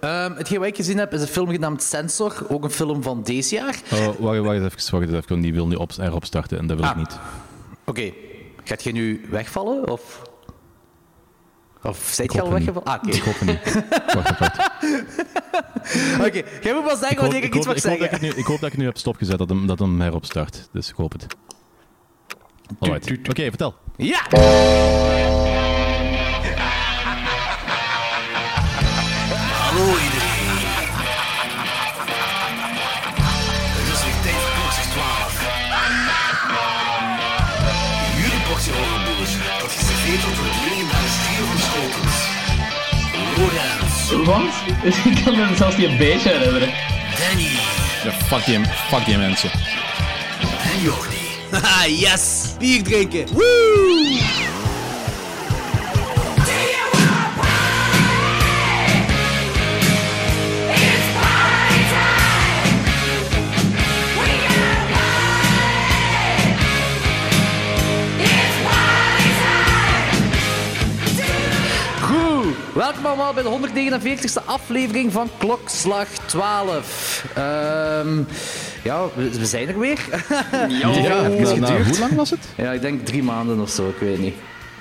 Ehm hetgeen wat ik gezien heb is een film genaamd Sensor, ook een film van deze jaar. Oh, wacht, wacht even, wacht even. Die wil nu op, erop starten en dat wil ik Ah. niet. Oké, gaat je nu wegvallen? Of, of zijt Ik je al hoop weggevallen? Ah, oké. Ik hoop het niet. Wacht, wacht, wacht. Oké, jij moet pas zeggen Ik hoop, wanneer ik, ik, iets hoop, mag ik, hoop dat ik, zeggen. het nu, ik hoop dat ik nu heb stopgezet, dat hem, dat hem herop start. Dus ik hoop het. Alright. Oké, vertel. Ja! Wat? Ik kan me zelfs niet een beetje herinneren. Danny Ja, fuck die, fuck die mensen. en Jordi. Haha, yes! Bier drinken! Woo! Welkom allemaal bij de 149ste aflevering van Klokslag 12. Ehm ja, we, we zijn er weer. Ja, even na- geduurd. hoe lang was het? ja, ik denk drie maanden of zo, ik weet niet.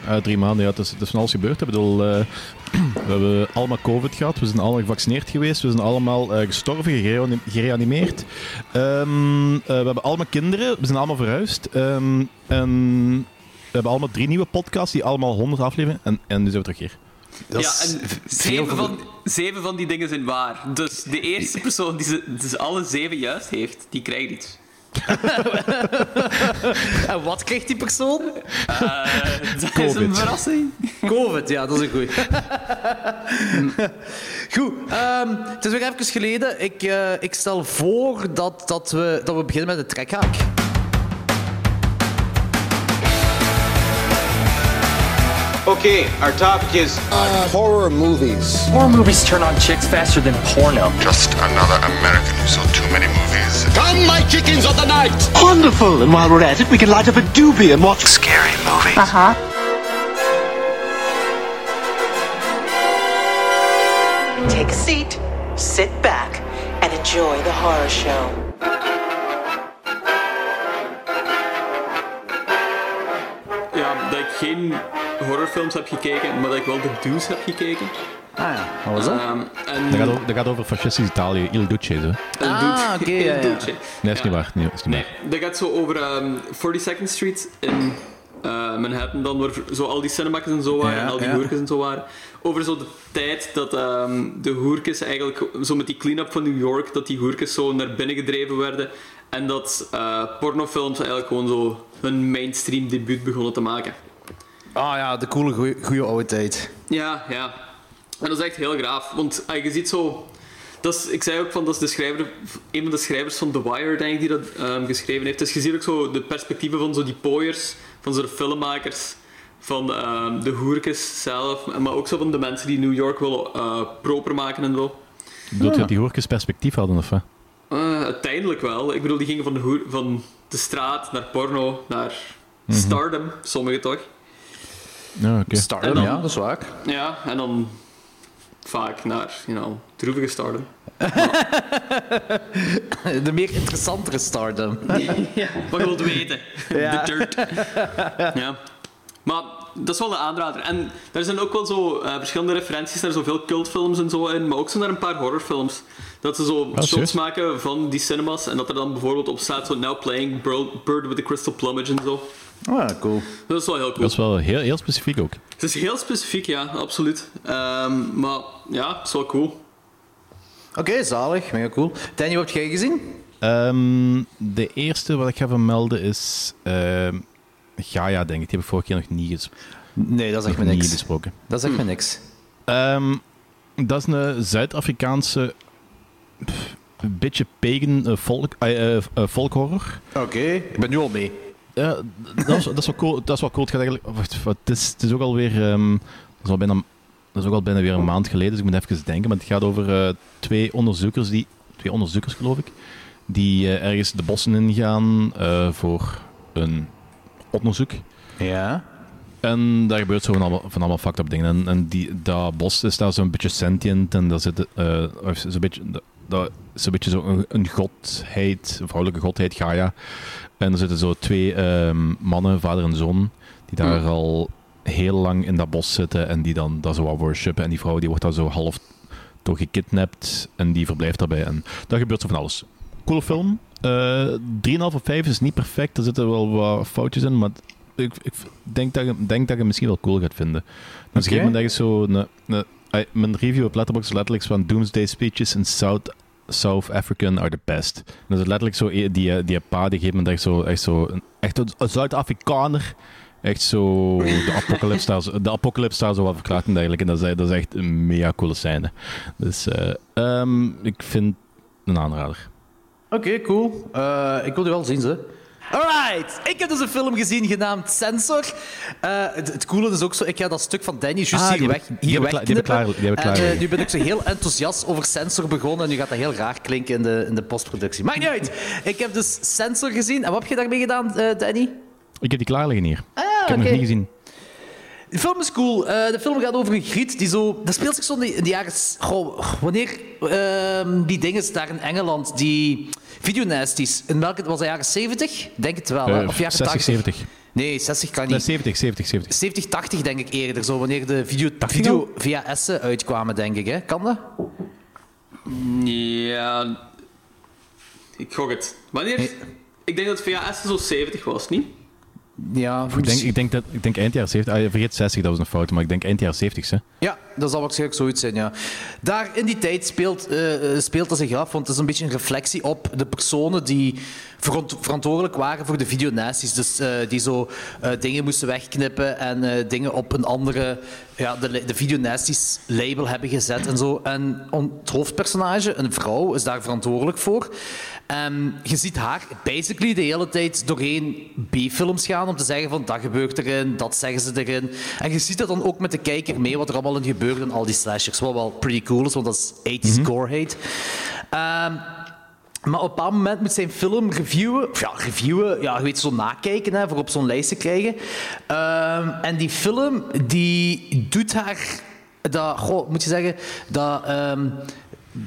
Eh, drie maanden, ja, het is, het is van alles gebeurd. Ik bedoel, eh, we hebben allemaal COVID gehad, we zijn allemaal gevaccineerd geweest, we zijn allemaal eh, gestorven, gereani- gereanimeerd. Ehm, eh, we hebben allemaal kinderen, we zijn allemaal verhuisd. Ehm, en we hebben allemaal drie nieuwe podcasts, die allemaal 100 afleveringen. En, en nu zijn we terug hier. Dat Ja, en zeven van, zeven van die dingen zijn waar. Dus de eerste persoon die ze dus alle zeven juist heeft, die krijgt iets. En wat krijgt die persoon? Dat is een verrassing. Covid, ja, dat is een goeie. Goed, ehm, het is weer even geleden. Ik, eh, ik stel voor dat, dat, we, dat we beginnen met de trekhaak. Okay, our topic is horror movies. Horror movies turn on chicks faster than porno. Just another American who saw too many movies. Come, my chickens of the night! Wonderful! And while we're at it, we can light up a doobie and watch. Scary movies. Uh huh. Take a seat, sit back, and enjoy the horror show. Geen horrorfilms heb gekeken, maar dat ik wel de Deuce heb gekeken. Ah ja, wat was dat? Ehm, en Dat gaat over, dat gaat over fascistisch Italië, Il Duce. Zo. Ah, Duce. oké, El ja. Nee, is Ja. niet waar. Nee, is niet Nee, waar. dat gaat zo over ehm 42nd Street in eh, Manhattan, dan waar zo al die cinemas en zo waren, Ja, en al die ja. hoerkes en zo waren. Over zo de tijd dat ehm, de hoerkes eigenlijk, zo met die clean-up van New York, dat die hoerkes zo naar binnen gedreven werden. En dat eh, pornofilms eigenlijk gewoon zo hun mainstream debuut begonnen te maken. Ah ja, de coole goeie, goeie oude tijd. Ja, ja. En dat is echt heel graaf. Want ah, je ziet zo... Dat is, ik zei ook van, dat is de schrijver, een van de schrijvers van The Wire, denk ik, die dat ehm, geschreven heeft. Dus je ziet ook zo de perspectieven van zo die pooiers, van zo de filmmakers, van ehm, de hoerkes zelf, maar ook zo van de mensen die New York willen eh, proper maken en zo. Bedoelt je dat die hoorkes perspectief hadden, of wat? Eh, uiteindelijk wel. Ik bedoel, die gingen van de, hoer, van de straat naar porno, naar stardom, sommigen toch? Ja, oké. Stardom, En dan- ja, dat is waar. Ja, en dan vaak naar, you know, droevige stardom. De meer interessantere stardom. Wat je wilt weten. Ja. De dirt. ja. Maar dat is wel een aanrader. En er zijn ook wel zo eh, verschillende referenties naar zoveel cultfilms en zo in, maar ook zo naar een paar horrorfilms. Dat ze zo shots serieus? maken van die cinemas en dat er dan bijvoorbeeld op staat zo now playing Bird, with the Crystal Plumage en zo. Ah, cool. Dat is wel heel cool. Dat is wel heel, heel specifiek ook. Het is heel specifiek, ja, absoluut. Ehm, maar ja, het is wel cool. Oké, zalig. Mega cool. Danny, wat heb jij gezien? Ehm, de eerste wat ik ga vermelden is ehm Gaia, denk ik. Die heb ik vorige keer nog niet, ges- Nee, dat is echt nog me niet niks. besproken. Dat is echt me niks. Ehm, dat is een Zuid-Afrikaanse pff, een beetje pagan eh, volk, eh, eh, eh, folkhorror. Oké, ik ben nu al mee. Ja, dat is, dat is wel cool. Dat is wel cool. Het, gaat eigenlijk, wacht, het, is, het is ook alweer... ehm dat, is al bijna, dat is ook al bijna weer een maand geleden, dus ik moet even denken. Maar het gaat over twee onderzoekers, die, twee onderzoekers geloof ik, die ergens de bossen ingaan eh voor een onderzoek. Ja. En daar gebeurt zo van allemaal, van allemaal fucked up dingen. En, en die, dat bos is daar zo'n beetje sentient en daar zit zo'n beetje, dat- is een beetje zo een, godheid, een vrouwelijke godheid, Gaia. En er zitten zo twee ehm, mannen, vader en zoon, die daar al heel lang in dat bos zitten en die dan dat zo wat worshipen. En die vrouw die wordt daar zo half door gekidnapt en die verblijft daarbij. En daar gebeurt zo van alles. Coole film. Eh 3,5 of 5 is niet perfect. Er zitten wel wat foutjes in, maar ik, ik denk, dat je, denk dat je het misschien wel cool gaat vinden. Dus op een gegeven moment zo... Een, een, mijn review op Letterboxd is letterlijk van Doomsday speeches in South, South African are the best. En dat is letterlijk zo eh, die, eh, die pa die geeft me echt zo... Echt, zo, echt een Zuid-Afrikaner echt zo de apocalypse daar, de apocalypse daar zo wat verklaart en dergelijke. En dat is, dat is echt een mega coole scène. Dus ehm, ik vind een aanrader. Oké, cool. Eh, ik wil die wel zien, ze. Alright, ik heb dus een film gezien genaamd Sensor. Eh, het, het coole is ook zo, ik ga dat stuk van Danny juist Ah, hier, weg, hier klaar- die klaar- die klaar En, liggen. nu ben ik zo heel enthousiast over Sensor begonnen en nu gaat dat heel raar klinken in de, in de postproductie. Maakt niet uit. Ik heb dus Sensor gezien. En wat heb je daarmee gedaan, eh, Danny? Ik heb die klaar liggen hier. Ah, ik heb hem nog niet gezien. De film is cool. De film gaat over een griet die zo... Dat speelt zich zo in de, in de jaren... Goh, wanneer ehm, die dingen daar in Engeland, die videonasties, in welke... Was dat jaren 70? Denk het wel, hè? Eh, Of jaren 60, 80? 70. Nee, 60 kan Nee, niet. 70, 70, 70. 70, 80 denk ik eerder. Zo, wanneer de video, 80 video VHS'en uitkwamen, denk ik. Hè? Kan dat? Ja. Ik gok het. Wanneer? Ik denk dat VHS zo 70 was, niet? Ja, Ik denk, ik, denk dat, ik denk eind jaren 70. Ah, je vergeet 60, dat was een fout, maar ik denk eind jaren 70. Hè. Ja, dat zal waarschijnlijk zoiets zijn, ja. Daar in die tijd speelt, eh, eh, speelt dat zich af, want het is een beetje een reflectie op de personen die verantwoordelijk waren voor de videonasties. Dus eh, die zo dingen moesten wegknippen en dingen op een andere, ja, de, de videonasties label hebben gezet en zo. En het hoofdpersonage, een vrouw, is daar verantwoordelijk voor. En je ziet haar basically de hele tijd doorheen B-films gaan om te zeggen van dat gebeurt erin, dat zeggen ze erin. En je ziet dat dan ook met de kijker mee wat er allemaal in gebeurt in al die slashers. Wat wel pretty cool is, want dat is 80s gore hate. Ehm, maar op een bepaald moment moet zijn film reviewen. Ja, reviewen, ja, je weet, zo nakijken hè, voor op zo'n lijst te krijgen. Ehm, en die film, die doet haar... Dat, goh, moet je zeggen, dat...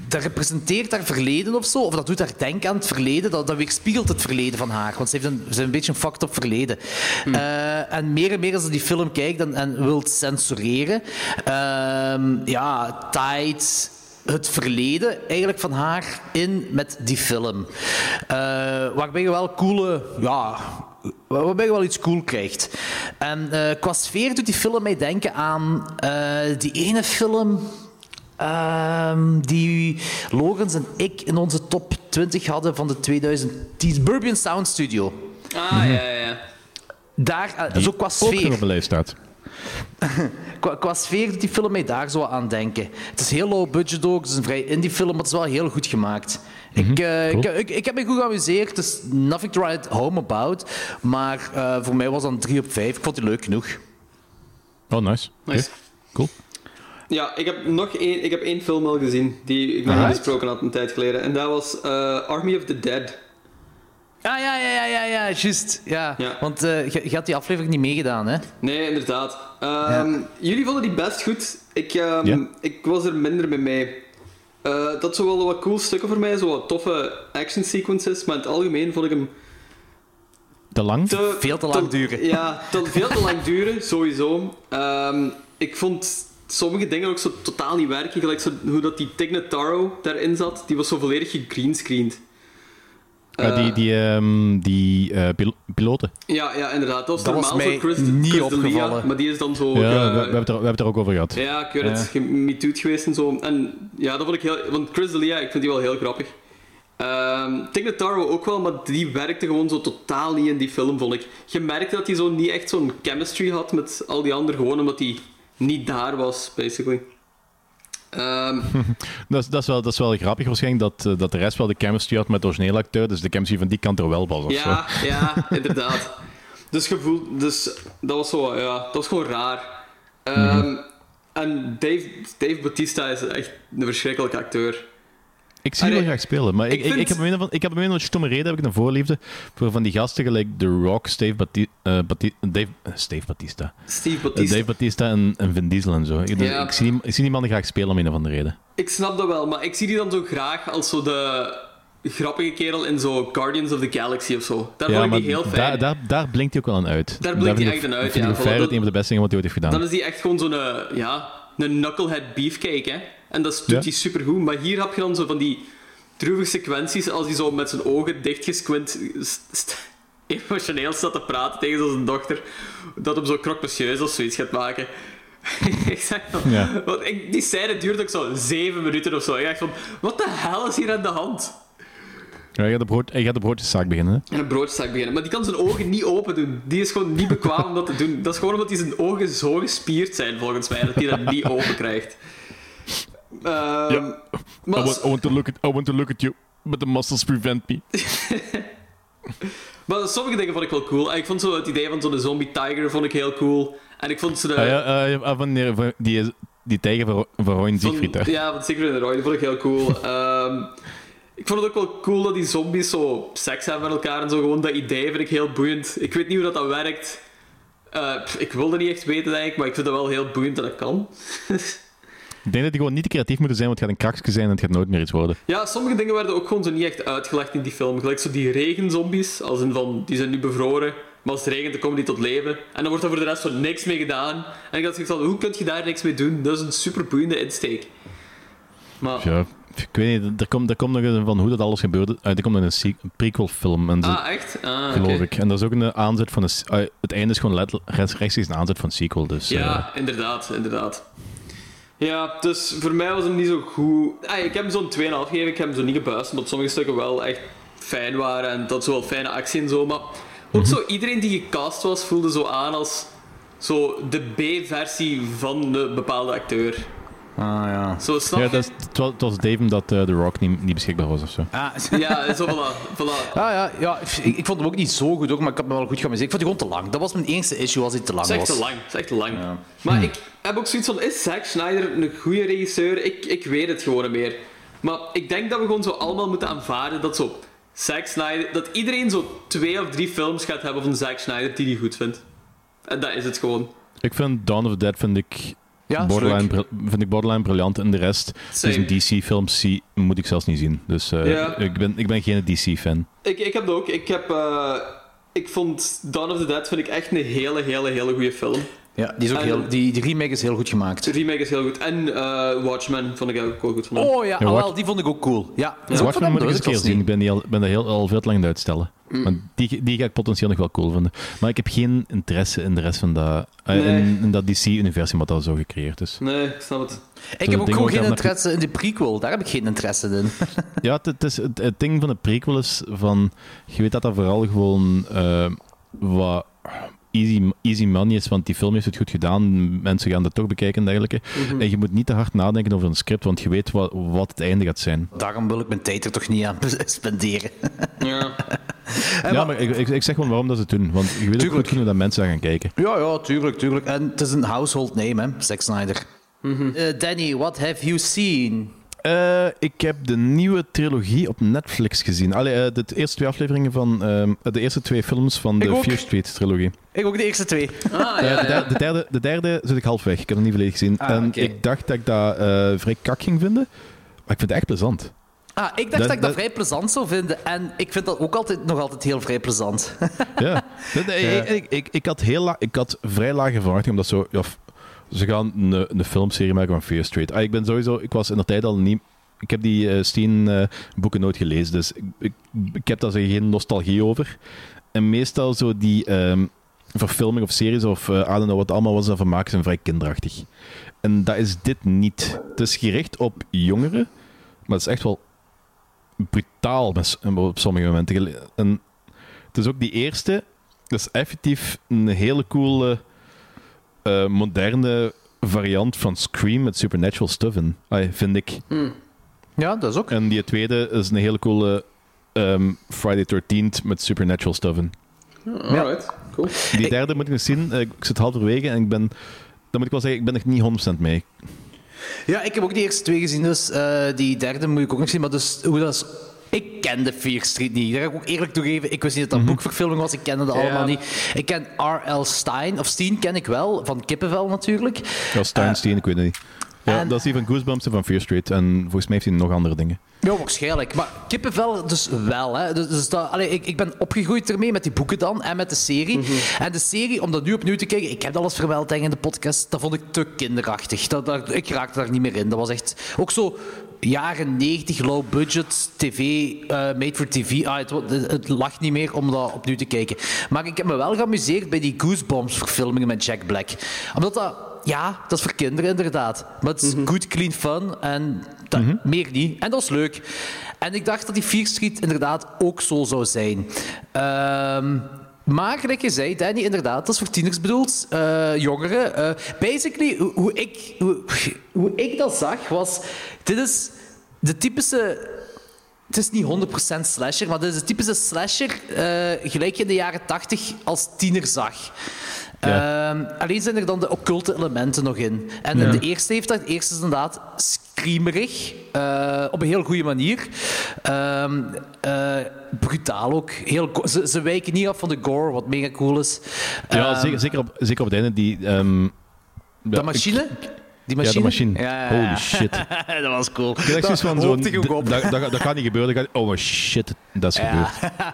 dat representeert haar verleden of zo, of dat doet haar denken aan het verleden, dat, dat weerspiegelt het verleden van haar. Want ze heeft een, ze heeft een beetje een fucked up verleden. Eh, en meer en meer als ze die film kijkt en, en wil censureren, ehm, ja, taait het verleden eigenlijk van haar in met die film. Eh, waarbij je wel coole, ja, waarbij je wel iets cool krijgt. En eh, qua sfeer doet die film mij denken aan die ene film. Ehm, die Logans en ik in onze top 20 hadden van de 2010 Burbian Sound Studio. Ah, ja, ja, ja. Daar, eh, zo qua Ook sfeer. op de lijst staat. Qua, qua sfeer doet die film mij daar zo aan denken. Het is heel low budget ook, het is een vrij indie film, maar het is wel heel goed gemaakt. ik, eh, cool. ik, ik, ik heb me goed geamuseerd. Het is nothing to write home about. Maar eh, voor mij was dat een 3 op 5. Ik vond die leuk genoeg. Oh, nice. Nice. Cool. Ja, ik heb nog één, ik heb één film al gezien die ik nog niet Alright. besproken had een tijd geleden. En dat was eh, Army of the Dead. Ah, ja, ja, ja, ja, ja, juist. Ja. Ja. Want eh, je, je had die aflevering niet meegedaan, hè? Nee, inderdaad. Ehm, Jullie vonden die best goed. Ik, ehm, Ja. ik was er minder mee mee. Eh, dat zijn wel wat cool stukken voor mij, zo wat toffe action sequences, maar in het algemeen vond ik hem Te lang? te, Veel te lang duren. Ja, te, veel te lang duren, sowieso. Ehm, ik vond sommige dingen ook zo totaal niet werken, gelijk zo, hoe dat die Tig Notaro daarin zat, die was zo volledig gegreenscreened. Die die, ehm, die eh, pil- piloten. Ja, ja, inderdaad. Dat was Dat was normaal mij zo Chris, niet Chris D'Elia, opgevallen. maar die is dan zo... Ja, we, ge- we, hebben het er, we hebben het er ook over gehad. Ja, ik weet het. Gemetoed geweest en zo. En ja, dat vond ik heel... Want Chris D'Elia, ik vind die wel heel grappig. Ehm Tig Notaro ook wel, maar die werkte gewoon zo totaal niet in die film, vond ik. Je merkte dat hij zo niet echt zo'n chemistry had met al die anderen, gewoon omdat hij niet daar was, basically. Ehm, Dat, is, dat, is wel, dat is wel grappig waarschijnlijk, dat, eh, dat de rest wel de chemistry had met de originele acteur, dus de chemistry van die kant er wel was zo. ja, ja, inderdaad. Dus, gevoel, dus dat was zo, ja, dat was gewoon raar. Ehm, En Dave, Dave Bautista is echt een verschrikkelijke acteur. Ik zie die wel Allee, graag spelen, maar ik, ik ik, vind- ik heb een van, ik heb een van stomme reden heb ik een voorliefde voor van die gasten gelijk The Rock, Steve, Bati eh, Bati- Dave, eh, Steve Batista. Steve Eh, Batista. Dave Batista en, en Vin Diesel en zo. Ik, dus Ja. ik, zie, die- ik zie die mannen graag spelen om een of andere reden. Ik snap dat wel, maar ik zie die dan zo graag als zo de grappige kerel in zo Guardians of the Galaxy of zo. Daar vond ik die heel fijn. daar, daar, daar blinkt hij ook wel aan uit. Daar blinkt hij vind echt ik- aan uit, vind ja. ik Voilà, Feyenoord dat- een van de beste dingen wat hij ooit heeft gedaan. Dan is die echt gewoon zo'n ja, een knucklehead beefcake, hè. En dat doet hij supergoed. Maar hier heb je dan zo van die droevige sequenties als hij zo met zijn ogen dichtgesquint emotioneel staat te praten tegen zijn dochter, dat hem zo krokprecieus of zoiets gaat maken. ik zeg dan, Ja. want ik, die scène duurt ook zo zeven minuten of zo. Ik dacht van, wat de hel is hier aan de hand? Ja, hij, gaat de brood, hij gaat de broodjeszaak beginnen. Hè? En een broodzaak beginnen. Maar die kan zijn ogen niet open doen. Die is gewoon niet bekwaam om dat te doen. Dat is gewoon omdat die zijn ogen zo gespierd zijn, volgens mij, dat hij dat niet open krijgt. Ehm, Maar, I, want, I, want to look at, I want to look at you, but the muscles prevent me. maar sommige dingen vond ik wel cool. Ik vond zo het idee van zo'n zombie tiger vond ik heel cool. En ik vond ze de... Ah, ja, ah, van, die- van die, die tijger van, van Roy van- Siegfried. hè. Ja, van Siegfried en Roy, die vond ik heel cool. Ehm, ik vond het ook wel cool dat die zombies zo seks hebben met elkaar en zo. Gewoon dat idee vind ik heel boeiend. Ik weet niet hoe dat, dat werkt. Eh, pff, ik wilde niet echt weten, denk ik, maar ik vind het wel heel boeiend dat dat kan. Ik denk dat die gewoon niet te creatief moeten zijn, want het gaat een kraksje zijn en het gaat nooit meer iets worden. Ja, sommige dingen werden ook gewoon zo niet echt uitgelegd in die film. Gelijk zo die regenzombies, als in van, die zijn nu bevroren, maar als het regent, dan komen die tot leven. En dan wordt er voor de rest zo niks mee gedaan. En ik dacht zoiets van, hoe kun je daar niks mee doen? Dat is een super boeiende insteek. Maar, Ja, ik weet niet, er komt, er komt nog een van hoe dat alles gebeurde. Uh, er komt nog een, prequel-film, en zo, ah, echt? Ah, geloof ik. En dat is ook een aanzet van een... ah, het einde is gewoon letterlijk rechts, rechtstreeks een aanzet van een sequel. Dus, eh, Ja, inderdaad, inderdaad. Ja, dus voor mij was hem niet zo goed. Ah, ik heb hem zo'n 2,5 gegeven, ik heb hem zo niet gebuist, omdat sommige stukken wel echt fijn waren en dat zo wel fijne actie en zo. Maar ook zo, iedereen die gecast was, voelde zo aan als zo de B-versie van een bepaalde acteur. Ah, ja. Zo, snap ja je? dat is, het, was, het was Dave dat eh, The Rock niet, niet beschikbaar was of zo. Ah, Ja, zo voilà. voilà. Ah, ja, ja, ik, ik vond hem ook niet zo goed, hoor, maar ik had me wel goed geamuseerd. Ik vond die gewoon te lang. Dat was mijn eerste issue als hij te lang Het is echt was. te lang. Het is echt te lang. Maar ik heb ook zoiets van, is Zack Snyder een goede regisseur? Ik, ik weet het gewoon niet meer. Maar ik denk dat we gewoon zo allemaal moeten aanvaarden dat zo Zack Snyder... Dat iedereen zo twee of drie films gaat hebben van Zack Snyder die hij goed vindt. En dat is het gewoon. Ik vind Dawn of the Dead vind ik, Ja, borderline, vind ik borderline briljant. En de rest, Same. dus een DC-films zie, moet ik zelfs niet zien. Dus eh, ik, ben, ik ben geen DC-fan. Ik, ik heb dat ook. Ik heb... eh, ik vond Dawn of the Dead vind ik echt een hele, hele, hele goede film. Ja, die, is ook En- heel, die, die remake is heel goed gemaakt. De remake is heel goed. En eh, Watchmen vond ik ook wel goed van hem. Oh ja, Ja, ah, wel, die vond ik ook cool. Ja, dat is Ja, ook van Watchmen moet ik dat eens een keer ik zien. Ik ben, die al, ben dat heel, al veel te lang aan het uitstellen. Mm. Want die, die ga ik potentieel nog wel cool vinden. Maar ik heb geen interesse in de rest van dat, eh, Nee. in, in dat DC-universum wat al zo gecreëerd is. Nee, ik snap het. Ik heb ook gewoon geen dat- interesse in de prequel. Daar heb ik geen interesse in. Ja, het, het, is, het, het ding van de prequel is van... Je weet dat dat vooral gewoon eh, wat easy, easy money is, want die film heeft het goed gedaan. Mensen gaan dat toch bekijken en dergelijke. Mhm. En je moet niet te hard nadenken over een script, want je weet wat, wat het einde gaat zijn. Daarom wil ik mijn tijd er toch niet aan spenderen. Ja. ja, maar ik, ik, ik zeg gewoon waarom dat ze het doen. Want je weet ook Tuurlijk. goed genoeg dat mensen daar gaan kijken. Ja, ja, tuurlijk, tuurlijk. En het is een household name, hè, Zack Snyder. Eh, Danny, what have you seen? Eh, ik heb de nieuwe trilogie op Netflix gezien. Allee, eh, de eerste twee afleveringen van... ehm, de eerste twee films van Ik de ook. Fear Street trilogie. Ik ook de eerste twee. Ah, Eh, ja, de, derde, de, derde, de derde zit ik halfweg. Ik heb het niet volledig gezien. Ah, en ik dacht dat ik dat eh, vrij kak ging vinden. Maar ik vind het echt plezant. Ah, ik dacht Dat- dat, ik dat dat- vrij plezant zou vinden. En ik vind dat ook altijd, nog altijd heel vrij plezant. Ja. Ik, ik, ik, ik had heel la- ik had vrij lage verwachtingen, omdat zo... ze gaan een, een filmserie maken van Fear Street. Ah, ik ben sowieso... Ik was in de tijd al niet... Ik heb die eh Steen eh, boeken nooit gelezen, dus ik, ik, heb daar geen nostalgie over. En meestal zo die ehm, verfilming of series of eh I don't know wat allemaal was, dat van maken zijn vrij kinderachtig. En dat is dit niet. Het is gericht op jongeren, maar het is echt wel brutaal op sommige momenten. En het is ook die eerste, dat is effectief een hele coole, eh, moderne variant van Scream met supernatural stuff in, Ai, vind ik. Ja, dat is ook. En die tweede is een hele coole ehm, Friday 13th met supernatural stuff in. Alright, cool. Die derde moet ik nog zien. Eh, Ik zit halverwege en ik ben, dan moet ik wel zeggen, ik ben nog niet 100% mee. Ja, ik heb ook die eerste twee gezien, dus eh, die derde moet ik ook nog zien. Maar dus, hoe dat is... Ik kende Fear Street niet. Daar ga ik ook eerlijk toegeven. Ik wist niet dat dat boekverfilming was. Ik kende dat allemaal niet. Ik ken R.L. Stein, of Steen ken ik wel, van Kippenvel natuurlijk. Ja, Steinstein, ik weet het niet. Ja, en- dat is die van Goosebumps en van Fear Street. En volgens mij heeft hij nog andere dingen. Ja, waarschijnlijk. Maar kippenvel dus wel. Hè. Dus, dus dat, allee, ik, ik ben opgegroeid ermee met die boeken dan en met de serie. En de serie, om dat nu opnieuw te kijken, ik heb dat al eens vermeld denk ik, in de podcast, dat vond ik te kinderachtig. Dat, dat, ik raakte daar niet meer in. Dat was echt ook zo jaren 90, low budget, tv, eh, made for tv. Ah, het, het, lag niet meer om dat opnieuw te kijken. Maar ik heb me wel geamuseerd bij die Goosebumps verfilmingen met Jack Black. Omdat dat ja, dat is voor kinderen inderdaad. Maar het is good, clean fun en dat, meer niet. En dat is leuk. En ik dacht dat die Fear Street inderdaad ook zo zou zijn. Ehm, maar gelijk je zei, Danny, inderdaad, dat is voor tieners bedoeld, eh, jongeren. Eh, basically, hoe, ik, hoe, ik dat zag, was... Dit is de typische het is niet 100% slasher, maar het is de typische slasher eh, gelijk in de jaren 80 als tiener zag. Ja. Ehm, alleen zijn er dan de occulte elementen nog in. En de eerste heeft dat, de eerste is inderdaad screamerig, eh, op een heel goede manier. Eh, brutaal ook. Heel ze, ze wijken niet af van de gore, wat mega cool is. Ja, Ehm, zeker, zeker, op, zeker op het einde. Die, ja, De ik- machine? Die Ja, de machine. Ja, ja, Holy shit. dat was cool. Ik Dat van zo'n... Dat, dat, dat gaat niet gebeuren. Dat gaat, oh shit, dat is gebeurd.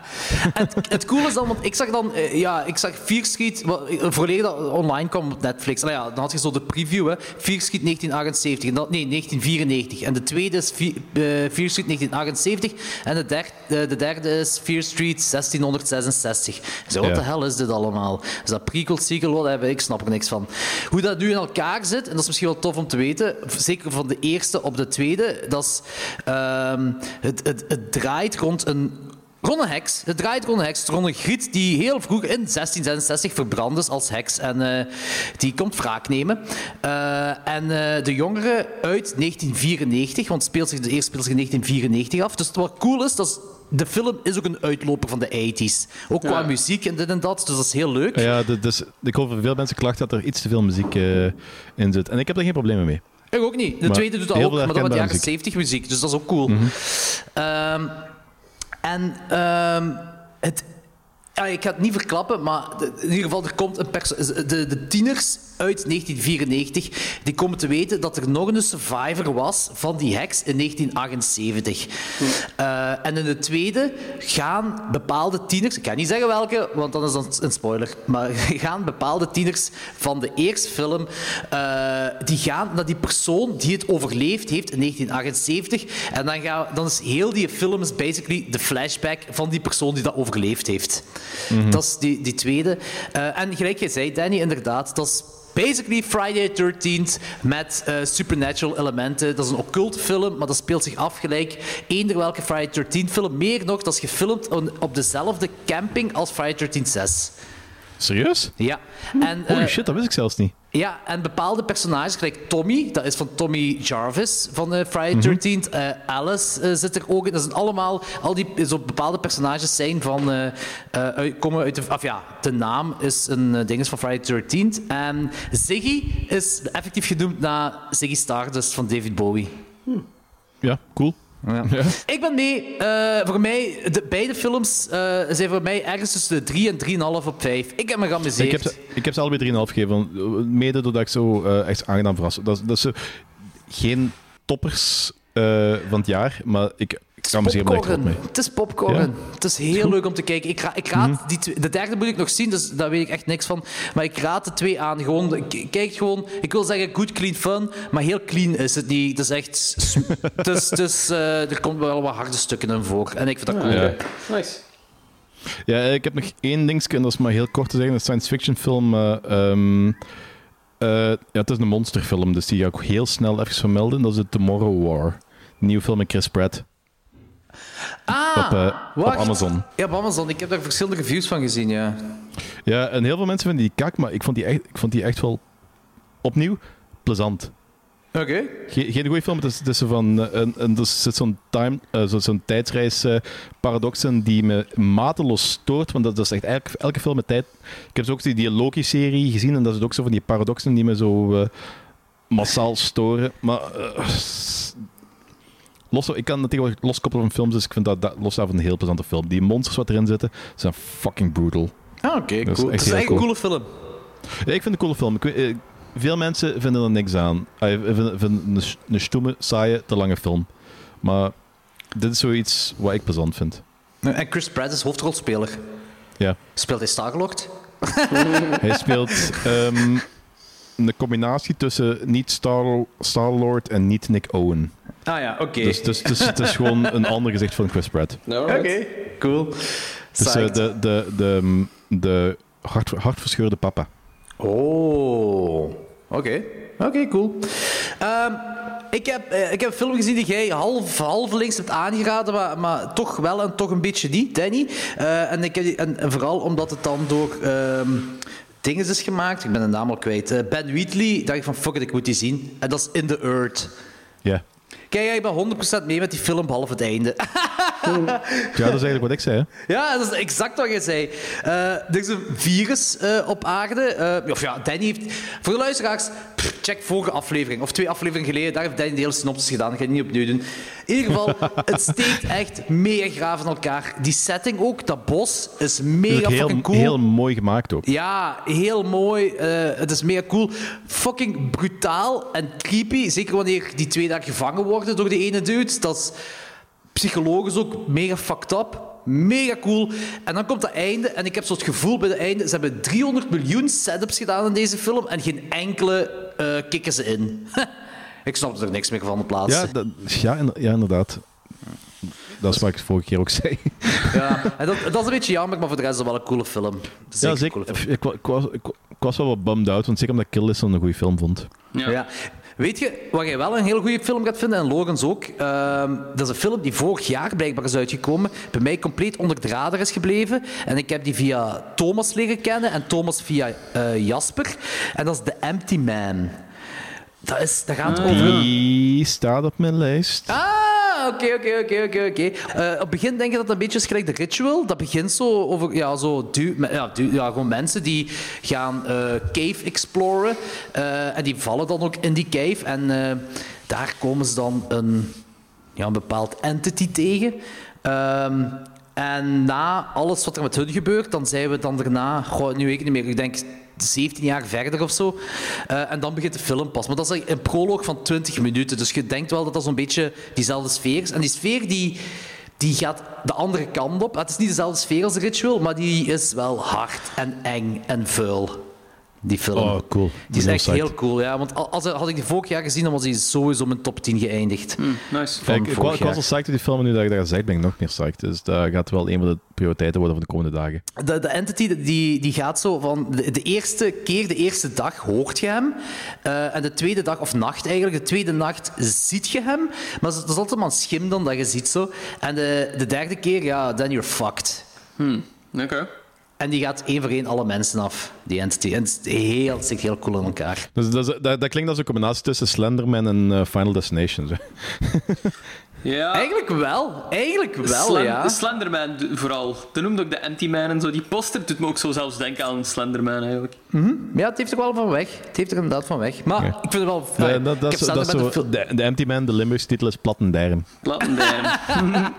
het, het coole is dan, want ik zag dan, eh, ja, ik zag Fear Street, eh, volledig dat online kwam op Netflix. Nou ja, dan had je zo de preview, hè. Fear Street 1978, en dat, nee, 1994. En de tweede is Fe- eh, Fear Street 1978, en de, der, eh, de derde is Fear Street 1666. Zo, wat de hel is dit allemaal? Is dat prequel, sequel, wat hebben? Ik snap er niks van. Hoe dat nu in elkaar zit, en dat is misschien wel tof om te weten, zeker van de eerste op de tweede, dat is, ehm, het, het, het draait rond een Rond een heks. Het draait rond een heks, rond een griet die heel vroeg in 1666 verbrand is als heks. En eh, die komt wraak nemen. Eh, en eh, de jongere uit 1994, want speelt zich, de eerste speelt zich in 1994 af. Dus wat cool is, dat is, de film is ook een uitloper van de 80s. Ook qua Ja. muziek en dit en dat, dus dat is heel leuk. Ja, dus, ik hoor van veel mensen klachten dat er iets te veel muziek eh, in zit. En ik heb daar geen problemen mee. Ik ook niet. De Maar tweede doet dat ook, maar dan met jaren muziek. 70 muziek. Dus dat is ook cool. Ehm, en ehm, het, ja, ik ga het niet verklappen, maar in ieder geval, er komt een perso- de, de tieners uit 1994 die komen te weten dat er nog een survivor was van die heks in 1978. Eh, en in de tweede gaan bepaalde tieners, ik ga niet zeggen welke, want dan is dat een spoiler, maar gaan bepaalde tieners van de eerste film, eh, die gaan naar die persoon die het overleefd heeft in 1978. En dan, gaan, dan is heel die film is basically de flashback van die persoon die dat overleefd heeft. Dat is die, die tweede. Eh, en gelijk jij zei, Danny, inderdaad, dat is basically Friday the 13th met eh, supernatural elementen. Dat is een occult film, maar dat speelt zich af gelijk eender welke Friday the 13th film. Meer nog, dat is gefilmd on- op dezelfde camping als Friday the 13th 6. Serieus? Ja. En, Holy eh, shit, dat wist ik zelfs niet. ja, en bepaalde personages, gelijk Tommy, dat is van Tommy Jarvis van eh, Friday the 13th. eh, Alice zit er ook in. Dat zijn allemaal, al die zo bepaalde personages zijn van, komen uit de, of ja, de naam is een uh, ding is van Friday the 13th. En Ziggy is effectief genoemd naar Ziggy Stardust van David Bowie. Ja, cool. Ja. Ik ben mee. eh, voor mij, de, beide films eh, zijn voor mij ergens tussen de 3 en 3,5 op 5. Ik heb me geamuseerd. Ik heb, ze, ik heb ze allebei 3,5 gegeven. eh, Mede doordat ik zo echt aangenaam verrast. Dat, is- dat geen toppers eh, van het jaar, maar ik, kan popcorn. mee. Het is popcorn. Ja. Het is heel leuk om te kijken. Ik, ra ik raad die twee- de derde moet ik nog zien, dus daar weet ik echt niks van. Maar ik raad de twee aan. Gewoon, kijk gewoon, ik wil zeggen good, clean fun, maar heel clean is het niet. Het is echt... het is, het is, eh, er komt wel wat harde stukken in voor. En ik vind dat cool. Ja. Nice. Ja, ik heb nog één dingetje, en dat is maar heel kort te zeggen. Een science fiction film. eh, ehm, eh, ja, het is een monsterfilm, dus die ga ik ook heel snel even vermelden. Dat is de Tomorrow War. Een nieuwe film met Chris Pratt. Ah, Op, eh, op. Amazon. Ja, op Amazon. Ik heb daar verschillende reviews van gezien, ja. Ja, en heel veel mensen vinden die kak, maar ik vond die echt, ik vond die echt wel opnieuw plezant. Oké. Geen, geen goede film, het is, het is zo van, eh, een, een, er zit zo'n time, eh, zo- zo'n tijdsreis paradox in die me mateloos stoort, want dat, dat is echt elke, elke film met tijd. Ik heb zo ook die, die Loki-serie gezien en dat is ook zo van die paradoxen die me zo, massaal storen. Maar los, ik kan het tegenwoordig loskoppelen van films, dus ik vind dat, dat los daarvan een heel plezante film. Die monsters wat erin zitten, zijn fucking brutal. Ah, oké, Dat is cool. Het is echt een cool. coole film. Ja, ik vind het een coole film. Ik eh, veel mensen vinden er niks aan. Een, st- een stoeme, saaie, te lange film. Maar dit is zoiets wat ik plezant vind. En Chris Pratt is hoofdrolspeler. Ja. Speelt hij Starlord? Hij speelt ehm, een combinatie tussen niet Star- Star-Lord en niet Nick Owen. Ah ja, oké. Dus, dus, dus het is gewoon een ander gezicht van Chris Pratt. Oké, cool. Dus eh, de, de, de, de hart, hartverscheurde papa. Oh, oké. Oké, cool. Ehm, ik, heb, eh, ik heb een film gezien die jij half, halvelings hebt aangeraden, maar, maar toch wel en toch een beetje niet, Danny. Eh, en, ik heb, die- en, en vooral omdat het dan door ehm dingen is gemaakt. Ik ben de naam al kwijt. Eh, ben Wheatley, dacht ik van fuck it, ik moet die zien. En dat is In the Earth. Ja. Kijk, jij bent 100% mee met die film behalve het einde. ja, dat is eigenlijk wat ik zei. Hè? Ja, dat is exact wat je zei. Eh, er is een virus eh, op aarde. Eh, of ja, Danny heeft... Voor de luisteraars, pff, check vorige aflevering. Of twee afleveringen geleden. Daar heeft Danny de hele synopsis gedaan. Dat ga ik niet opnieuw doen. In ieder geval, het steekt echt mega graaf in elkaar. Die setting ook, dat bos, is mega fucking cool. heel mooi gemaakt ook. Ja, heel mooi. Eh, het is mega cool. Fucking brutaal en creepy. Zeker wanneer die twee daar gevangen worden door de ene dude. Dat is psychologisch ook mega fucked up. Mega cool. En dan komt het einde. En ik heb zo het gevoel bij het einde... Ze hebben 300 miljoen setups gedaan in deze film. En geen enkele eh kikken ze in. ik snap er niks meer van de plaats. Ja, dat, ja, ja, inderdaad. Dat is wat ik vorige keer ook zei. Ja, en dat, dat is een beetje jammer, maar voor de rest is het wel een coole film. Is Ja, zeker. coole film. Ik, ik, was, ik, wa- ik was wel wat bummed out, want zeker omdat ik Kill List een goede film vond. Ja. Weet je wat jij wel een heel goede film gaat vinden, en Logans ook? Ehm, dat is een film die vorig jaar blijkbaar is uitgekomen. Bij mij compleet onder de radar is gebleven. En ik heb die via Thomas leren kennen en Thomas via eh, Jasper. En dat is The Empty Man. Dat, is, dat gaat over een Die staat op mijn lijst. Ah, oké, oké, oké, oké, oké. Eh, Op het begin denk je dat een beetje gelijk de ritual. Dat begint zo over, ja, zo du, ja, gewoon mensen die gaan eh, cave exploren. eh, en die vallen dan ook in die cave. En daar komen ze dan een, ja, een bepaald entity tegen. Ehm, en na alles wat er met hun gebeurt, dan zijn we dan daarna, nu weet ik niet meer, ik denk 17 jaar verder of zo. Eh, en dan begint de film pas. Maar dat is een proloog van 20 minuten. Dus je denkt wel dat dat zo'n beetje diezelfde sfeer is. En die sfeer die, die gaat de andere kant op. Het is niet dezelfde sfeer als de ritual, maar die is wel hard en eng en vuil. Die film. Oh, cool. Die is echt heel cool, ja. Want al- als, had ik die vorig jaar gezien, dan was die sowieso in mijn top 10 geëindigd. nice. Van ik, ik, ik was al psyched door die film, en nu dat je dat zegt, ben ik nog meer psyched. Dus dat gaat wel een van de prioriteiten worden van de komende dagen. De, de entity die, die gaat zo van... De, de eerste keer, de eerste dag hoort je hem. Eh, en de tweede dag, of nacht eigenlijk, de tweede nacht ziet je hem. Maar het is altijd maar een schim dan dat je ziet zo. En de, de derde keer, ja, then you're fucked. Oké. En die gaat één voor één alle mensen af, die entity. En het, is heel, zit heel cool in elkaar. Dus dat, dat klinkt als een combinatie tussen Slenderman en eh, Final Destination. Zo. Ja. Eigenlijk wel. Eigenlijk wel, Slen- ja. Slenderman vooral. Dat noemde ook de Anti-Man en zo. Die poster doet me ook zo zelfs denken aan Slenderman eigenlijk. Ja, het heeft er wel van weg. Het heeft er inderdaad van weg. Maar ik vind het wel... Nee, Ah, dat, dat, ik Slenderman zo, de de, de Empty Man, de Limburgse titel is Plattendijren. Plattendijren.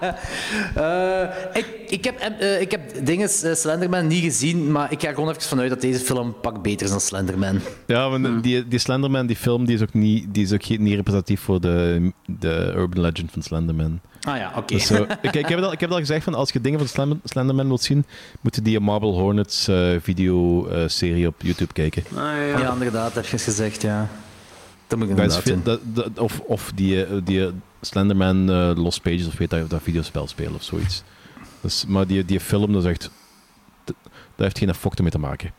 Eh, ik, ik, heb, eh, ik heb dingen eh, Slenderman niet gezien, maar ik ga er gewoon even vanuit dat deze film een pak beter is dan Slenderman. Ja, want die, die Slenderman, die film, die is ook niet, die is ook niet representatief voor de, de urban legend van Slenderman. Ah ja, oké. Dus zo, ik, ik, heb al, ik heb al gezegd, van als je dingen van Slender- Slenderman wilt zien, moet je die Marble Hornets eh, video-serie op YouTube kijken. Ah, ja. Ja, inderdaad, heb je gezegd, ja. Dat moet ik Dat is inderdaad veel- doen. dat, dat- of, of die, eh, die eh, Slenderman eh, Lost Pages, of weet dat, dat videospel spelen of zoiets. Dus, maar die, die film, dat is echt... Dat dat heeft geen fokte mee te maken.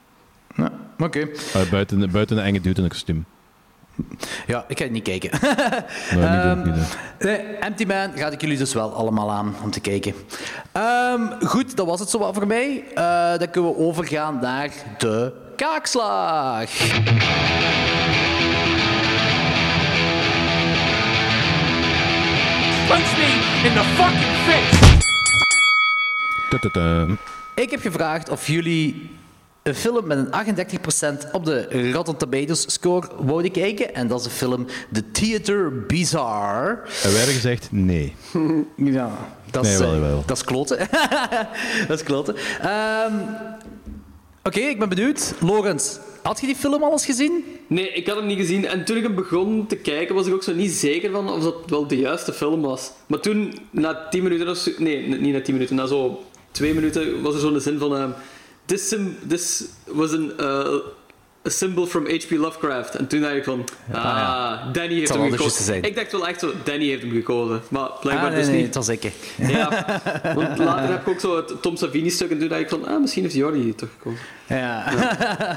Ja, oké. Eh, buiten, buiten een enge dude in een kostuum. Ja, ik ga het niet kijken. Nee, niet Ehm, niet. Nee, Empty Man raad ik jullie dus wel allemaal aan om te kijken. Ehm, goed, dat was het zo wat voor mij. Eh, dan kunnen we overgaan naar de kaakslag. Punch me in the fucking face! Ik heb gevraagd of jullie een film met een 38% op de Rotten Tomatoes score wou ik kijken. En dat is de film The Theater Bizarre. En wij hebben gezegd nee. Ja, dat is, Nee, wel, eh, wel. dat is kloten. dat is kloten. Ehm, Oké, ik ben benieuwd. Lorenz, had je die film al eens gezien? Nee, ik had hem niet gezien. En toen ik hem begon te kijken, was ik ook zo niet zeker van of dat wel de juiste film was. Maar toen, na 10 minuten of zo... Nee, niet na 10 minuten. Na zo twee minuten was er zo'n zin van... ehm, this, sim, this was an, uh, a symbol from H.P. Lovecraft. En toen dacht ik van... Ah, ja. Danny heeft hem gekozen. Ik dacht wel echt zo... Danny heeft hem gekozen. Maar blijkbaar ah, nee, dus nee, niet. het was ik. Ja, want later heb ik ook zo het Tom Savini-stuk en toen dacht ik van, ah, misschien heeft Jordi het toch gekozen. Ja.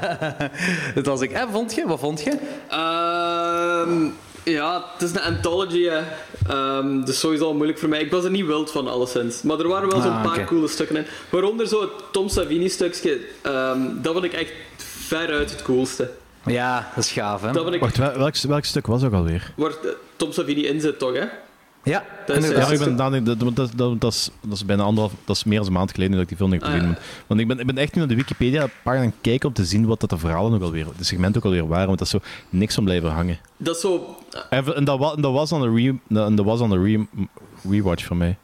dat was ik. En vond je? Wat vond je? Ehm, ja, het is een anthology, hè. Ehm, dus sowieso al moeilijk voor mij. Ik was er niet wild van, alleszins. Maar er waren wel zo'n Ah, paar coole stukken in. Waaronder zo het Tom Savini-stukje. ehm, dat vond ik echt veruit het coolste. Ja, dat is gaaf, hè? Dat vond ik... Wacht, wel- welk, welk stuk was ook alweer? Waar eh, Tom Savini in zit, toch, hè? Ja, Dat is, inderdaad. Ja, ik ben, dat, dat, dat, dat, dat, is, dat is bijna anderhalf, dat is meer dan een maand geleden dat ik die film heb Ah, gezien. ja. Want ik ben, ik ben echt nu naar de Wikipedia-pagina kijken om te zien wat dat de verhalen ook alweer, de segmenten ook alweer waren, want dat is zo niks om blijven hangen. Dat is zo... En, en dat, wa- en dat was dan een, re, en dat was dan een re, rewatch voor mij.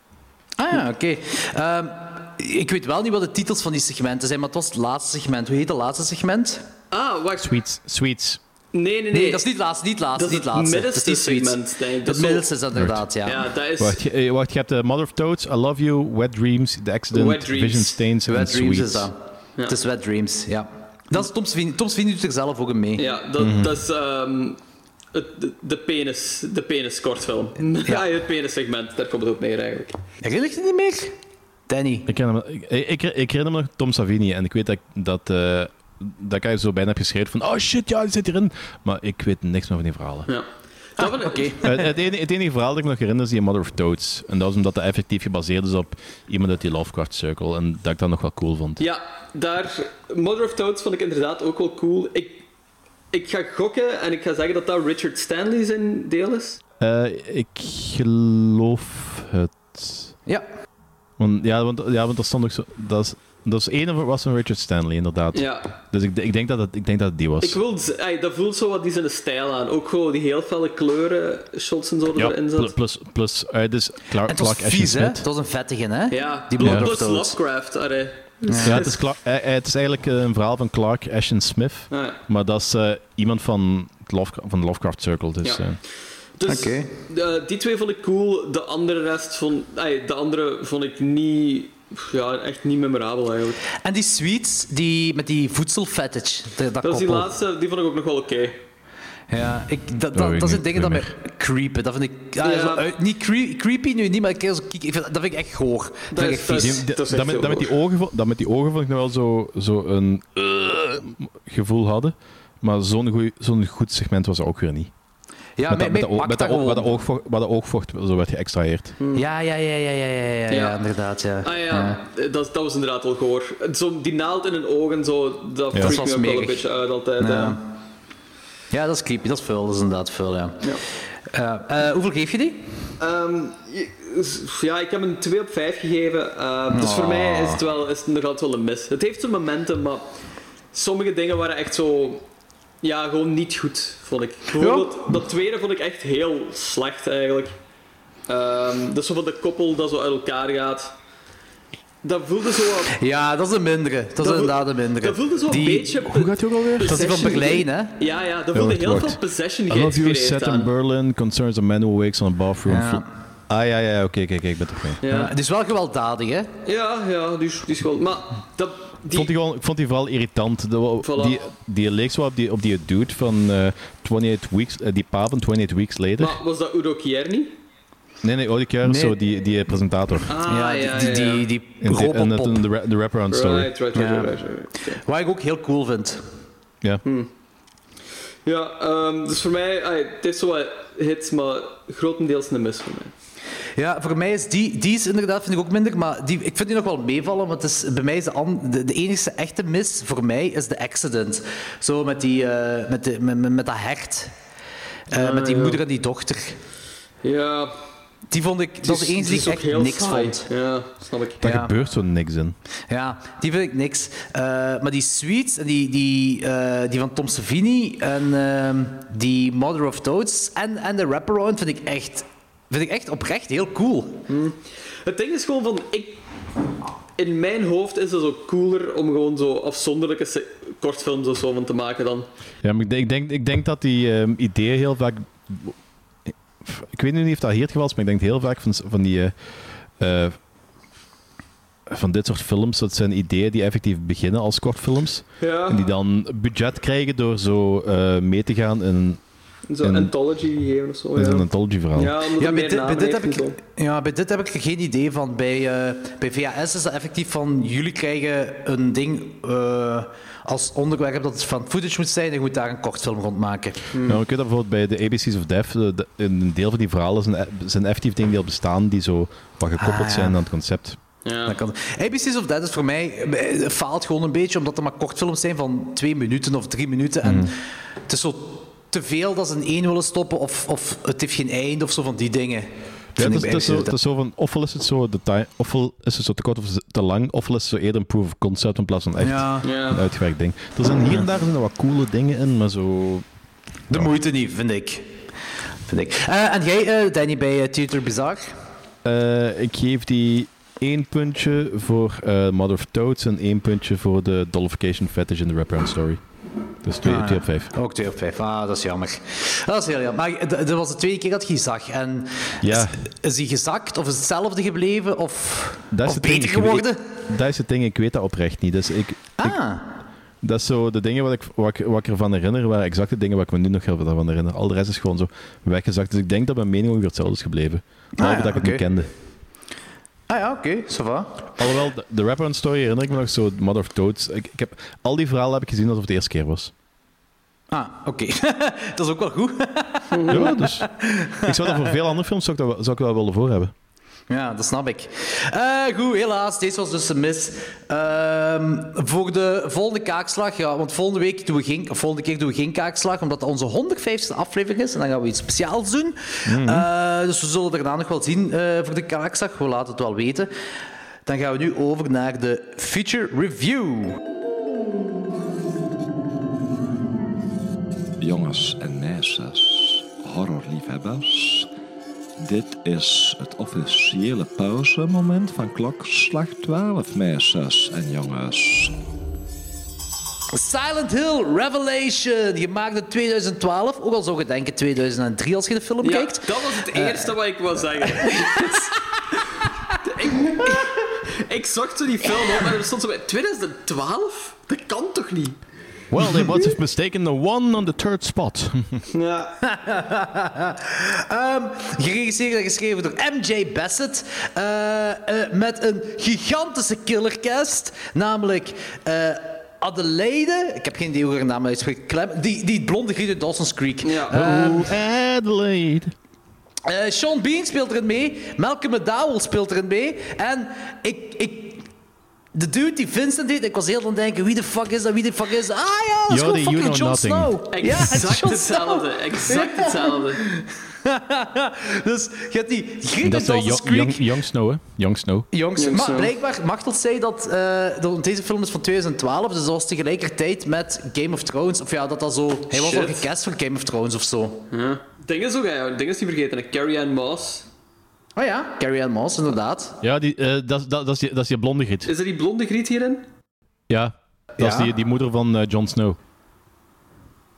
Ah ja, oké. Ehm, ik weet wel niet wat de titels van die segmenten zijn, maar het was het laatste segment. Hoe heet het laatste segment? Ah, wacht. Sweets. Sweets. Nee, nee, nee. Nee, dat is niet het laatste, niet Dat is niet het het zoiets. segment, denk ik. Dat Het middenste is inderdaad, ja. Ja, dat is... Wacht, je, eh, wacht, je hebt de Mother of Toads, I Love You, Wet Dreams, The Accident, Wet Dreams. Vision Stains en Wet Dreams is dat. Het is Wet Dreams, ja. Dat is Tom Sweeney. Tom Sweeney doet er zelf ook in mee. Ja, dat, Mhm. dat is ehm, het, de, penis, de penis kortfilm. Ja, het penis segment, daar komt het op neer eigenlijk. Herinner je het niet meer? Danny. Ik herinner, me, ik, ik, ik herinner me nog Tom Savini en ik weet dat dat, eh, dat ik eigenlijk zo bijna heb geschreven van oh shit, ja, die zit hierin. Maar ik weet niks meer van die verhalen. Ja. Ik- Oké. Eh, het, enige, het enige verhaal dat ik me nog herinner is die Mother of Toads. En dat was omdat dat effectief gebaseerd is op iemand uit die Lovecraft Circle. En dat ik dat nog wel cool vond. Ja, daar... Mother of Toads vond ik inderdaad ook wel cool. Ik, ik ga gokken en ik ga zeggen dat dat Richard Stanley zijn deel is. Eh, ik geloof het. Ja. Want, ja, want, ja, want dat stond ook zo. Dat is, dat is één was van Richard Stanley, inderdaad. Ja. Dus ik, ik, denk dat het, ik denk dat het die was. Ik wil... ey, dat voelt zo wat die zijn stijl aan. Ook gewoon die heel felle kleuren, shots en zo ja, erin zitten. plus, plus uit is Clark, En het was Clark vies, hè? Het was een vettige, hè? Ja, Die of plus. Lovecraft. Allee. Ja, het is, Clark- eh, eh, het is eigenlijk een verhaal van Clark Ashton Smith. Ah, ja. Maar dat is iemand van, Lovecraft, van de Lovecraft Circle. Dus, Ja. Dus Oké. die twee vond ik cool. De andere rest vond... de andere vond ik niet... Ja, echt niet memorabel eigenlijk. En die sweets, die, met die voedselfetish, dat, dat Dat is die koppel. laatste, die vond ik ook nog wel oké. Ja, ik, dat, Dat dat, weet ik dat zijn niet, dingen dat me creepen. Dat vind ik... Ja, Ja. zo niet cre- creepy nu niet, maar ik, zo, kijk, ik vind, dat vind ik echt goor. Dat, vind ik is- echt dat vies. is- die- dat dat, is echt met, heel dat, met die ogen, vo- dat met die ogen vond ik nog wel zo, zo een eh, gevoel hadden. Maar zo'n goeie- zo'n goed segment was er ook weer niet. Ja, met, dat, met, met, oogvocht, dat oogvocht zo werd geëxtraheerd. Ja, ja, ja, ja, ja, ja, ja, ja, Ja. inderdaad, ja. Ah ja, Dat, dat was inderdaad wel goor. Zo, die naald in hun ogen, zo, dat Ja. freakt Dat me wel een beetje uit altijd. Ja. Dat is creepy, dat is vuil, dat is inderdaad vuil, ja. Ja. Eh, eh, hoeveel geef je die? Ehm, ja, ik heb een 2 op 5 gegeven. Ehm, dus voor Oh. mij is het, wel, is het nog altijd wel een mis. Het heeft zijn momenten, maar sommige dingen waren echt zo... Ja, gewoon niet goed, vond ik. Bijvoorbeeld, dat tweede vond ik echt heel slecht, eigenlijk. Ehm dus zo van de koppel dat zo uit elkaar gaat. Dat voelde zo wat... Ja, dat is een mindere. Dat is inderdaad een mindere. Dat voelde zo een Die- beetje... Hoe gaat het ook alweer? Dat is van Berlijn, hè? Ja, ja, dat voelde heel veel Possession I love you, set in. Berlin, concerns a man who wakes on a bathroom Ja. floor. Ah ja, ja, oké, oké, oké, ik ben toch mee. Ja. Ja, Het is wel gewelddadig, hè? ja, ja die, is, die is wel... Maar dat... Ik vond die, gewoon, ik vond die vooral irritant. De- Voilà. die, die leek zo op die, op die dude van eh 28 Weeks, eh, die pa van 28 Weeks Later. Maar was dat Udo Kierny? nee, nee, Nee. zo die, die presentator. Ah, ja, die, die, die, die In de, en de, de wraparound story. Right, right, right, Ja. right, right, right. Oké. Wat ik ook heel cool vind. Ja. Ja, ehm, dus voor mij, het heeft zo wat hits, maar grotendeels een mis voor mij. Ja, voor mij is die, die is inderdaad vind ik ook minder, maar die, ik vind die nog wel meevallen, want het is, bij mij is de, an- de, de enige echte mis voor mij is de accident. Zo met, die, eh, met, de, met, met, met dat hert. Eh, met die ja. moeder en die dochter. Ja, Die vond ik, dat is de enige die ik echt niks saai. vond. Ja, snap ik. Daar Ja. gebeurt zo niks in. Ja, die vind ik niks. Eh, maar die Sweets, en die, die, eh, die van Tom Savini en ehm, die Mother of Toads en, en de Wraparound vind ik, echt, vind ik echt oprecht heel cool. Het ding is gewoon van, ik... In mijn hoofd is het zo cooler om gewoon zo afzonderlijke kortfilms of zo van te maken dan. Ja, maar ik denk, ik denk, ik denk dat die ehm, ideeën heel vaak... Ik weet nu niet of dat hier het geval is, maar ik denk heel vaak van, van die... eh, eh, van dit soort films, dat zijn ideeën die effectief beginnen als kortfilms. Ja. En die dan budget krijgen door zo eh, mee te gaan in, Zo'n in- anthology of zo. Ja, zo'n anthology-verhaal. ja omdat Ja, het bij, meer dit, bij, namen dit heb heeft en ik, zo. ja, bij dit heb ik er geen idee van. Bij, eh, bij VHS is dat effectief van... Jullie krijgen een ding eh, als onderwerp dat het van footage moet zijn en je moet daar een kortfilm rond maken. Nou, ik weet dat bijvoorbeeld bij de ABC's of Death, de- de- een deel van die verhalen zijn, zijn effectief dingen die al bestaan, die zo wat gekoppeld Ah, ja. zijn aan het concept. Ja. Kan. ABC's of Dead is voor mij eh, faalt gewoon een beetje, omdat er maar kortfilms zijn van twee minuten of drie minuten. En het is zo te veel dat ze in één willen stoppen, of, of het heeft geen einde, of zo van die dingen. Ja, het, is, zo, ABC's het is zo van, ofwel is het zo, de time, ofwel is het zo te kort of te lang, ofwel is het zo eerder een proof of concept in plaats van echt Ja, Ja. een uitgewerkt ding. Er zijn hier en daar zijn er wat coole dingen in, maar zo... de moeite niet, vind ik. Vind ik. Eh, en jij, eh, Danny, bij eh, Theater Bizarre? Eh, ik geef die één puntje voor eh, Mother of Toads en één puntje voor de Dollification Fetish in de Wraparound Story. Dus twee, Ah, twee op vijf. Ook 2 op 5. Ah, dat is jammer. Dat is heel jammer. Maar dat was de tweede keer dat je die zag. En Ja. is, is die gezakt, of is het hetzelfde gebleven, of, Dat is of het ding, beter weet- geworden? Dat is het ding, ik weet dat oprecht niet. Dus ik, Ah, Dat is zo de dingen wat ik, wat, ik, wat ik ervan herinner, waren exact de dingen wat ik me nu nog heel veel van herinner. Al de rest is gewoon zo weggezakt. Dus ik denk dat mijn mening ongeveer hetzelfde is gebleven. Behalve ja, dat ik het niet kende. Ah ja, oké, ça va. Alhoewel, de, de Wraparound Story herinner ik me nog zo, Mother of Toads. Ik, ik heb, al die verhalen heb ik gezien alsof het de eerste keer was. Ah, oké. dat is ook wel goed. Ja, dus ik zou dat voor veel andere films zou ik dat, zou ik dat wel willen voor hebben. Ja, dat snap ik. Eh, goed, helaas. Deze was dus een mis. Ehm, voor de volgende kaakslag, ja, want volgende week doen we geen, volgende keer doen we geen kaakslag, omdat dat onze 150ste aflevering is. En dan gaan we iets speciaals doen. Eh, dus we zullen daarna nog wel zien eh, voor de kaakslag. We laten het wel weten. Dan gaan we nu over naar de feature review. Jongens en meisjes, horrorliefhebbers. Dit is het officiële pauzemoment van klokslag 12, meisjes en jongens. Silent Hill Revelation, gemaakt in 2012. Ook al zou je denken 2003 als je de film Ja, kijkt. dat was het eerste wat ik wou zeggen. ik, ik zag zo die film op en er stond zo bij 2012? Dat kan toch niet? Well, they must have mistaken the one on the third spot. Ja. Ehm, geregisseerd en geschreven door MJ Bassett. eh, eh, met een gigantische killercast. Namelijk eh, Adelaide. Ik heb geen idee hoe haar naam uitspreekt. Clem, die, die blonde griet uit Dawson's Creek. Ja. Ehm, oh, Adelaide. eh, Sean Bean speelt erin mee. Malcolm McDowell speelt erin mee. En ik... ik de dude die Vincent deed, ik was heel aan het denken, wie de fuck is dat, wie de fuck is dat? Ah ja, dat is gewoon you fucking know Jon nothing. Snow. Ja, Exact Jon hetzelfde. Snow. Exact hetzelfde. dus je hebt die griet Dat is young, Creek. young, young Snow, hè? Young Snow. Jongs, Jongs, maar ja. blijkbaar Machtel zei dat, eh, dat deze film is van 2012, dus dat was tegelijkertijd met Game of Thrones. Of ja, dat dat zo... Hij was al gecast voor Game of Thrones of zo. Ja. Ding is ook, ja, ding is niet vergeten. hè. Carrie Ann Moss. Oh ja, Carrie Ann Moss, inderdaad. Ja, die, eh, dat, dat, dat, is die, dat is die blonde giet. Is er die blonde griet hierin? Ja, dat is die, die moeder van eh, Jon Snow.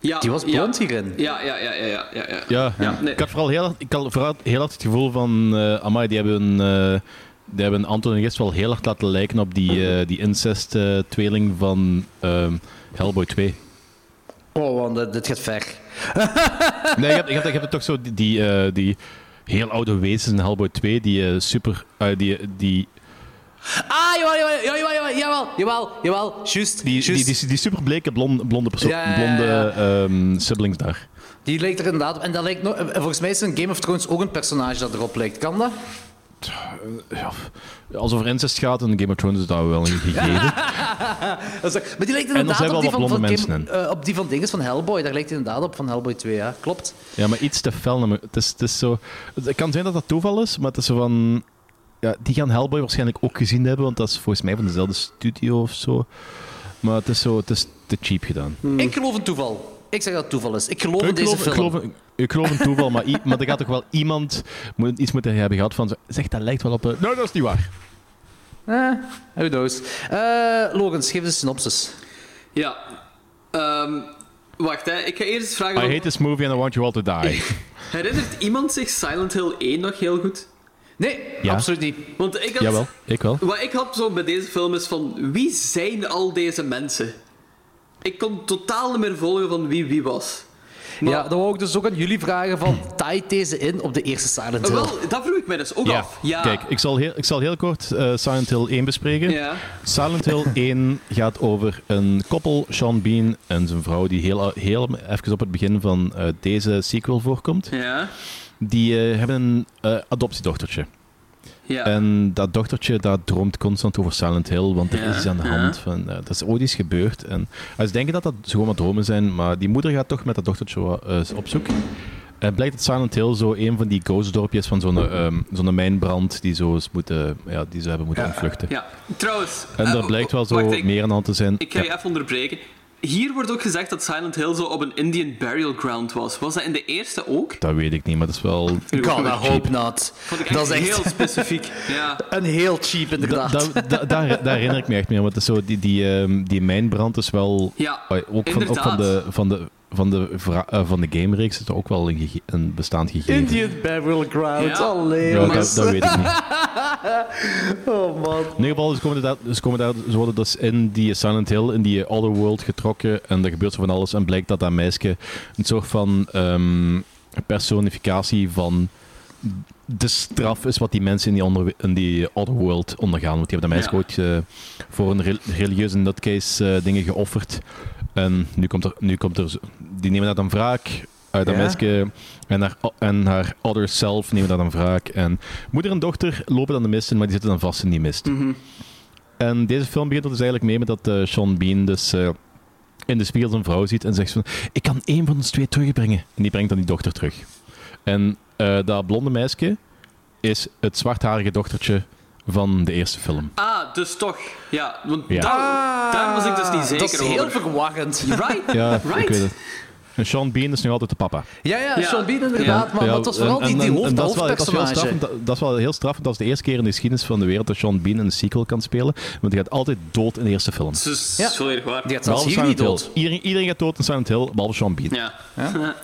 Ja, Die was ja. blond hierin. Ja, ja, ja, ja, ja. ja, ja. Ja, Ja, nee. ik had vooral heel, hard- ik had vooral heel hard het gevoel van... eh amai, die hebben, eh die hebben Anton en Gist wel heel hard laten lijken op die, eh, die incest-tweeling van ehm, Hellboy 2. Oh, want dit- gaat ver. Nee, je hebt, je hebt, je hebt toch zo die, die, eh, die heel oude wezens in Hellboy 2, die eh, super... eh, die, die, Ah, jawel, jawel, jawel, jawel, jawel, jawel, juist, die, die, die, die super bleke blonde, blonde, blonde ehm, siblings daar. Die lijkt er inderdaad op. En dat lijkt nog, eh, volgens mij is in Game of Thrones ook een personage dat erop lijkt. Kan dat? Ja, als over incest gaat in Game of Thrones is dat wel een gegeven. Dat maar die lijkt En er inderdaad zijn op wel die wat van, van, blonde Kim- mensen eh, op die van dinges van Hellboy. Daar lijkt hij inderdaad op van Hellboy 2, ja. Klopt. Ja, maar iets te fel. Het, is, het, is zo, het kan zijn dat dat toeval is, maar het is zo van... Ja, die gaan Hellboy waarschijnlijk ook gezien hebben, want dat is volgens mij van dezelfde studio of zo. Maar het is zo, het is te cheap gedaan. Ik geloof een toeval. Ik zeg dat het toeval is. Ik geloof in Ik deze geloof, ik film. geloof, ik geloof een toeval, maar, i- maar er gaat toch wel iemand moet, iets moeten hebben gehad van... Zeg, dat lijkt wel op... een- Nou, dat is niet waar. Eh, who knows. Eh Logan, geef eens een synopsis. Ja. Ehm, wacht, hè. ik ga eerst eens vragen... I hate this movie and I want you all to die. Herinnert iemand zich Silent Hill 1 nog heel goed? Nee, Ja. absoluut niet. Want ik had... Jawel, ik wel. Wat ik had zo bij deze film is van... Wie zijn al deze mensen? Ik kon totaal niet meer volgen van wie wie was. Maar- Ja, dan wou ik dus ook aan jullie vragen van, taait deze in op de eerste Silent Hill? Wel, dat vroeg ik mij dus ook Ja. af. Ja. Kijk, ik zal heel, ik zal heel kort eh, Silent Hill 1 bespreken. Ja. Silent Hill 1 gaat over een koppel, Sean Bean en zijn vrouw, die heel, heel even op het begin van eh, deze sequel voorkomt. Ja. Die eh, hebben een eh, adoptiedochtertje. Ja. En dat dochtertje dat droomt constant over Silent Hill, want er Ja, is iets aan de ja. hand. Van, eh, dat is ooit iets gebeurd. En, ze denken dat dat gewoon maar dromen zijn, maar die moeder gaat toch met dat dochtertje eh, op zoek. En blijkt dat Silent Hill zo een van die ghostdorpjes van zo'n zo'n mijnbrand die, zo moeten, ja, die ze hebben moeten ontvluchten. Ja. Trouwens... En eh, er blijkt wel zo wacht, ik- meer aan de hand te zijn. Ik ga je even onderbreken. Hier wordt ook gezegd dat Silent Hill zo op een Indian burial ground was. Was dat in de eerste ook? dat weet ik niet, maar dat is wel... God, I hope not. Ik Dat is echt heel specifiek. Ja. een heel cheap, Da, inderdaad. da- da- daar, daar herinner ik me echt mee, want het is zo, die, die, ehm, die mijnbrand is wel... Ja, ook van, ook van, de, van, de, van, de, eh, van de gamereeks is er ook wel een, gege- een bestaand gegeven. Indian Burial Ground, Ja. alleen Ja, maar. dat, dat weet ik niet. Oh man. In ieder geval, ze komen daar, ze, komen daar, ze worden dus in die Silent Hill, in die Otherworld getrokken en er gebeurt zo van alles en blijkt dat dat meisje een soort van ehm, personificatie van de straf is wat die mensen in die, onder, in die Otherworld ondergaan. Want die hebben dat meisje Ja. ooit eh, voor een re- religieuze nutcase eh, dingen geofferd. En nu komt er, nu komt er die nemen dat dan wraak uit dat Ja. meisje en haar, en haar other self nemen dat dan wraak. En moeder en dochter lopen dan de mist in, maar die zitten dan vast in die mist. Mhm. En deze film begint er dus eigenlijk mee met dat eh, Sean Bean dus eh, in de spiegel zijn vrouw ziet en zegt van ik kan één van ons twee terugbrengen. En die brengt dan die dochter terug. En eh, dat blonde meisje is het zwartharige dochtertje van de eerste film. Ah, dus toch. Ja, want Ja. Daar, daar was ik dus niet zeker Dat is heel over. verwarrend. Right? Ja, right? ik weet het. En Sean Bean is nu altijd de papa. Ja, ja, Ja. Sean Bean inderdaad, maar, maar het was vooral en- die, die en- hoofd, en dat is wel- dat is wel hoofdpersonage. straffend, dat is wel heel straffend. Dat is de eerste keer in de geschiedenis van de wereld dat Sean Bean een sequel kan spelen. Want hij gaat altijd dood in de eerste film. Dat is Ja. volledig waar. Die gaat zelfs hier niet dood. Iedereen, iedereen gaat dood in Silent Hill, behalve Sean Bean. Ja.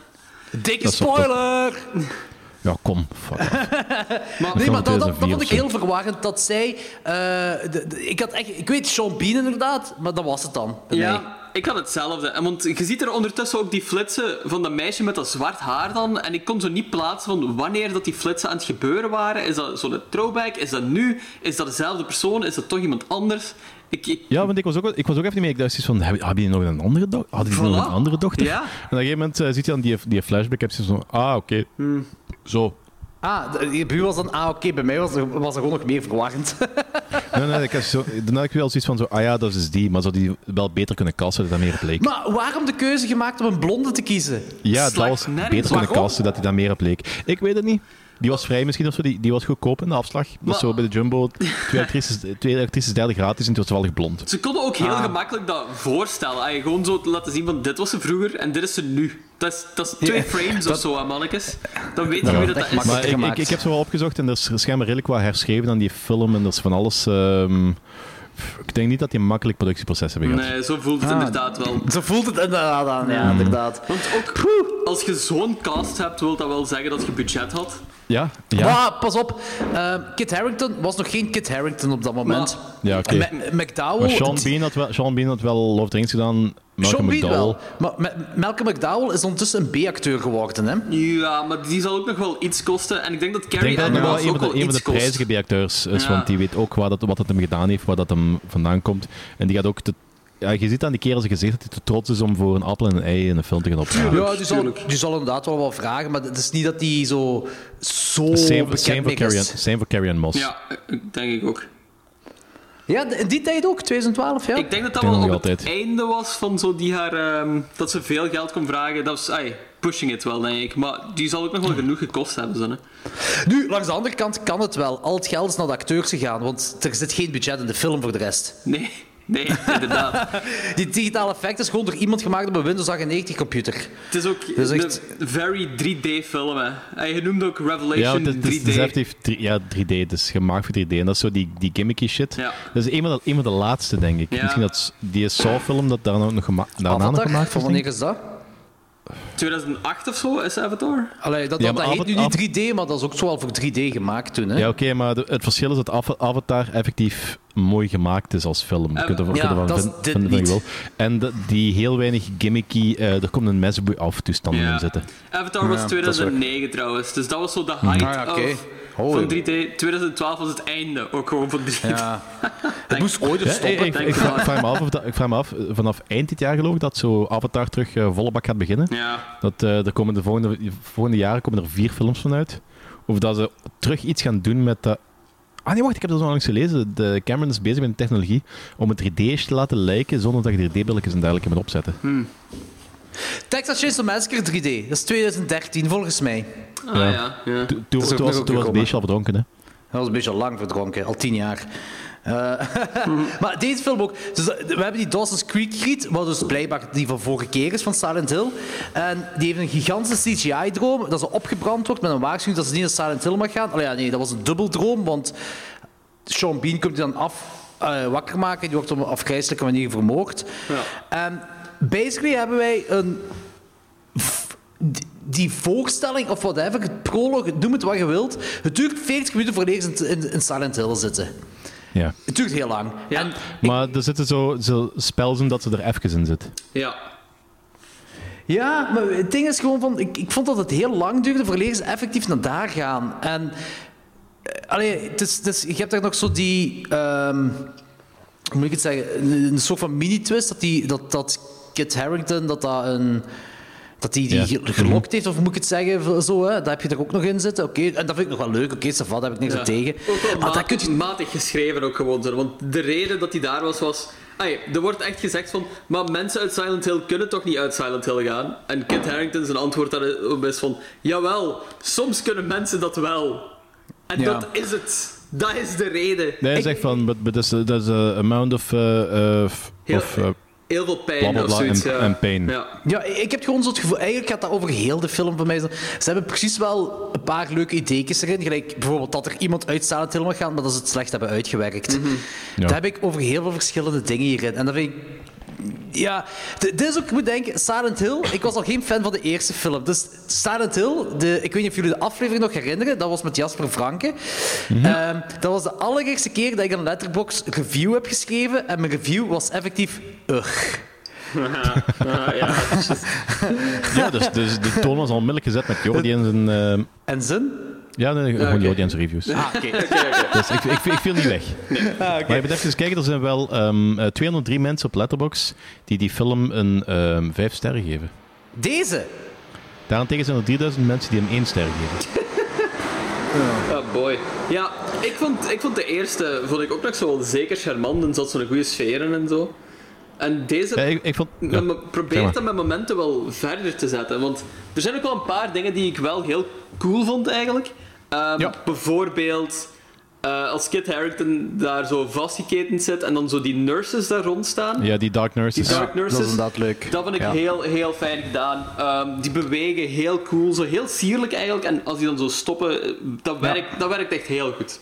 Dikke spoiler! Ja, kom. Nee, maar dat, dat, dat 2004 vond ik heel verwarrend dat zij... eh, de- de- ik, had echt, ik weet Sean Bean inderdaad, maar dat was het dan. mij. Ja, ik had hetzelfde. En want je ziet er ondertussen ook die flitsen van dat meisje met dat zwart haar dan. En ik kon zo niet plaatsen van wanneer dat die flitsen aan het gebeuren waren. Is dat zo'n throwback? Is dat nu? Is dat dezelfde persoon? Is dat toch iemand anders? Ik, ik, Ja, want ik was ook, ik was ook even niet mee. Ik dacht van, hebben die nog een andere dochter? Hadden die nog een andere dochter? Ja. En op een gegeven moment eh, ziet hij dan die, die flashback. Heb je zo van, ah, oké. Zo. Ah, de- die buur was dan... Ah, oké, bij mij was er, was er gewoon nog meer verwarrend. Nee, nee, ik had zo, dan had ik wel zoiets van, zo, ah ja, dat is die. Maar zou die wel beter kunnen casten, dat dat meer op leek. maar waarom de keuze gemaakt om een blonde te kiezen? Ja, dat was beter kunnen casten, dat hij daar meer op leek. Ik weet het niet. Die was vrij misschien of zo. Die, die was goedkoop in de afslag. Dat Maar- zo bij de Jumbo. Twee actrices, twee actrices derde gratis en die was toevallig blond. Ze konden ook heel gemakkelijk dat voorstellen. Ay, gewoon zo te laten zien van dit was ze vroeger en dit is ze nu. Dat is, dat is twee Ja, frames of zo, hè, mannetjes. Dan weet je Ja. wie dat, dat Dat is. Maar ik, ik, gemaakt. ik heb zo wel opgezocht en er is schijnbaar redelijk wat herschreven aan die film. En er is van alles... ehm, ik denk niet dat die een makkelijk productieproces hebben gehad. Nee, zo voelt het inderdaad wel. Zo voelt het inderdaad aan, ja, inderdaad. Want ook als je zo'n cast hebt, wil dat wel zeggen dat je budget had. Ja? Ja? Maar pas op, eh, Kit Harington was nog geen Kit Harington op dat moment. Ja, oké. Ma- McDowell... Sean Bean, had wel, Sean Bean had wel Love of the Rings gedaan. Malcolm Sean Bean McDowell. wel. Maar Ma- Malcolm McDowell is ondertussen een B-acteur geworden, hè? Ja, maar die zal ook nog wel iets kosten. En ik denk dat Carrie Ann wel Moss een ook van de, wel een van de prijzige B-acteurs is, Ja. want die weet ook wat het, wat het hem gedaan heeft, waar dat hem vandaan komt. En die gaat ook de ja, je ziet aan die kerel zijn gezicht dat hij te trots is om voor een appel en een ei in een film te gaan opstaan. Ja, die zal, die zal inderdaad wel wat vragen, maar het is niet dat die zo, zo Same, same, bekend voor mee Carrie, is. same voor Moss. Ja, denk ik ook. Ja, in die tijd ook, 2012, ja. Ik denk dat dat denk wel nog op het einde was van zo die haar... ehm, dat ze veel geld kon vragen. Dat was ai, pushing it wel, denk ik. Maar die zal ook nog wel genoeg gekost hebben. Zo, hè. Nu, langs de andere kant kan het wel. Al het geld is naar de acteurs gegaan, want er zit geen budget in de film voor de rest. Nee, nee, inderdaad. Die digitale effect is gewoon door iemand gemaakt op een Windows 98 computer. Het is ook echt- een very 3D-film. hè. En je noemde ook Ja, Revelation is, het is, 3D. het is effectief drie- ja, 3D. Het is gemaakt voor 3D. En dat is zo die, die gimmicky shit. Ja. Dat is een van de, een van de laatste, denk ik. Ja. Misschien dat die Saw-film dat daarna nog, gema daarna nog gemaakt van is. wanneer is dat? 2008 of zo is Avatar. Allee, dat, Ja, dat, heet nu niet 3D, maar dat is ook zo al voor 3D gemaakt toen. Hè? Ja, oké, maar de- het verschil is dat Ava- Avatar effectief mooi gemaakt is als film. Eh, ervan ja, dat is dit niet. wil. En de- die heel weinig gimmicky, eh, er komt een messenboei af toestanden Ja. in zitten. Avatar was Ja, dat is 2009 trouwens. Dus dat was zo de height Ah, ja, oké. of, Holy. van 3D. 2012 was het einde ook gewoon van 3D. Ja. Het moest ooit eens Ja, stoppen. ik, ik, denk ik ik vraag, vraag me af of dat, ik vraag me af, eh, vanaf eind dit jaar geloof ik, dat zo Avatar terug eh, volle bak gaat beginnen. Ja. Dat, eh, er komen de volgende, de volgende jaren komen er vier films vanuit. Of dat ze terug iets gaan doen met dat... Ah nee, wacht, ik heb dat zo langs gelezen. De Cameron is bezig met een technologie om het 3D's te laten lijken zonder dat je 3D-billetjes en dergelijke moet opzetten. Texas Chainsaw Massacre 3D, dat is 2013 volgens mij. Ah ja, ja. Toen, was, het gekomen. beestje al verdronken, hè. Dat was een beetje lang verdronken, al tien jaar. Eh, maar deze film ook. Dus, eh, we hebben die Dawson's Creek Griet, wat dus blijkbaar die van vorige keer is van Silent Hill. En die heeft een gigantische CGI-droom dat ze opgebrand wordt met een waarschuwing dat ze niet naar Silent Hill mag gaan. Allee, ja, nee, dat was een dubbeldroom, want Sean Bean komt die dan af, eh, wakker maken. Die wordt op een afgrijzelijke manier vermoord. En basically hebben wij een die- voorstelling of whatever, het proloog, noem het wat je wilt. Het duurt 40 minuten voor eerst in, in, in Silent Hill zitten. Ja. Het duurt heel lang. Ja. En Maar er zitten zo, zo spels in dat ze er even in zit. ja. Ja, maar het ding is gewoon van... Ik, ik vond dat het heel lang duurde voor ze effectief naar daar gaan. En... eh, Allee, het is, het is- je hebt daar nog zo die... ehm, hoe moet ik het zeggen? Een, een soort van mini-twist dat, die, dat, dat Kit Harington dat dat een... Dat hij die, Ja. ge- gelokt heeft, of moet ik het zeggen? Zo, hè? Dat heb je er ook nog in zitten. Oké, En dat vind ik nog wel leuk. Oké, okay, daar heb ik niks Ja. tegen. Ook Maar dat kun je... matig geschreven ook gewoon zo. Want de reden dat hij daar was, was... Er wordt echt gezegd van... Maar mensen uit Silent Hill kunnen toch niet uit Silent Hill gaan? En Kit Harington zijn antwoord daarop is van... Jawel, soms kunnen mensen dat wel. En Ja. dat is het. Dat is de reden. Nee, hij Ik- zegt van, but, but there's a, there's a amount of, uh, uh, f- Heel- of uh, Heel veel pijn Bla, bla, of bla zoiets. en- ja. en pijn. Ja. Ja, ik heb gewoon zo het gevoel... Eigenlijk gaat dat over heel de film voor mij. Ze hebben precies wel een paar leuke ideetjes erin. Gelijk bijvoorbeeld dat er iemand uit Silent Hill mag gaan, maar dat ze het slecht hebben uitgewerkt. Dat heb ik over heel veel verschillende dingen hierin. En dat vind ik... Ja, dit is ook, ik moet denken, Silent Hill. Ik was al geen fan van de eerste film. Dus Silent Hill, de, ik weet niet of jullie de aflevering nog herinneren, dat was met Jasper Franke. Ehm, dat was de allereerste keer dat ik een letterbox review heb geschreven. En mijn review was effectief... Ugh. Ja. ja, dus, dus de toon was al onmiddellijk gezet met Jordi en zijn... uh, En zin? Ja, nee, gewoon. Jordi en zijn reviews. Ah, oké. Dus ik, ik, ik viel niet weg. Maar je moet even kijken, er zijn wel ehm, eh, 203 mensen op Letterboxd die die film een ehm 5 sterren geven. Deze? Daarentegen zijn er 3000 mensen die hem 1 ster geven. Oh boy. Ja, ik vond, ik vond de eerste vond ik ook nog zo wel zeker charmant en zat zo'n goede sfeer in en zo. En deze Ja, ik, ik vond... ja, zeg probeert maar. met momenten wel verder te zetten. Want er zijn ook wel een paar dingen die ik wel heel cool vond eigenlijk. Ehm, Ja. Bijvoorbeeld eh, als Kit Harington daar zo vastgeketend zit en dan zo die nurses daar rondstaan. Ja, die Dark Nurses. Die Dark Dat Nurses. is inderdaad leuk. Dat vind ik Ja. heel, heel fijn gedaan. Ehm, die bewegen heel cool, zo heel sierlijk eigenlijk. En als die dan zo stoppen, eh, dat, werkt, dat werkt echt heel goed.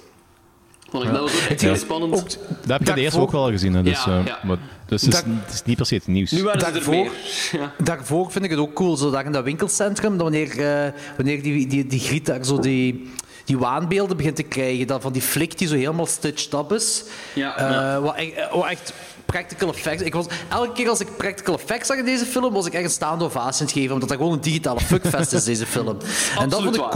Vond ik, Dat was ook echt heel spannend. Ook, Dat heb ik in de eerste ook wel al gezien. Hè, dus, Ja, eh, ja. Maar, dus het is, Daar- het is niet per se het nieuws. nu waren er daarvoor- meer. Ja. Daarvoor vind ik het ook cool, zo daar in dat winkelcentrum, dat wanneer, eh, wanneer die, die, die Griet daar zo die, die waanbeelden begint te krijgen, dat van die flik die zo helemaal stitched up is. Ja, Eh, ja. Wat, echt, eh, wat echt practical effects. Ik was, elke keer als ik practical effects zag in deze film, was ik echt een staande ovatie aan het geven, omdat dat gewoon een digitale fuckfest is, deze film. en dat vond ik waar.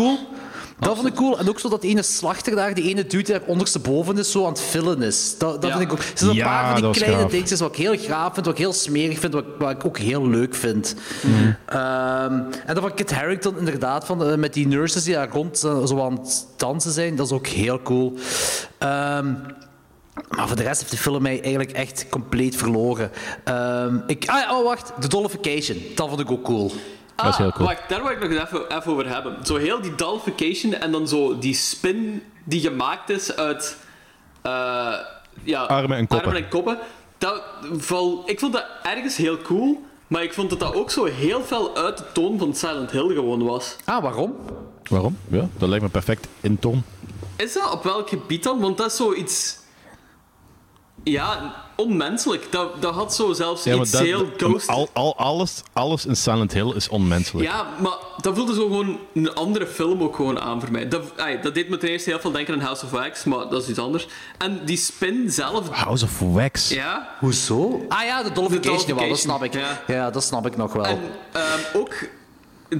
Dat vond ik cool. En ook zo dat ene slachter daar, die ene dude die daar ondersteboven is, zo aan het vullen is. Dat, dat Ja. vind ik ook. Er zijn een paar van die kleine dingetjes wat ik heel graaf vind, wat ik heel smerig vind, wat, wat ik ook heel leuk vind. Ehm, en dan van Kit Harington, inderdaad, van, eh, met die nurses die daar rond eh, zo aan het dansen zijn, dat is ook heel cool. Ehm, maar voor de rest heeft de film mij eigenlijk echt compleet verloren. Ehm, ik, ah, oh, wacht. The Dollification. Dat vond ik ook cool. Dat is heel cool. Ah, Wacht, daar wil ik nog even, even over hebben. Zo heel die Dollification en dan zo die spin die gemaakt is uit... eh, ja, Armen en koppen. Armen en koppen. Dat, val, ik vond dat ergens heel cool, maar ik vond dat dat ook zo heel veel uit de toon van Silent Hill gewoon was. Ah, waarom? Waarom? Ja, dat lijkt me perfect in toon. Is dat op welk gebied dan? Want dat is zoiets... Ja, onmenselijk. Dat, dat had zo zelfs Ja, iets dat, heel ghost... al, al, alles, alles in Silent Hill is onmenselijk. Ja, maar dat voelde zo gewoon een andere film ook gewoon aan voor mij. Dat, ai, dat deed me ten eerste heel veel denken aan House of Wax, maar dat is iets anders. En die spin zelf... House of Wax. Ja. Hoezo? Ah ja, de Dollification, jawel, dat snap ik. Ja. Ja. dat snap ik nog wel. En ehm, ook...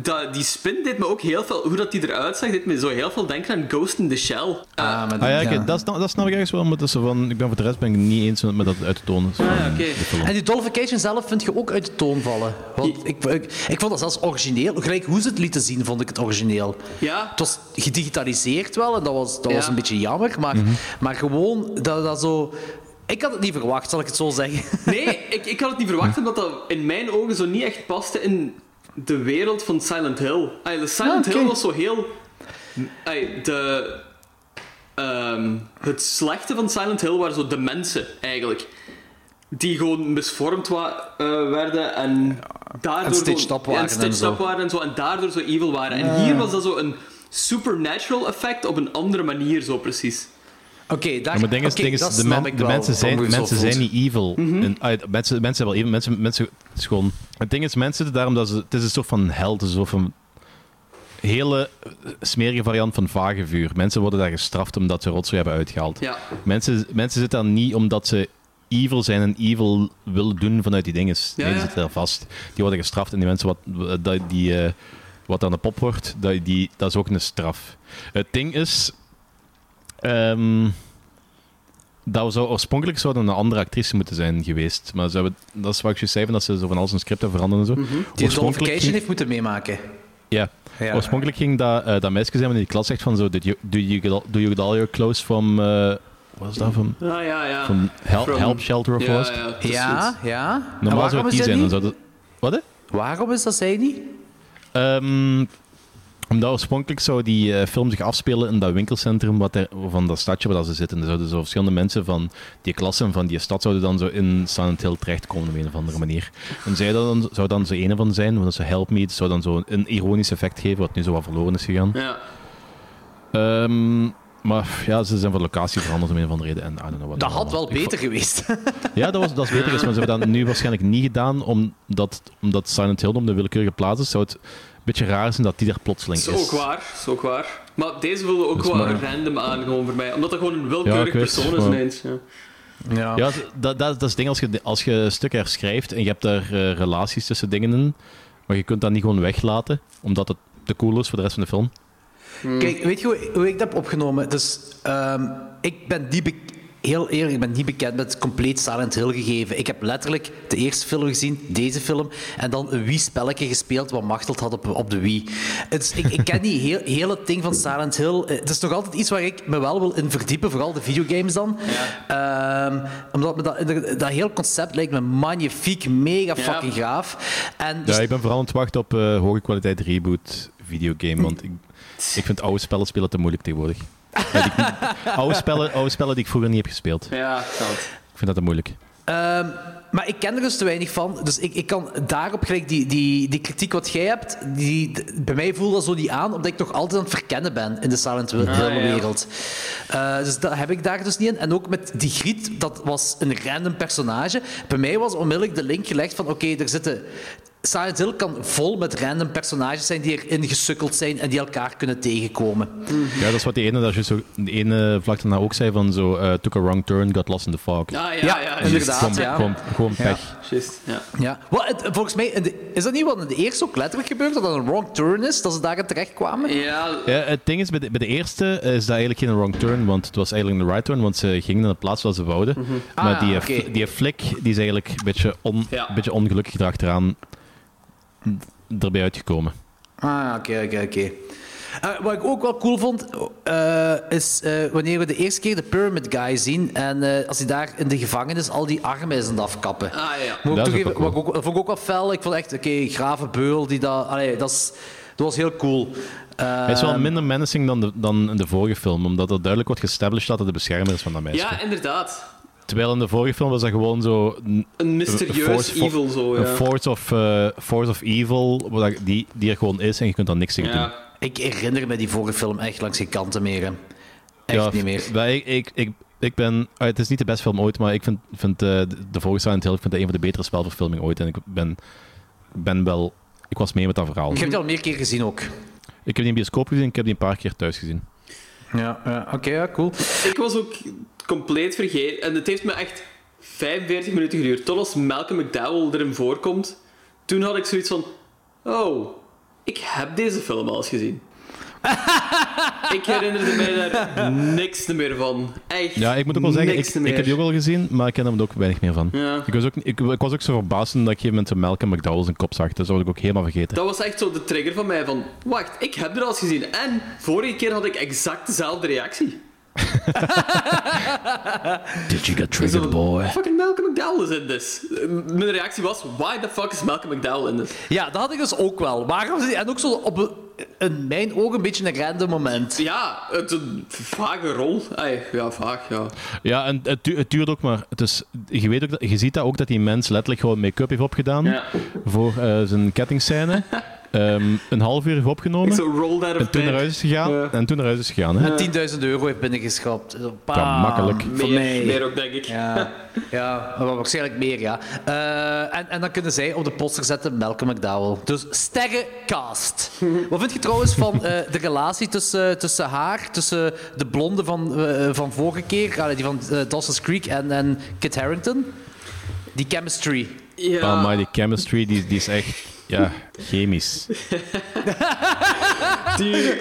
Dat, die spin deed me ook heel veel... Hoe dat die eruit zag, deed me zo heel veel denken aan Ghost in the Shell. Ah, maar Ah ja, dat, snap- dat snap ik ergens wel, maar dat van, ik ben voor de rest ben ik het niet eens met dat uit te tonen. Ah, ja, oké. En die Dollification zelf vind je ook uit de toon vallen. Want ik, ik, ik vond dat zelfs origineel. Gelijk hoe ze het lieten zien, vond ik het origineel. Ja. Het was gedigitaliseerd wel en dat was, dat Ja. was een beetje jammer. Maar, Mhm. maar gewoon dat, dat zo... Ik had het niet verwacht, zal ik het zo zeggen. Nee, ik, ik had het niet verwacht, omdat dat in mijn ogen zo niet echt paste in de wereld van Silent Hill. Ay, de Silent Ah. Hill was zo heel... ay, de, ehm, het slechte van Silent Hill waren zo de mensen, eigenlijk. Die gewoon misvormd wa- eh, werden en daardoor... En stitched up waren En stitched en zo. up waren en zo, en daardoor zo evil waren. En hier was dat zo een supernatural effect op een andere manier, zo precies. Oké, daar... Ja, maar het ding is, ding is, de, men- mensen zijn, zo mensen zijn niet evil. Mhm. En, mensen, mensen wel even. Mensen, mensen, het is gewoon, het ding is, mensen zitten daarom dat ze. Het is een soort van hel, het is een soort van hele smerige variant van vagevuur. Mensen worden daar gestraft omdat ze rotzooi hebben uitgehaald. Ja. Mensen, mensen zitten daar niet omdat ze evil zijn en evil willen doen vanuit die dingen. Ja, nee, die zitten daar vast. Die worden gestraft en die mensen wat, die, eh, wat aan de pop wordt, die, dat is ook een straf. Het ding is... ehm, dat we zou oorspronkelijk zouden een andere actrice moeten zijn geweest. Maar ze hebben, dat is wat ik je zei, van dat ze zo van alles een script hebben veranderd en zo. Die Oorspronkelijk Dollification ging- heeft moeten meemaken. ja. Ja. Oorspronkelijk ging dat, eh, dat meisje zijn in die klas zegt van zo, did you, do, you get all, do you get all your clothes from, eh, wat was dat, van, Ah, ja, ja. van help, From- help Shelter of ja, ja. Ja, Normaal waarom zou het is die dat zijn. Dan niet? zou dat, wat hè? Waarom is dat zij niet? Ehm, omdat oorspronkelijk zou die eh, film zich afspelen in dat winkelcentrum wat er, van dat stadje waar dat ze zitten. Er zouden zo verschillende mensen van die klasse en van die stad zouden dan zo in Silent Hill terechtkomen op een of andere manier. En zij dan, zou dan zo een van zijn, want dat ze Help Me, het zou dan zo een ironisch effect geven, wat nu zo wat verloren is gegaan. Ja. Ehm, maar ja, ze zijn van locatie veranderd om een of andere reden. En, I don't know what Dat had wel beter geweest. ja, dat, was, dat is beter is, maar ze hebben dat nu waarschijnlijk niet gedaan, omdat, omdat Silent Hill om de willekeurige plaats is. Zou het beetje raar zijn dat die daar plotseling Dat is is. ook waar, is ook waar. Maar deze voelde ook Dus wel maar- random aan, gewoon voor mij. Omdat dat gewoon een Ja, willekeurig persoon is ineens. Ja. Ja. Ja, dat, dat, dat is het ding. Als je, als je een stuk herschrijft en je hebt daar eh, relaties tussen dingen in, maar je kunt dat niet gewoon weglaten, omdat het te cool is voor de rest van de film. Kijk, weet je hoe, hoe ik dat heb opgenomen? Dus, ehm, ik ben be- heel eerlijk, ik ben niet bekend met compleet Silent Hill gegeven. Ik heb letterlijk de eerste film gezien, deze film, en dan een Wii-spelletje gespeeld wat Machteld had op, op de Wii. Het is, ik, ik ken die heel, het ding van Silent Hill. Eh, Het is nog altijd iets waar ik me wel wil in verdiepen, vooral de videogames dan. Ehm, omdat me dat, dat heel concept lijkt me magnifiek, mega Ja. fucking gaaf. En dus- Ja, ik ben vooral aan het wachten op eh, hoge kwaliteit reboot videogame, want ik, ik vind oude spellen spelen te moeilijk tegenwoordig. Oude, spellen, oude spellen die ik vroeger niet heb gespeeld. Ja, dat. Ik vind dat te moeilijk. Ehm, maar ik ken er dus te weinig van. Dus ik, ik kan daarop gelijk die, die, die kritiek wat jij hebt, die, bij mij voelt dat zo niet aan, omdat ik nog altijd aan het verkennen ben in de Silent Hill Ah, ja. wereld. Eh, dus dat heb ik daar dus niet in. En ook met die Griet, dat was een random personage. Bij mij was onmiddellijk de link gelegd van oké, er zitten... Silent Hill kan vol met random personages zijn die erin gesukkeld zijn en die elkaar kunnen tegenkomen. Ja, dat is wat die ene, dat je zo, de ene vlak daarna ook zei van zo, eh, took a wrong turn, got lost in the fog. Ah, ja, Ja, ja, ja, inderdaad. Gewoon, ja. gewoon, gewoon Ja. pech. Ja. Ja. Het- volgens mij, de- is dat niet wat in de eerste ook letterlijk gebeurd? Dat dat een wrong turn is, dat ze daarin terechtkwamen? Ja, Ja, het ding is, bij de, bij de eerste is dat eigenlijk geen wrong turn, want het was eigenlijk een right turn, want ze gingen naar de plaats waar ze wouden. Maar Ah, die, oké. die flik die is eigenlijk een beetje, on, Ja. een beetje ongelukkig erachteraan erbij uitgekomen. Ah, oké, oké, oké. Eh, wat ik ook wel cool vond, eh, is eh, wanneer we de eerste keer de Pyramid Guy zien en eh, als hij daar in de gevangenis al die armen is aan het afkappen. Ah ja. Dat toegeven, wat ik ook- dat vond ik ook wel fel. Ik vond echt, oké, grave beul, die dat... Allee, dat, is, dat was heel cool. Eh, Hij is wel minder menacing dan de, dan in de vorige film, omdat er duidelijk wordt gestablished dat hij de beschermer is van dat meisje. ja, inderdaad. Terwijl in de vorige film was dat gewoon zo... Een mysterieus force- evil zo, ja. Een force of, eh, force of evil, wat die, die er gewoon is en je kunt daar niks tegen doen. Ik herinner me die vorige film echt langs geen kanten meer. hè. Echt Ja, niet meer. wij- Ik, ik, ik, ik ben, ah, het is niet de beste film ooit, maar ik vind, vind eh, de, de vorige Silent Hill ik vind dat een van de betere spelverfilmingen ooit. En ik ben, ben wel... Ik was mee met dat verhaal. Ik heb die al meer keer gezien ook. Ik heb die in bioscoop gezien, ik heb die een paar keer thuis gezien. Ja, oké, ja, cool. Ik was ook compleet vergeten. En het heeft me echt 45 minuten geduurd. Tot als Malcolm McDowell erin voorkomt. Toen had ik zoiets van... Oh, ik heb deze film al eens gezien. ik herinnerde mij daar niks meer van. Echt Ja, ik moet ook wel zeggen, ik, heb die ook al gezien, maar ik ken hem er ook weinig meer van. Ja. Ik, was ook, ik, ik was ook zo verbaasd dat ik op een gegeven moment Malcolm McDowell zijn kop zag. Dat was ik ook helemaal vergeten. Dat was echt zo de trigger van mij van... Wacht, ik heb er al eens gezien. En vorige keer had ik exact dezelfde reactie. Did you get Zo, Fucking Malcolm McDowell is in this. Mijn reactie was, why the fuck is Malcolm McDowell in this? Ja, dat had ik dus ook wel. Waarom, en ook zo op een, in mijn ogen een beetje een random moment. Ja, het is een vage rol. Ay, ja, vaag, ja. Ja, en het, du- het duurt ook maar. Het is, je, weet ook dat, je ziet dat ook dat die mens letterlijk gewoon make-up heeft opgedaan Ja. voor eh, zijn kettingscène. Ehm, een half uur heeft opgenomen. En toen naar huis is gegaan. Ja. En toen naar huis is gegaan. Hè? En 10.000 euro heeft binnengeschapt. Zo, Ja, bam, makkelijk. Voor Meer, mij. meer ook, denk ik. Ja, ja maar waarschijnlijk meer, ja. Eh, en, en dan kunnen zij op de poster zetten Malcolm McDowell. Dus sterrencast. Wat vind je trouwens van eh, de relatie tussen, tussen haar, tussen de blonde van, eh, van vorige keer, die van Dawson's Creek en, en Kit Harington? Die chemistry. Ja. Oh, maar die chemistry die, die is echt ja, chemisch. Die,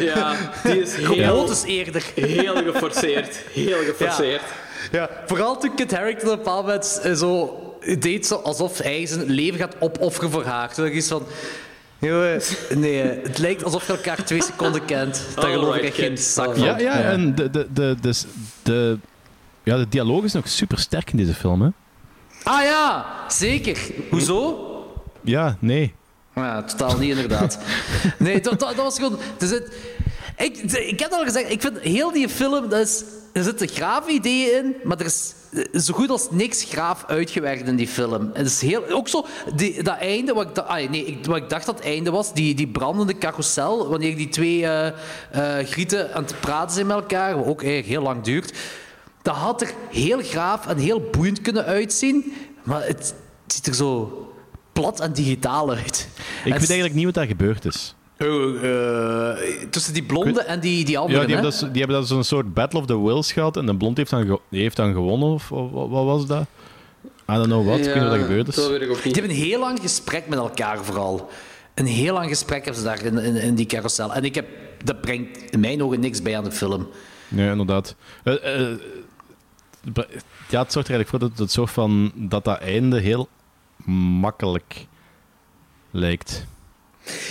ja, die is heel, Gewoontes eerder. heel geforceerd. Heel geforceerd. Ja, vooral toen Kit Harington op een bepaald moment eh, zo deed zo alsof hij zijn leven gaat opofferen voor haar. Toen dacht ik iets van... Jongen, nee, het lijkt alsof je elkaar twee seconden kent. Daar geloof ik echt geen zak van. Ja, ja, en de, de, de, de, de, ja, de dialoog is nog super sterk in deze film. Hè? Ah ja, zeker. Hoezo? Ja, nee. Ja, totaal niet inderdaad. Nee, dat, dat, dat was gewoon... Dus het, ik, ik heb al gezegd, ik vind heel die film, dat is, er zitten grave ideeën in, maar er is zo goed als niks graaf uitgewerkt in die film. Het is heel, ook zo, die, dat einde, wat ik, da- ah, nee, ik, wat ik dacht dat het einde was, die, die brandende carousel, wanneer die twee eh, grieten aan het praten zijn met elkaar, wat ook eigenlijk heel lang duurt, dat had er heel graaf en heel boeiend kunnen uitzien, maar het ziet er zo plat en digitaal uit. Ik weet eigenlijk niet wat daar gebeurd is. Eh, tussen die blonde en die, die andere, Ja, die hè? hebben, dat, die hebben dat zo'n soort Battle of the Wills gehad en de blond heeft dan, heeft dan gewonnen, of of wat, was dat? I don't know what, ik weet niet wat er gebeurd is. Dat weet ik ook Die hebben een heel lang gesprek met elkaar vooral. Een heel lang gesprek hebben ze daar in, in, in die carousel. En ik heb, dat brengt in mijn ogen niks bij aan de film. Ja, inderdaad. Eh, eh, ja, het zorgt er eigenlijk voor dat het soort van dat dat einde heel makkelijk lijkt.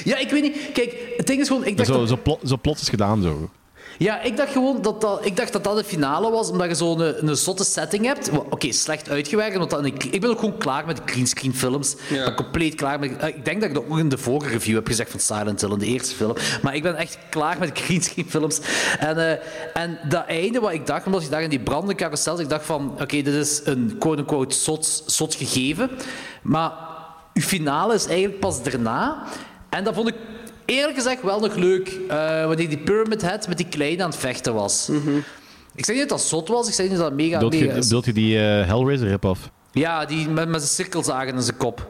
Ja, ik weet niet. Kijk, het ding is gewoon... Ik dacht, Zo, dat, zo, plo- zo plots is gedaan zo. Ja, ik dacht gewoon dat dat, ik dacht dat dat de finale was, omdat je zo'n een, een zotte setting hebt. Oké, slecht uitgewerkt. Want ik, ik ben ook gewoon klaar met greenscreen films. Ik ben compleet klaar met... eh, Ik denk dat ik dat ook in de vorige review heb gezegd van Silent Hill, in de eerste film. Maar ik ben echt klaar met greenscreen films. En, eh, en dat einde wat ik dacht, omdat je daar in die brandende carousel ik dacht van, oké, dit is een quote-unquote zot, zot gegeven. Maar uw finale is eigenlijk pas daarna. En dat vond ik eerlijk gezegd wel nog leuk. eh, wanneer die Pyramid Head met die kleine aan het vechten was. Ik zeg niet dat dat zot was, ik zeg niet dat dat mega... Bedoelt mega je, die eh, Hellraiser rip-off? Ja, die met, met zijn cirkelzagen in zijn kop.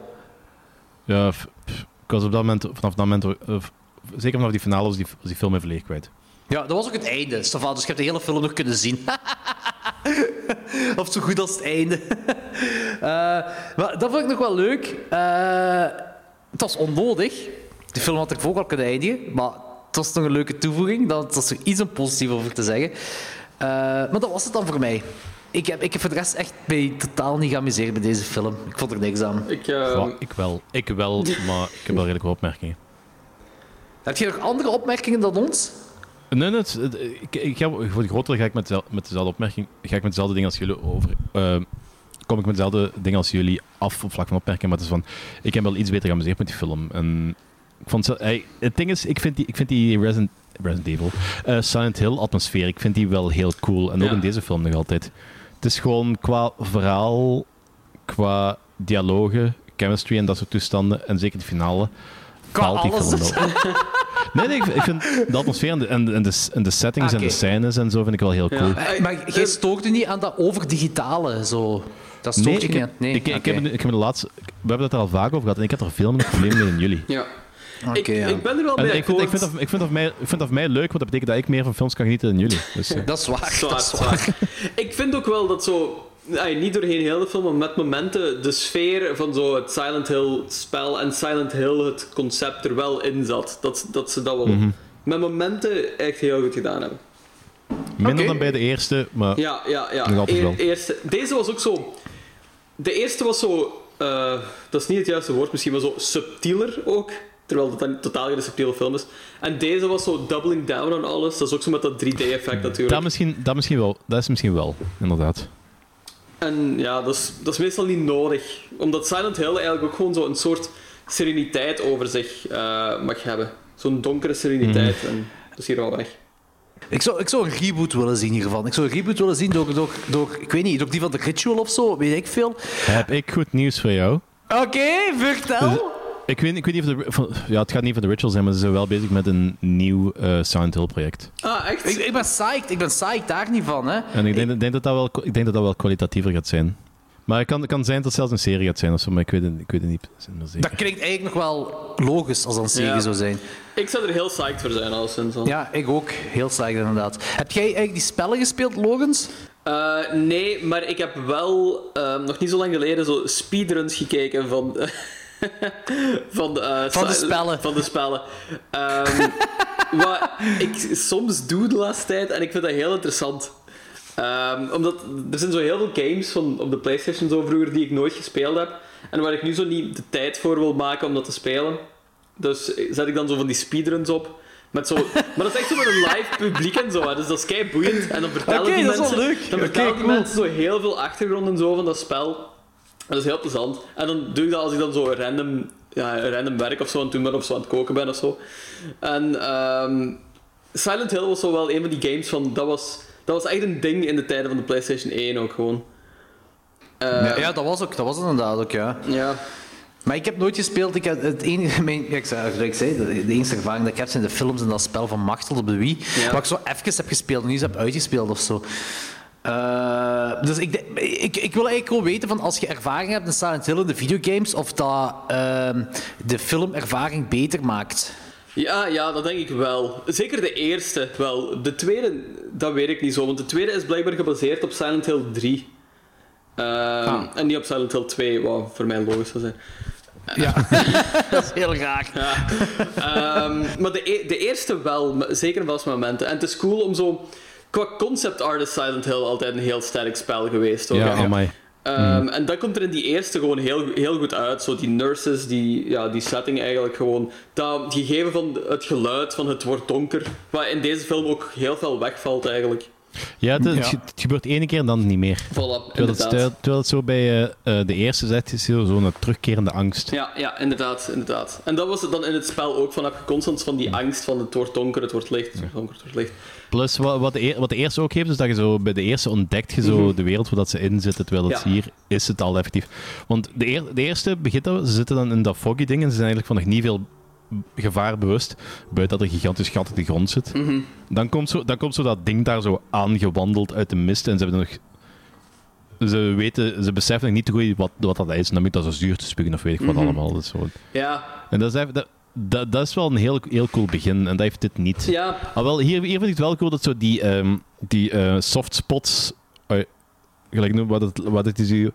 Ja, f- f- ik was op dat moment, vanaf dat moment, eh, f- zeker vanaf die finale, was die, was die film even leeg kwijt. Ja, dat was ook het einde. Stefan, dus je hebt de hele film nog kunnen zien. of zo goed als het einde. maar dat vond ik nog wel leuk. Het was onnodig. De film had er ook al kunnen eindigen, maar het was toch een leuke toevoeging. Dat was er iets om positief over te zeggen. Uh, maar dat was het dan voor mij. Ik heb, ik heb voor de rest echt mij totaal niet geamuseerd met deze film. Ik vond er niks aan. Ik, uh... ik wel. Ik wel, maar ik heb wel redelijk wat opmerkingen. Heb je nog andere opmerkingen dan ons? Nee, nee het, ik, ik ga, voor de grotere ga ik met, met dezelfde opmerking, ga ik met dezelfde dingen als jullie over. Uh, kom ik met dezelfde dingen als jullie af op vlak van opmerkingen. Maar het is van, ik heb wel iets beter geamuseerd met die film. En ik vond hey, het ding is, ik vind die, ik vind die Resident, Resident Evil, uh, Silent Hill atmosfeer, ik vind die wel heel cool. En ook Ja. in deze film nog altijd. Het is gewoon qua verhaal, qua dialogen, chemistry en dat soort toestanden. En zeker de finale. Qua die alles film. Nee, nee, ik, ik vind de atmosfeer en de, en de, en de, settings en de scènes en zo vind ik wel heel cool. Eh, Maar jij stoort je niet aan dat overdigitale, zo. Dat stoort Nee, je ik, niet heb- aan? Nee, ik, ik, heb, ik heb de laatste... We hebben het er al vaak over gehad en ik heb er veel meer problemen mee dan jullie. Ja. Ik, ja. ik ben er wel bij ik, vind, ik, vind dat, ik, vind dat mij, ik vind dat voor mij leuk, want dat betekent dat ik meer van films kan genieten dan jullie. Dus, eh, Dat is waar. Zwaar, dat is waar. zwaar. Ik vind ook wel dat zo... ay, niet doorheen heel de film, maar met momenten de sfeer van zo het Silent Hill spel en Silent Hill het concept er wel in zat. Dat, dat ze dat wel Mhm. met momenten echt heel goed gedaan hebben. minder dan bij de eerste, maar Ja, ja, ja. Nog altijd wel. eerste, deze was ook zo... De eerste was zo... eh, dat is niet het juiste woord misschien, maar zo subtieler ook. Terwijl het dan totaal geen subtiele film is. En deze was zo doubling down on alles. Dat is ook zo met dat 3D-effect natuurlijk. dat misschien, dat, misschien wel, dat is misschien wel, inderdaad. En ja, dat is, dat is meestal niet nodig. Omdat Silent Hill eigenlijk ook gewoon zo een soort sereniteit over zich eh, mag hebben. Zo'n donkere sereniteit. Mhm. En dat is hier al weg. Ik zou, ik zou een reboot willen zien hiervan. Ik zou een reboot willen zien door, door, door ik weet niet, door die van The Ritual of zo, weet ik veel. Heb ik goed nieuws voor jou? Oké, vertel. Ik weet, ik weet niet of de, van, ja, het gaat niet van de Ritual zijn, maar ze zijn wel bezig met een nieuw eh Silent Hill project. Ah, echt? Ik, ik ben psyched, ik ben psyched daar niet van, hè. En ik denk, denk dat dat wel, ik denk dat dat wel kwalitatiever gaat zijn. Maar het kan, het kan zijn dat het zelfs een serie gaat zijn of zo, maar ik weet het, ik weet het niet zeker. Dat klinkt eigenlijk nog wel logisch als dat een serie Ja. zou zijn. Ik zou er heel psyched voor zijn, alleszins. al. Ja, ik ook. Heel psyched inderdaad. Heb jij eigenlijk die spellen gespeeld, Logans? Eh, nee, maar ik heb wel ehm, nog niet zo lang geleden zo speedruns gekeken van. Van, eh, Van de spellen. Van de spellen. Ehm, wat ik soms doe de laatste tijd en ik vind dat heel interessant. Ehm, omdat er zijn zo heel veel games van op de PlayStation zo vroeger die ik nooit gespeeld heb. En waar ik nu zo niet de tijd voor wil maken om dat te spelen. Dus zet ik dan zo van die speedruns op. Met zo, maar dat is echt zo met een live publiek en zo. hè. Dus dat is kei boeiend. En dan vertellen Oké, die mensen. Dan vertellen die cool. mensen zo heel veel achtergrond en zo van dat spel. Dat is heel plezant. En dan doe ik dat als ik dan zo random, ja, random werk of zo aan het doen ben of zo aan het koken ben of zo. En ehm, Silent Hill was zo wel een van die games van. Dat was, dat was echt een ding in de tijden van de PlayStation 1 ook gewoon. Eh, ja, ja, dat was ook. Dat was inderdaad ook, ja. ja. Maar ik heb nooit gespeeld. Ik heb het enige, mijn, ik zei, ik zei, de, de enige ervaring dat ik heb zijn de films en dat spel van Machtel op de Wii. Ja. Waar ik zo even heb gespeeld en niet eens heb uitgespeeld of zo. Eh, dus ik, ik, ik wil eigenlijk gewoon weten van als je ervaring hebt in Silent Hill in de videogames, of dat ehm, de filmervaring beter maakt. Ja, ja, dat denk ik wel. Zeker de eerste wel. De tweede, dat weet ik niet zo. Want de tweede is blijkbaar gebaseerd op Silent Hill 3. Ehm, En niet op Silent Hill 2, wat voor mij logisch zou zijn. Ja, dat is heel raar. Ja. Ehm, maar de, e- de eerste wel, zeker in vaste momenten. En het is cool om zo... Qua concept art is Silent Hill altijd een heel sterk spel geweest. Ook, Ja, amai. Ehm, En dat komt er in die eerste gewoon heel, heel goed uit. Zo die nurses, die, ja, die setting eigenlijk gewoon. Dat gegeven van het geluid van het wordt donker. Wat in deze film ook heel veel wegvalt eigenlijk. Ja, het, het Ja. ge- het gebeurt één keer dan niet meer. Voilà, Terwijl het, terwijl het zo bij eh, eh, de eerste zet is zo- zo'n terugkerende angst. Ja, ja, inderdaad, inderdaad. En dat was het dan in het spel ook van. Heb je constant van die angst van het wordt donker, het wordt licht, het wordt donker, het wordt licht. Plus, wat, wat, de, eer- wat de eerste ook heeft, is dat je zo bij de eerste ontdekt je zo de wereld waar dat ze in zitten, terwijl het Ja. hier is het al effectief. Want de, eer- de eerste begint dat, ze zitten dan in dat foggy ding en ze zijn eigenlijk van nog niet veel gevaar bewust, buiten dat er een gigantisch gat in de grond zit. dan, komt zo, dan komt zo dat ding daar zo aangewandeld uit de mist en ze hebben nog... Ze weten, ze beseffen nog niet goed wat, wat dat is. En dan moet dat zo zuur te spugen of weet ik wat allemaal. Dat is zo. Ja, En dat is, even- dat, dat, dat is wel een heel, heel cool begin. En dat heeft dit niet. ja, Ah, wel, hier, hier vind ik het wel cool dat zo die, ehm die eh, soft spots. eh, gelijk nu, wat het, wat het is hier.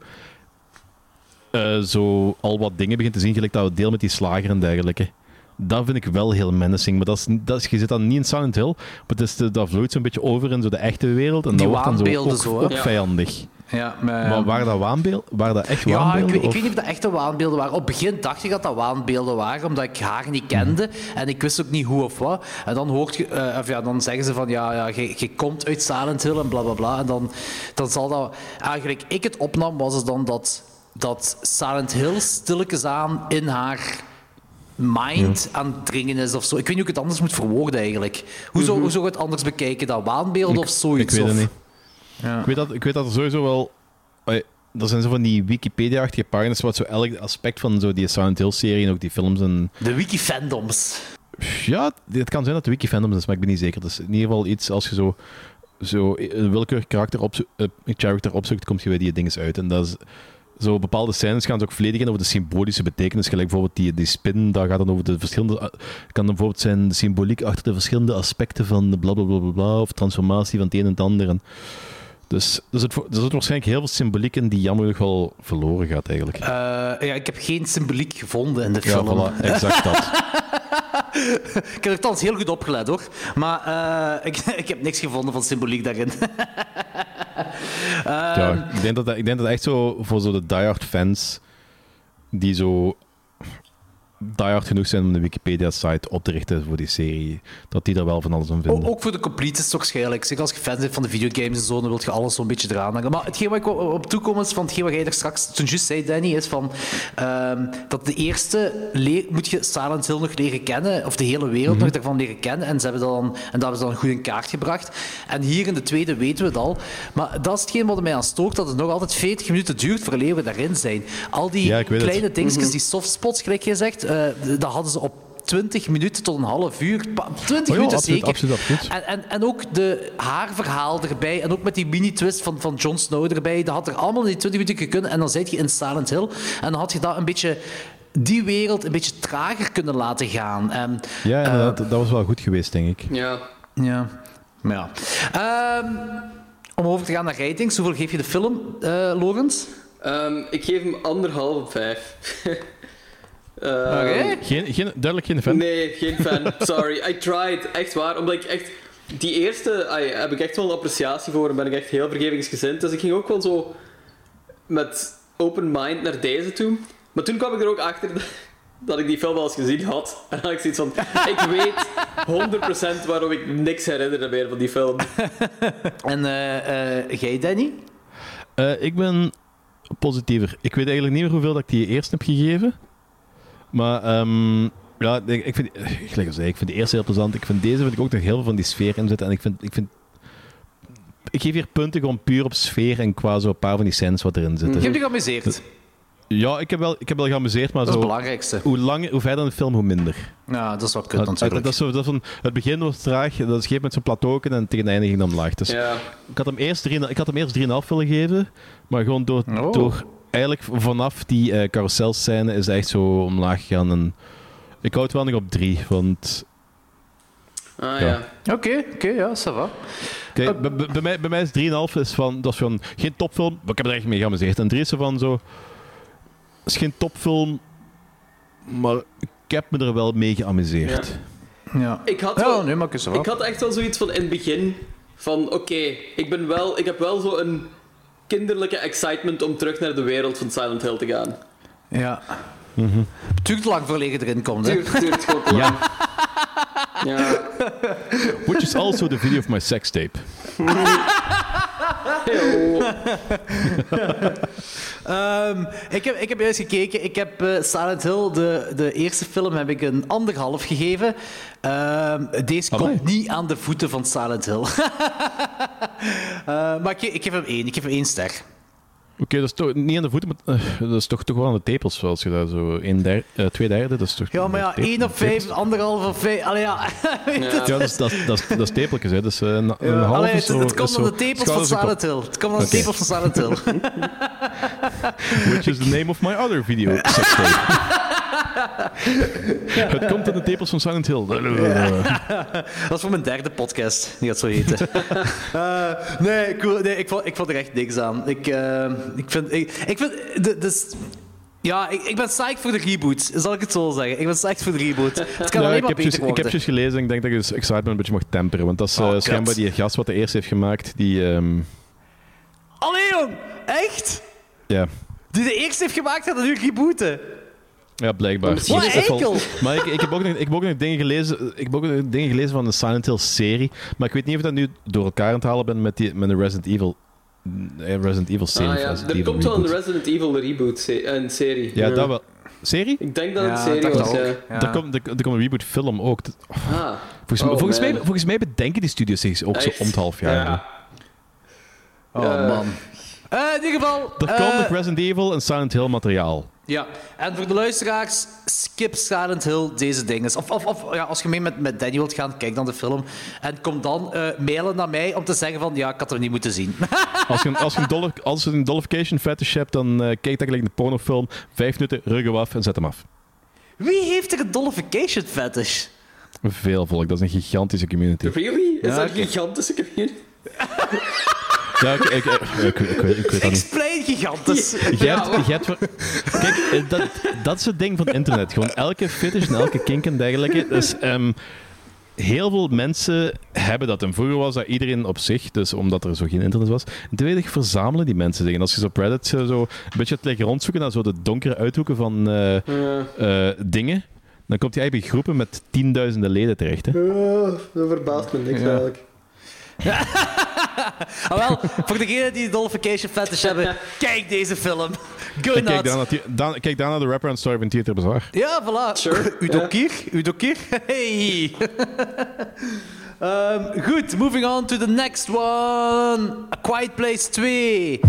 eh, zo al wat dingen begint te zien, gelijk dat deel met die slager en dergelijke. Dat vind ik wel heel menacing. Maar dat is, dat is, je zit dan niet in Silent Hill, maar het is, de- dat vloeit zo'n beetje over in zo de echte wereld. En Die dat wordt dan zo waanbeelden ook, zo, hè? ook Ja. vijandig. Ja, maar, Maar waren dat waanbeelden? Waren dat echt Ja, ik, waanbeelden? weet- ik of- weet niet of dat echte waanbeelden waren. Op het begin dacht ik dat dat waanbeelden waren, omdat ik haar niet kende. En ik wist ook niet hoe of wat. En dan, hoort je, eh, of ja, dan zeggen ze van, ja, ja je, je komt uit Silent Hill en bla bla bla. En dan, dan zal dat... Eigenlijk, ik het opnam, was het dan dat, dat Silent Hill stilletjes aan in haar mind aan het dringen is of zo. Ik weet niet hoe ik het anders moet verwoorden eigenlijk. Hoe zou, je het anders bekijken? Dat waanbeelden of Ik zoiets? weet het of- niet. Ja. Ik, weet dat, ik weet dat er sowieso wel... Er zijn zo van die Wikipedia-achtige pagina's wat zo elk aspect van zo die Silent Hill-serie en ook die films en... De wiki-fandoms. Ja, het kan zijn dat het Wiki-fandom is, maar ik ben niet zeker. Dus in ieder geval iets als je zo, zo een willekeurig karakter opzo- eh, een character opzoekt, komt je bij die dingen uit. En dat is... Zo bepaalde scènes gaan ze ook volledig in over de symbolische betekenis. Gelijk bijvoorbeeld die, die spin, dat gaat dan over de verschillende... Het kan dan bijvoorbeeld zijn de symboliek achter de verschillende aspecten van de bla bla bla of transformatie van het een en het ander. Dus er zit, er zit waarschijnlijk heel veel symboliek in die jammer wel verloren gaat eigenlijk. Eh, ja, ik heb geen symboliek gevonden in de ja, film. voilà, exact dat. Ik heb er thans heel goed opgelet hoor. Maar eh, ik, ik heb niks gevonden van symboliek daarin. Ehm, Ja, ik denk dat dat, ik denk dat echt zo voor zo de diehard fans die zo diehard genoeg zijn om een Wikipedia-site op te richten voor die serie, dat die er wel van alles aan vinden. O- ook voor de completists waarschijnlijk. Zeg, als je fan bent van de videogames en zo, dan wil je alles zo'n beetje eraan hangen. Maar hetgeen waar ik op toekom is van hetgeen wat jij er straks toen juist zei, Danny, is van ehm, dat de eerste le- moet je Silent Hill nog leren kennen, of de hele wereld nog daarvan leren kennen. En, ze hebben dan, en dat hebben ze dan goed in kaart gebracht. En hier in de tweede weten we het al. Maar dat is hetgeen wat mij aan stoort, dat het nog altijd 40 minuten duurt voordat we daarin zijn. Al die Ja, ik weet het. kleine dingetjes, die softspots, gelijk je zegt, dat hadden ze op 20 minuten tot een half uur. Pa- 20 Oh ja, minuten absoluut, zeker. absoluut, absoluut. En, en, en ook de, haar verhaal erbij. En ook met die mini-twist van, van Jon Snow erbij. Dat had er allemaal in die 20 minuten kunnen. En dan zit je in Silent Hill. En dan had je dat een beetje... Die wereld een beetje trager kunnen laten gaan. En, Ja, eh, dat was wel goed geweest, denk ik. Ja. ja. Maar ja. Ehm, om over te gaan naar ratings. Hoeveel geef je de film, eh Lorenz? Ehm, ik geef hem anderhalf op vijf. Oké. Geen, geen, duidelijk geen fan. Nee, geen fan. Sorry. I tried. Echt waar. Omdat ik echt... Die eerste ai, heb ik echt wel een appreciatie voor en ben ik echt heel vergevingsgezind. Dus ik ging ook wel zo met open mind naar deze toe. Maar toen kwam ik er ook achter dat, dat ik die film al eens gezien had. En dan had ik zoiets van... Ik weet 100% waarom ik niks herinnerde meer van die film. En eh, eh, jij, Danny? Eh, ik ben positiever. Ik weet eigenlijk niet meer hoeveel dat ik die eerst heb gegeven. Maar ehm, ja, ik ik vind, eh, gelijk als ik vind de eerste heel plezant. Ik vind deze vind ik ook nog heel veel van die sfeer in zitten. En ik vind, ik vind ik geef hier punten gewoon puur op sfeer en qua zo een paar van die scènes wat erin zitten. Je hebt je geamuseerd. Ja, ik heb wel, ik heb wel geamuseerd, maar Dat is zo, het belangrijkste. hoe, langer, hoe verder in de film, hoe minder. Ja, dat is wat kut het, natuurlijk. dat is zo, dat is van, het begin was traag, dat is gegeven met zo'n plateau en tegen het einde ging het omlaag. Dus Ja. ik had hem eerst 3,5 ik had hem eerst 3,5 willen geven, maar gewoon door, Oh. door eigenlijk vanaf die eh carouselscène is het echt zo omlaag gegaan. En ik hou het wel nog op 3, want Ah Ja. ja. Oké, oké, ja, ça va. Kijk, bij, bij- bij mij, bij mij is 3,5 is van, dat is van geen topfilm, maar ik heb er echt mee geamuseerd. En 3 is zo van zo, is geen topfilm, maar ik heb me er wel mee geamuseerd. Ja. Ik had, Ja, wel, nee, maar ik ik had echt wel zoiets van in het begin van oké, ik ben wel, ik heb wel zo een kinderlijke excitement om terug naar de wereld van Silent Hill te gaan. Ja. Mhm. Het duurt te lang je erin komt, hè? Duurt, duurt gewoon te lang. Ja. Which is also the video of my sex tape. Ehm, ik, heb, ik heb juist gekeken. Ik heb eh, Silent Hill, de, de eerste film, heb ik een anderhalf gegeven. Ehm, deze Amai. komt niet aan de voeten van Silent Hill. Eh, maar ik, ik geef hem één. Ik geef hem één ster. Oké, dat is toch niet aan de voeten, maar eh, dat is toch, toch wel aan de tepels, zoals je daar zo een der, eh, twee derde, dat is toch... Ja, maar ja, één op vijf, anderhalf op vijf. Allee, ja. Ja. dat is, dat, is- dat, is, dat is tepeltjes, hè. Dus, eh, een, een Ja, half allee, is het, zo, het komt aan de tepels van. Silent Hill. Het komt aan de tepels van Silent Hill. Which is the name of my other video. Het komt aan de tepels van Silent Hill. Dat is voor mijn derde podcast, die gaat zo heten. Eh, nee, cool, nee ik, vond, ik vond er echt niks aan. Ik, eh, ik vind... Ik, ik vind de, de, Ja, ik, ik ben psyched voor de reboot, zal ik het zo zeggen. Ik ben psyched voor de reboot. Het kan Ja, alleen ik, maar heb beter ik heb juist gelezen en ik denk dat je dus excitement een beetje mag temperen. Want dat is Oh, eh, kut. schijnbaar die gast wat de eerste heeft gemaakt. Die, ehm, Allee, jong! Echt? ja, Die de eerste heeft gemaakt, gaat dat nu rebooten. ja, blijkbaar. Wel- wel- Maar ik, ik, heb ook nog, ik heb ook nog dingen gelezen, ik heb ook nog dingen gelezen van de Silent Hill serie. Maar ik weet niet of ik dat nu door elkaar aan het halen ben met, die, met de Resident Evil, eh, Resident Evil serie. Ah, of ja. Resident Er Evil komt wel een. Resident Evil reboot, se- een serie. Ja, dat wel. Serie? Ik denk dat het serie was. Ja. Er, komt, er, er komt een reboot film ook. Ah. Volgens, Oh, volgens, mij, volgens mij bedenken die studios zich ook zo om het half jaar. Ja. Oh, Ja. man. Eh, in ieder geval... Er eh, komt nog Resident Evil en Silent Hill materiaal. Ja, en voor de luisteraars, skip Silent Hill deze dingen. Of, of, of ja, als je mee met, met Danny wilt gaan, kijk dan de film. En kom dan eh, mailen naar mij om te zeggen van, ja, ik had het niet moeten zien. Als je, een- als je een, dollar, als je een dollification fetish hebt, dan eh, kijk dan gelijk een pornofilm. Vijf minuten, rug hem af en zet hem af. Wie heeft er een dollification fetish? Veel volk, dat is een gigantische community. Really? Is Ja, dat een gigantische community? Ja, ik, ik, ik, ik, ik weet- ik weet dat niet. Explain gigantisch. Je Ja, hebt, maar- je hebt, kijk, eh, dat, dat is het ding van internet. Gewoon elke fetish en elke kink en dergelijke. Dus, ehm, heel veel mensen hebben dat. En vroeger was dat iedereen op zich, dus omdat er zo geen internet was. En tweede, verzamelen die mensen zich. En als je zo op Reddit zo, zo een beetje het liggen rondzoeken naar zo de donkere uithoeken van eh, eh, dingen, dan komt je eigenlijk groepen met tienduizenden leden terecht. Hè? dat verbaast me niks Ja. eigenlijk. Ah, wel, voor degenen die een dollification fetish hebben, kijk deze film. Go En kijk nuts. daarna, dan, kijk daarna de rapper en story van Theater Bazaar. Ja, voilà. Sure, Udokir, Udokir. Hey. Ehm, goed, moving on to the next one. A Quiet Place 2.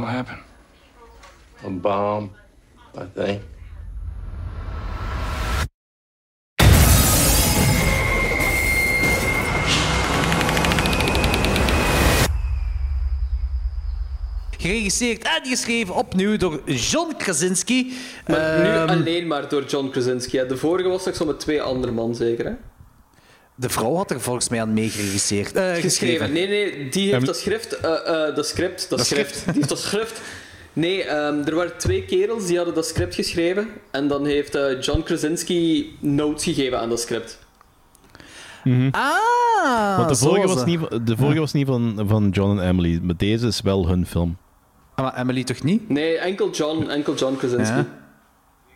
What happened? A bomb, I think. Geregisseerd en geschreven opnieuw door John Krasinski. Maar nu Ehm, alleen maar door John Krasinski. hè. De vorige was toch zo met twee andere man, zeker? Hè? De vrouw had er volgens mij aan meegeregisseerd. eh, Geschreven. geschreven. Nee, nee, die heeft dat schrift... eh, eh, dat script. Dat, Dat schrift. script. Die heeft dat schrift. Nee, ehm, er waren twee kerels die hadden dat script geschreven. En dan heeft eh, John Krasinski notes gegeven aan dat script. Ah, Want de vorige, was niet, de vorige was niet van, van John en Emily, maar deze is wel hun film. Ah, maar Emily toch niet? Nee, enkel John, enkel John Krasinski. Ja.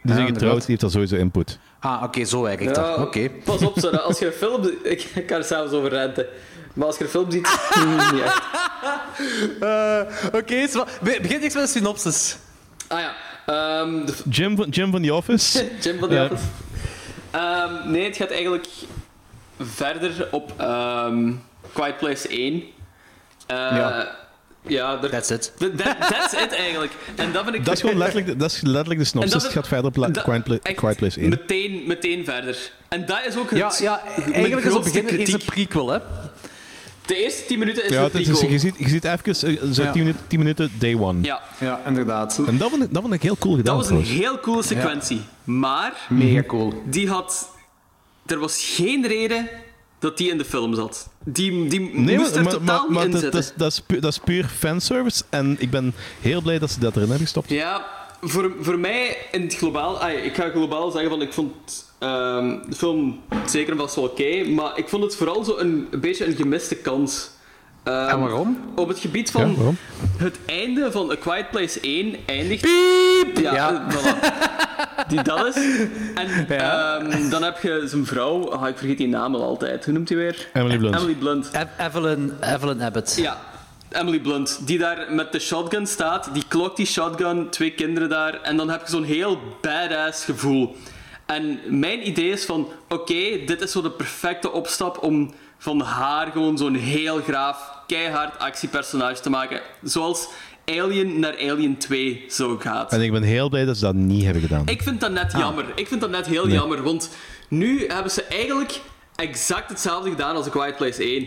Die zijn Ja, getrouwd, die heeft daar sowieso input. Ah, oké, zo werkt Ja, dat. Oké. Pas op, Sarah, als je een film... Ik, ik kan er zelfs over renten. Maar als je een film ziet... niet echt. Eh, Oké, be- begin eerst met een synopsis. Ah ja. ehm, de Jim van, Jim van The Office. Jim van The Ja. Office. Ehm, nee, het gaat eigenlijk verder op ehm Quiet Place 1. Eh, Ja. Ja. daar- That's it. Th- that- that's it eigenlijk. En dat vind ik... Dat is gewoon letterlijk, de- dat is letterlijk de synopsis. En dat- Het gaat verder op dat- Quiet, Pla- echt Quiet Place 1. Meteen, meteen verder. En dat is ook het, Ja, ja eigenlijk is het begin is een prequel, hè? De eerste 10 minuten is Ja, een het is, prequel. je, ziet, je ziet even eh, zo Ja. 10 minuten, 10 minuten day one. Ja, Ja, inderdaad. En dat vond, ik, dat vond ik heel cool gedaan. dat was een trouwens. heel coole sequentie. Maar Mega cool. die had... Er was geen reden dat die in de film zat. Die, die Nee, moest er maar, totaal maar, maar niet in dat, dat, is, dat, is puur, dat is puur fanservice. En ik ben heel blij dat ze dat erin hebben gestopt. Ja, voor, voor mij in het globaal... ah, ik ga globaal zeggen van ik vond ehm, de film zeker en vast wel oké, maar ik vond het vooral zo een, een beetje een gemiste kans. Ehm, En waarom? Op het gebied van waarom? het einde van A Quiet Place 1 eindigt... Ja, Ja. eh, voilà. Die dat is. En ehm, dan heb je zijn vrouw... ah, ik vergeet die naam al altijd. Hoe noemt hij weer? Emily Blunt. Emily Blunt. E- Evelyn, Evelyn Abbott. Ja, Emily Blunt, die daar met de shotgun staat, die klokt die shotgun, twee kinderen daar, en dan heb je zo'n heel badass gevoel. En mijn idee is van, oké, dit is zo de perfecte opstap om van haar gewoon zo'n heel graaf, keihard actiepersonage te maken. Zoals Alien naar Alien 2 zo gaat. En ik ben heel blij dat ze dat niet hebben gedaan. Ik vind dat net jammer. Ik vind dat net heel jammer, want nu hebben ze eigenlijk exact hetzelfde gedaan als A Quiet Place 1.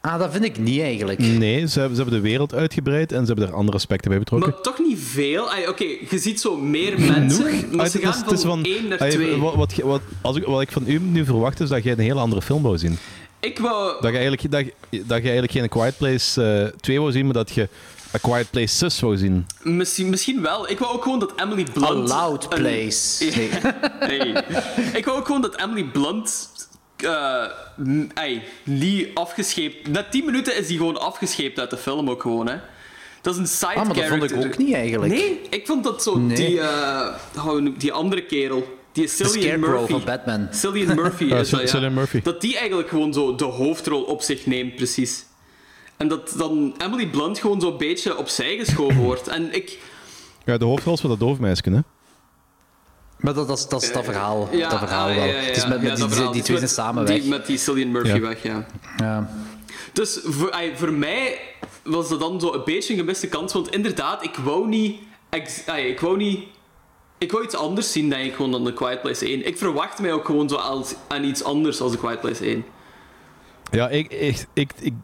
Ah, dat vind ik niet eigenlijk. Nee, ze hebben, ze hebben de wereld uitgebreid en ze hebben er andere aspecten bij betrokken. Maar toch niet veel. Oké, je ziet zo meer mensen, maar Ah, ze het is- gaan is van 1 naar ah, 2. Wat, wat, wat, als ik, wat ik van u nu verwacht is dat jij een hele andere film wou zien. Ik wou... Dat je eigenlijk, dat, je- dat je eigenlijk geen A Quiet Place eh 2 wou zien, maar dat je A Quiet Place 6 wou zien. Misschien, misschien wel. Ik wou ook gewoon dat Emily Blunt... A loud een- place. Nee. Nee. Ik wou ook gewoon dat Emily Blunt... eh m- ey, Lee afgescheept... Na 10 minuten is die gewoon afgescheept uit de film ook gewoon, hè. Dat is een side Ah, maar dat vond ik character. ook niet eigenlijk. Nee, ik vond dat zo... Nee. Die, eh, noem- die andere kerel... Die De Cillian Murphy. van Batman. Cillian Murphy is dat, ja. Murphy. Dat die eigenlijk gewoon zo de hoofdrol op zich neemt, precies. En dat dan Emily Blunt gewoon zo'n beetje opzij geschoven wordt. En ik... Ja, de hoofdrol is van dat doofmeisje, hè? Maar dat, dat, is, dat is dat verhaal. Ja, dat verhaal ah, wel. ja, ja, ja. Het is met, met Ja, die, die is twee zijn samen die-. Met die Cillian Murphy Ja. weg, ja. Ja. Dus voor, ay, voor mij was dat dan zo een beetje een gemiste kans. Want inderdaad, ik wou niet... ex- ay, ik wou niet... Ik wou iets anders zien, denk ik, gewoon dan The Quiet Place 1. Ik verwacht mij ook gewoon zo als, aan iets anders als The Quiet Place 1. Ja, ik, ik, ik, ik-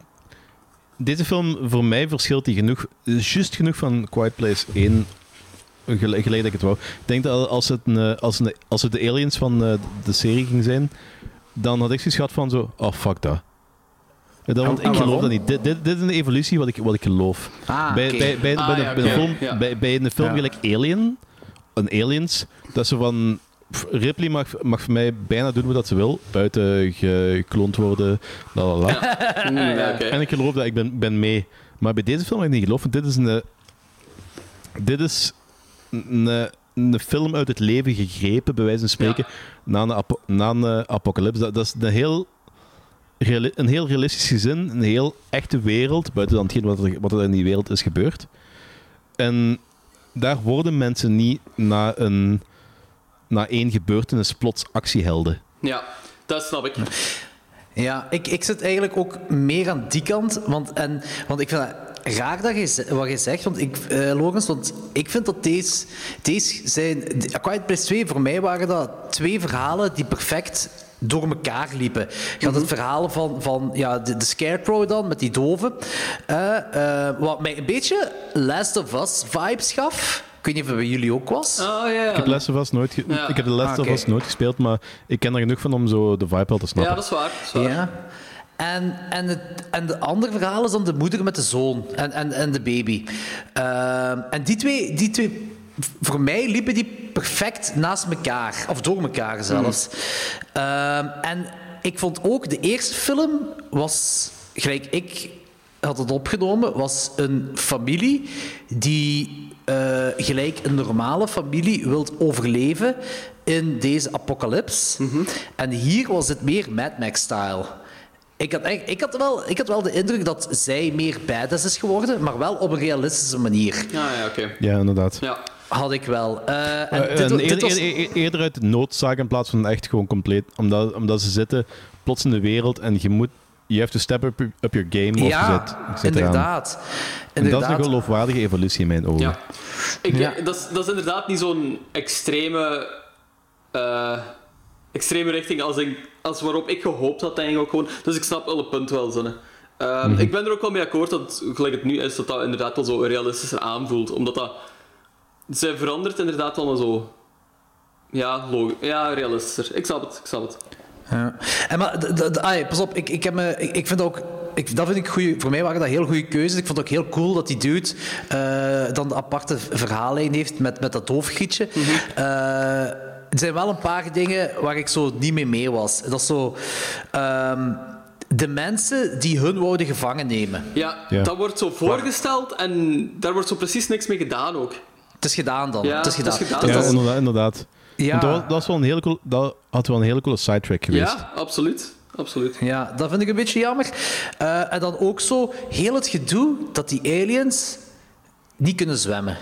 deze film, voor mij verschilt die genoeg, juist genoeg van Quiet Place 1, gel- gelijk dat ik het wou. Ik denk dat als het, een, eh, als, een, als het de aliens van eh, de serie ging zijn, dan had ik zoiets gehad van zo, oh fuck dat. Ja, dat- want En ik geloof dat niet. Dit, dit, dit is een evolutie wat ik, wat ik geloof. Ah, bij, oké. bij, bij, Ah, bij, de- bij, de film, Ja. bij, bij een film Ja. gelijk Alien, een Aliens, dat ze van... Ripley mag, mag voor mij bijna doen wat ze wil, buiten gekloond worden, la la la. Mm. En ik geloof dat ik ben, ben mee. Maar bij deze film heb ik niet geloofd, want dit is een... eh, Dit is een, eh, een film uit het leven gegrepen, bij wijze van spreken, na een, apo- na een eh, apocalypse. Dat, dat is een heel, een heel realistisch gezin, een heel echte wereld, buiten dan hetgeen wat er, wat er in die wereld is gebeurd. En daar worden mensen niet na, een, na één gebeurtenis plots actiehelden. Ja, dat snap ik. Ja, ik, ik zit eigenlijk ook meer aan die kant. Want, en, want ik vind het raar dat je, wat je zegt, want ik, eh Logans, want ik vind dat deze, deze zijn... A Quiet Place 2, voor mij waren dat twee verhalen die perfect door elkaar liepen. Je had het verhaal van, van ja, de, de Scarecrow dan, met die doven. eh, eh, wat mij een beetje Last of Us vibes gaf. Ik weet niet of het bij jullie ook was. Oh ja, Ik heb Last of Us nooit, ge- Ja. ik heb de Last Ah, of. Us nooit gespeeld, maar ik ken er genoeg van om zo de vibe al te snappen. ja, dat is waar. Dat is waar. Ja. En, en, het, en de andere verhaal is dan de moeder met de zoon en, en, en de baby. Ehm, en die twee, die twee, voor mij liepen die perfect naast elkaar, of door elkaar zelfs. Ehm, en ik vond ook, de eerste film was, gelijk ik had het opgenomen, was een familie die eh, gelijk een normale familie wilt overleven in deze apocalypse. En hier was het meer Mad Max-style. Ik had, echt- ik, had wel, ik had wel de indruk dat zij meer badass is geworden, maar wel op een realistische manier. Ah, ja, oké. Ja, inderdaad. Ja. Had ik wel. Eh, en Eh, dit, en dit eerder, was- eerder- eerder uit noodzaak in plaats van echt gewoon compleet. Omdat, omdat ze zitten plots in de wereld en je moet. You have to step up, up your game. Of je ja, zit, je zit eraan. inderdaad. En dat is een geloofwaardige evolutie in mijn ogen. Ja. Ik, Ja. Dat, is, dat is inderdaad niet zo'n extreme, eh, extreme richting als, ik, als waarop ik gehoopt had, eigenlijk ook gewoon. Dus ik snap alle punten wel, Zonne. Ehm, Ik ben er ook wel mee akkoord dat, gelijk het nu is, dat dat inderdaad wel zo realistischer aanvoelt. Omdat dat... Zij verandert inderdaad wel zo... Ja, logisch. Ja, realistischer. Ik snap het, ik snap het. Ja. En maar, ai, pas op, ik, ik, heb me, ik, ik vind ook... Ik, dat vind ik goeie, voor mij waren dat heel goede keuzes. Ik vond het ook heel cool dat die dude eh, dan de aparte verhaallijn heeft met, met dat hoofdgietje. Eh, er zijn wel een paar dingen waar ik zo niet mee mee was. Dat is zo... ehm, de mensen die hun wouden gevangen nemen. Ja, Ja. dat wordt zo voorgesteld en daar wordt zo precies niks mee gedaan ook. Het is gedaan dan. Ja, het is het is gedaan. Ja, inderdaad. inderdaad. Ja. Dat, was, dat, was wel een hele cool, dat had wel een hele coole sidetrack geweest. Ja, absoluut. absoluut. Ja, dat vind ik een beetje jammer. Eh, en dan ook zo heel het gedoe dat die aliens niet kunnen zwemmen.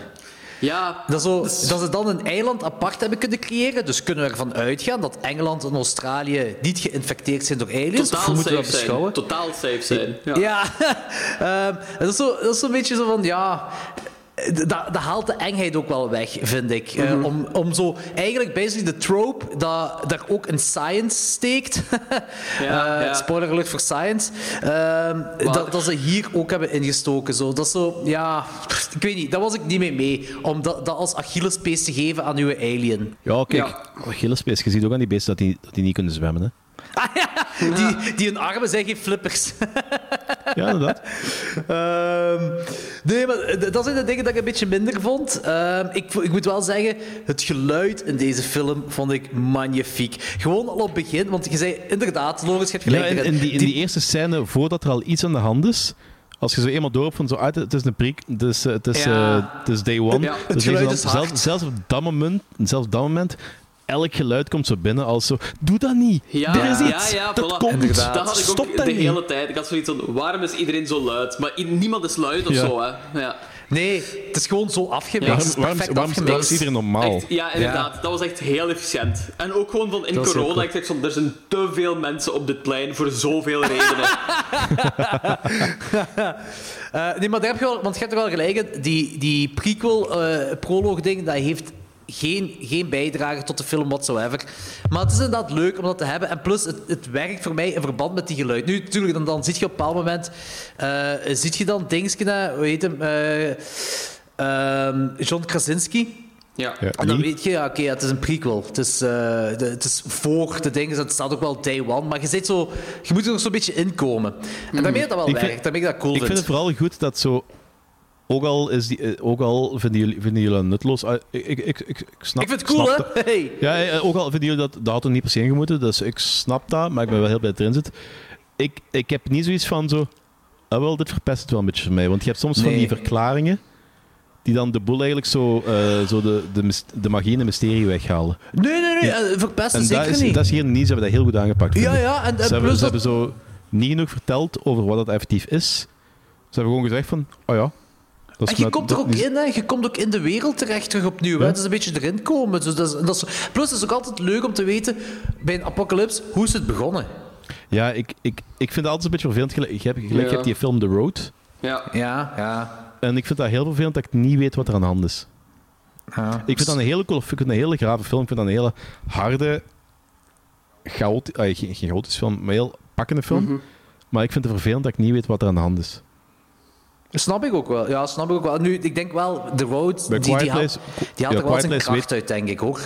Ja, Dat, zo, dus- dat ze dan een eiland apart hebben kunnen creëren. Dus kunnen we ervan uitgaan dat Engeland en Australië niet geïnfecteerd zijn door aliens. Totaal moeten we dat beschouwen? zijn. Totaal safe zijn. Ja. Ja, Ehm, dat, is zo, dat is zo'n beetje zo van, ja... dat, dat haalt de engheid ook wel weg, vind ik. Eh, Mhm. om, om zo eigenlijk basically de trope dat daar ook een science steekt. Ja, Eh, ja. Spoiler alert voor science. Ehm, dat, dat ze hier ook hebben ingestoken. Zo. Dat is zo, ja, ik weet niet, daar was ik niet mee mee. Om dat, dat als Achillespees te geven aan uw alien. Ja, kijk, Achillespees, je ziet ook aan die beesten dat die, dat die niet kunnen zwemmen. Hè. Die, die hun armen zijn geen flippers. Ja, inderdaad. Ehm, nee, maar dat zijn de dingen dat ik een beetje minder vond. Ehm, ik, ik moet wel zeggen, het geluid in deze film vond ik magnifiek. Gewoon al op het begin, want je zei inderdaad, Loris, je hebt Ja, gelijk. in, die, in die eerste scène, voordat er al iets aan de hand is, als je zo eenmaal door van zo, ah, het is een preek, het is, eh, het is, Ja. eh, het is day one. Ja, het Dus geluid deze is zelfs, zelfs op dat moment, zelfs op dat moment, elk geluid komt zo binnen als zo, doe dat niet. Ja, er is ja, iets. ja, dat voilà. komt. Inderdaad. Dat had ik Stop ook dat de niet. hele tijd. Ik had zoiets van, waarom is iedereen zo luid? Maar niemand is luid of Ja. zo, hè. Ja. Nee, het is gewoon zo afgemixt. Waarom, waarom, perfect waarom, waarom afgemixt. is iedereen normaal? Echt, ja, inderdaad. Dat was echt heel efficiënt. En ook gewoon van in Dat corona, cool. ik zeg van, er zijn te veel mensen op dit plein voor zoveel redenen. Eh, nee, maar daar heb je wel, want je hebt er wel gelijk in. Die, die prequel, eh proloog ding, dat heeft geen, geen bijdrage tot de film whatsoever. Maar het is inderdaad leuk om dat te hebben. En plus, het, het werkt voor mij in verband met die geluid. Nu, natuurlijk, dan, dan zie je op een bepaald moment... eh ziet je dan Dingske, hoe heet hem? eh, ehm, John Krasinski. Ja. Ja, En dan weet je, ja, oké, ja, het is een prequel. Het is, eh, de, het is voor de dingen, het staat ook wel day one. Maar je, zit zo, je moet er nog zo'n beetje inkomen. En daarmee dat dat wel Ik vind- werkt. Daarmee dat cool Ik vind het vooral goed dat zo. Ook al, is die, eh, ook al vinden, jullie, vinden jullie dat nutteloos. ah, Ik, ik, ik, ik, snap, Ik vind het cool, hè? Hey. Ja, eh, ook al vinden jullie dat, dat had er niet per se in. Dus ik snap dat, maar ik ben wel heel blij dat erin zit. Ik, ik heb niet zoiets van zo. Ah, wel, dit verpest het wel een beetje voor mij. Want je hebt soms van die verklaringen. die dan de boel eigenlijk zo, eh, zo de, de, de magie en de mysterie weghalen. Nee, nee, nee, eh, verpesten En dat zeker is, niet. dat is hier niet. Ze hebben dat heel goed aangepakt. Ja, ja, en- en ze hebben, plus ze dat- hebben zo niet genoeg verteld over wat dat effectief is. Ze hebben gewoon gezegd van, oh ja. Dat is En je met- komt er ook die- in, hè. je komt ook in de wereld terecht terug opnieuw. Hè. Ja. Het is een beetje erin komen. Dus dat is, dat is, plus, het is ook altijd leuk om te weten bij een apocalypse hoe is het begonnen. Ja, ik, ik, ik vind het altijd een beetje vervelend. Gelijk, je hebt, gelijk, je hebt die film The Road. Ja. Ja, ja. En ik vind dat heel vervelend dat ik niet weet wat er aan de hand is. ja. Ik vind dat een hele cool, ik vind dat een hele grave film. Ik vind dat een hele harde, chaotisch, geen, geen chaotisch film, maar heel pakkende film. Mhm. Maar ik vind het vervelend dat ik niet weet wat er aan de hand is. Snap ik ook wel. Ja, snap ik ook wel. Nu, ik denk wel, The Road, Bij die, die Place- die haalt ja, er wel zijn kracht weet- uit, denk ik, hoor.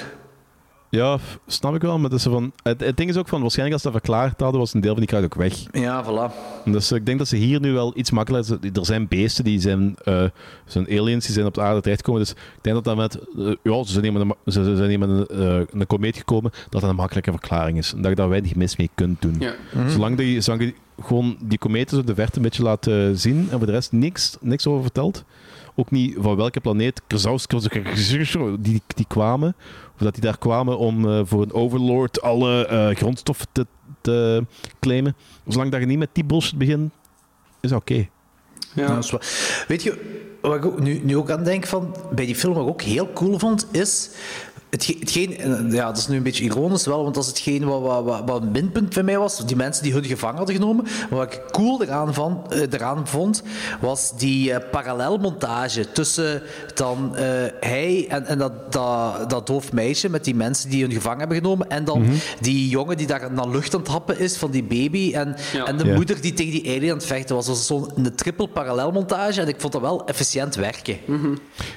Ja, snap ik wel, maar dat is zo van, het, het ding is ook van, waarschijnlijk als ze dat verklaard hadden, was een deel van die kracht ook weg. Ja, voilà. Dus ik denk dat ze hier nu wel iets makkelijker... Er zijn beesten, die zijn, eh, zijn aliens, die zijn op de aarde terechtgekomen. Dus ik denk dat dat met... eh, ja, ze zijn hier met een, ze ze zijn hier met een, eh, een komeet gekomen, dat dat een makkelijke verklaring is. En dat je daar weinig mis mee kunt doen. Ja. Zolang, die, zolang je gewoon die kometen op de verte een beetje laat eh, zien en voor de rest niks, niks over vertelt. Ook niet van welke planeet die, die kwamen. Of dat die daar kwamen om eh, voor een overlord alle eh, grondstoffen te, te claimen. Zolang dat je niet met die bullshit begint, is dat oké. Ja. Ja, dat is Weet je, wat ik nu, nu ook aan denk van, bij die film wat ik ook heel cool vond, is... Hetgeen, hetgeen, en ja, dat is nu een beetje ironisch wel, want dat is hetgeen wat, wat, wat, wat een minpunt van mij was. Die mensen die hun gevangen hadden genomen. Maar wat ik cool eraan, van, eh, eraan vond, was die eh, parallelmontage tussen dan eh, hij en, en dat, dat, dat doof meisje met die mensen die hun gevangen hebben genomen. En dan die jongen die daar naar lucht aan het happen is van die baby. En, Ja. en de Ja. moeder die tegen die alien aan het vechten was. Dat was zo'n een triple parallelmontage. En ik vond dat wel efficiënt werken.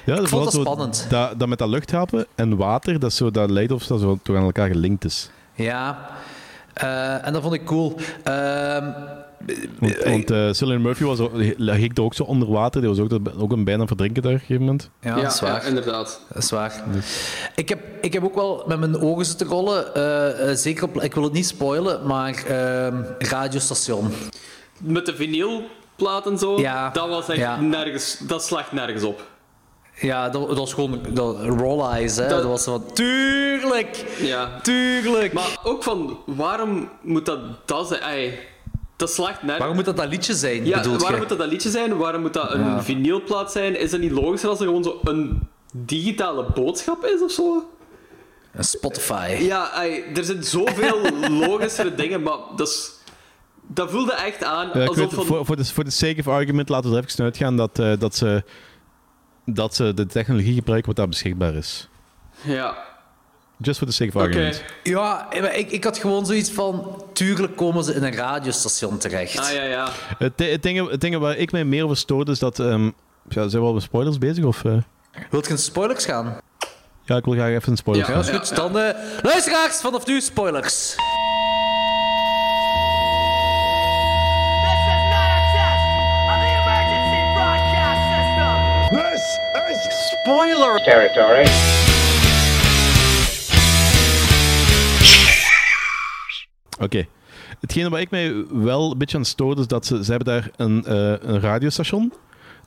Ja, vond vooral dat spannend. Dat, dat met dat luchthapen en water, dat, is zo, dat lijkt of dat zo toch aan elkaar gelinkt is. Ja. Eh, en dat vond ik cool. Ehm, Want, want eh, Cillian Murphy was, ook- hikte ook zo onder water. Die was ook, ook een bijna verdrinken daar op een gegeven moment. ja, Ja, ja, inderdaad. Dat is waar. Ik, heb, ik heb ook wel met mijn ogen zitten rollen. eh, eh, zeker op, ik wil het niet spoilen, maar ehm, radiostation. Met de vinylplaat en zo, Ja. dat was echt Ja. nergens... Dat slacht nergens op. Ja, dat, dat was gewoon dat, roll eyes. Hè. Dat, Dat- was zo van, tuurlijk, Ja. tuurlijk. Maar ook van, waarom moet dat dat zijn? Ai, dat slacht nergens... Waarom moet dat dat liedje zijn, Ja, waarom je? moet dat dat liedje zijn? Waarom moet dat een Ja. vinylplaat zijn? Is dat niet logischer als er gewoon zo een digitale boodschap is of zo? Een Spotify. Ja, ai, er zijn zoveel logischere dingen, maar dat, is, dat voelde echt aan Ja, alsof weet, van... voor, voor, de, voor de sake of argument laten we er even uitgaan dat, eh, dat ze dat ze de technologie gebruiken wat daar beschikbaar is. Ja. Just for the sake of Oké. argument. Ja, maar ik, ik had gewoon zoiets van... Tuurlijk komen ze in een radiostation terecht. Ah ja, ja. Het, het, ding, het ding waar ik mij meer over stoorde is dat... ehm, ja, zijn we al met spoilers bezig? Of, eh? Wilt je in spoilers gaan? Ja, ik wil graag even een spoiler Ja, gaan. is goed. Dan, eh, luisteraars, vanaf nu spoilers. Spoiler territory. Oké. Hetgene waar ik mij wel een beetje aan stoorde, is dat ze, ze hebben daar een, eh, een radiostation.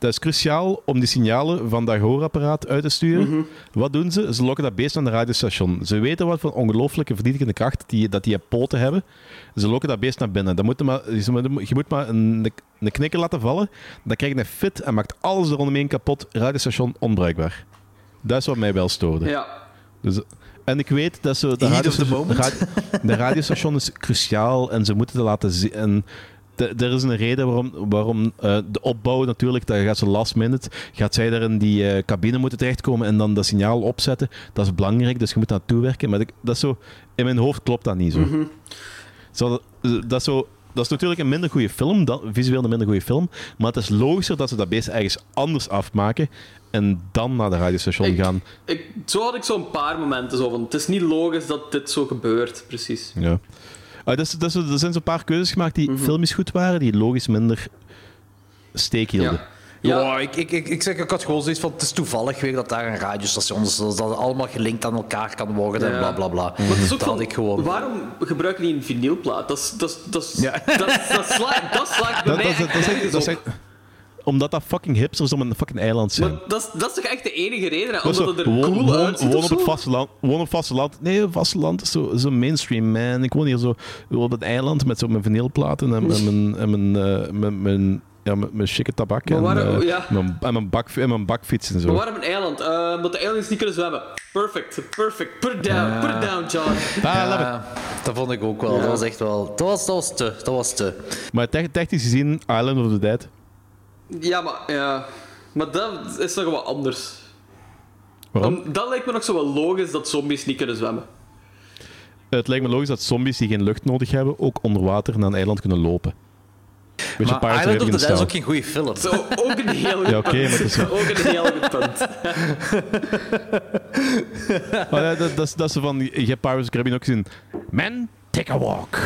Dat is cruciaal om die signalen van dat gehoorapparaat uit te sturen. Wat doen ze? Ze lokken dat beest aan de radiostation. Ze weten wat voor ongelooflijke vernietigende kracht die, dat die poten hebben. Ze lokken dat beest naar binnen. Dan moet je, maar, je moet maar een, een knikker laten vallen. Dan krijg je een fit en maakt alles eromheen kapot. Radiostation onbruikbaar. Dat is wat mij wel stoorde. Ja. Dus, en ik weet dat ze... De, radiostation, de, de radiostation is cruciaal en ze moeten het laten zien. Er is een reden waarom, waarom eh, de opbouw natuurlijk, dat gaat ze last minute, gaat zij daar in die eh, cabine moeten terechtkomen en dan dat signaal opzetten. Dat is belangrijk, dus je moet naartoe werken. Maar ik- dat is zo, in mijn hoofd klopt dat niet zo. Zo, dat, is zo dat is natuurlijk een minder goede film, dan, visueel een minder goede film, maar het is logischer dat ze dat beest ergens anders afmaken en dan naar de radiostation Ik- gaan. Ik, zo had ik zo'n paar momenten zo van... Het is niet logisch dat dit zo gebeurt, precies. Ja. Ah, dus, dus, er zijn zo'n paar keuzes gemaakt die filmisch goed waren, die logisch minder steek hielden. Ja, ik, ik, ik, ik zeg, ik had gewoon zoiets van, het is toevallig weer dat daar een radiostation is, dat het allemaal gelinkt aan elkaar kan worden en Ja. bla bla bla. Maar het is ook dat van, had ik gewoon. Waarom gebruiken die een vinylplaat? Dat, is- dat, is- dat, is- dat, dat, slaat, dat slaat bij Dat, mij dat, dat, dat, dat, dat, dat- omdat dat fucking hipsters om een fucking eiland zijn. Maar dat, is, dat is toch echt de enige reden? hè? Omdat zo, het er woon, cool woon- uitziet woon op het vasteland. Woon op het vasteland. Nee, het vasteland is zo, zo mainstream, man. Ik woon hier zo op het eiland met zo mijn vinylplaten en, en mijn, en mijn, eh, mijn, mijn, ja, mijn, mijn chique tabak en, waarom- eh, ja. mijn, en, mijn bak, en mijn bakfiets en zo. Maar waarom een eiland? Eh, omdat de aliens niet kunnen zwemmen. Perfect, perfect. Put it down, put it down, John. Ah, love it. Ja, dat vond ik ook wel. Dat was echt wel. Dat was, dat was te. Dat was te. Maar te- technisch gezien, Island of the Dead. Ja, maar, ja. maar dat is nog wat anders. Waarom? Om- dat lijkt me nog zo wel logisch dat zombies niet kunnen zwemmen. Het lijkt me logisch dat zombies die geen lucht nodig hebben, ook onder water naar een eiland kunnen lopen. Beetje Maar Island of the Dead is ook geen goede film. Zo, ook een heel goed Ja, oké, maar het is wel- Ook een heel goed punt. Maar ja, dat, dat, is- dat is van, je hebt Pirates of the Caribbean ook gezien. Man, take a walk.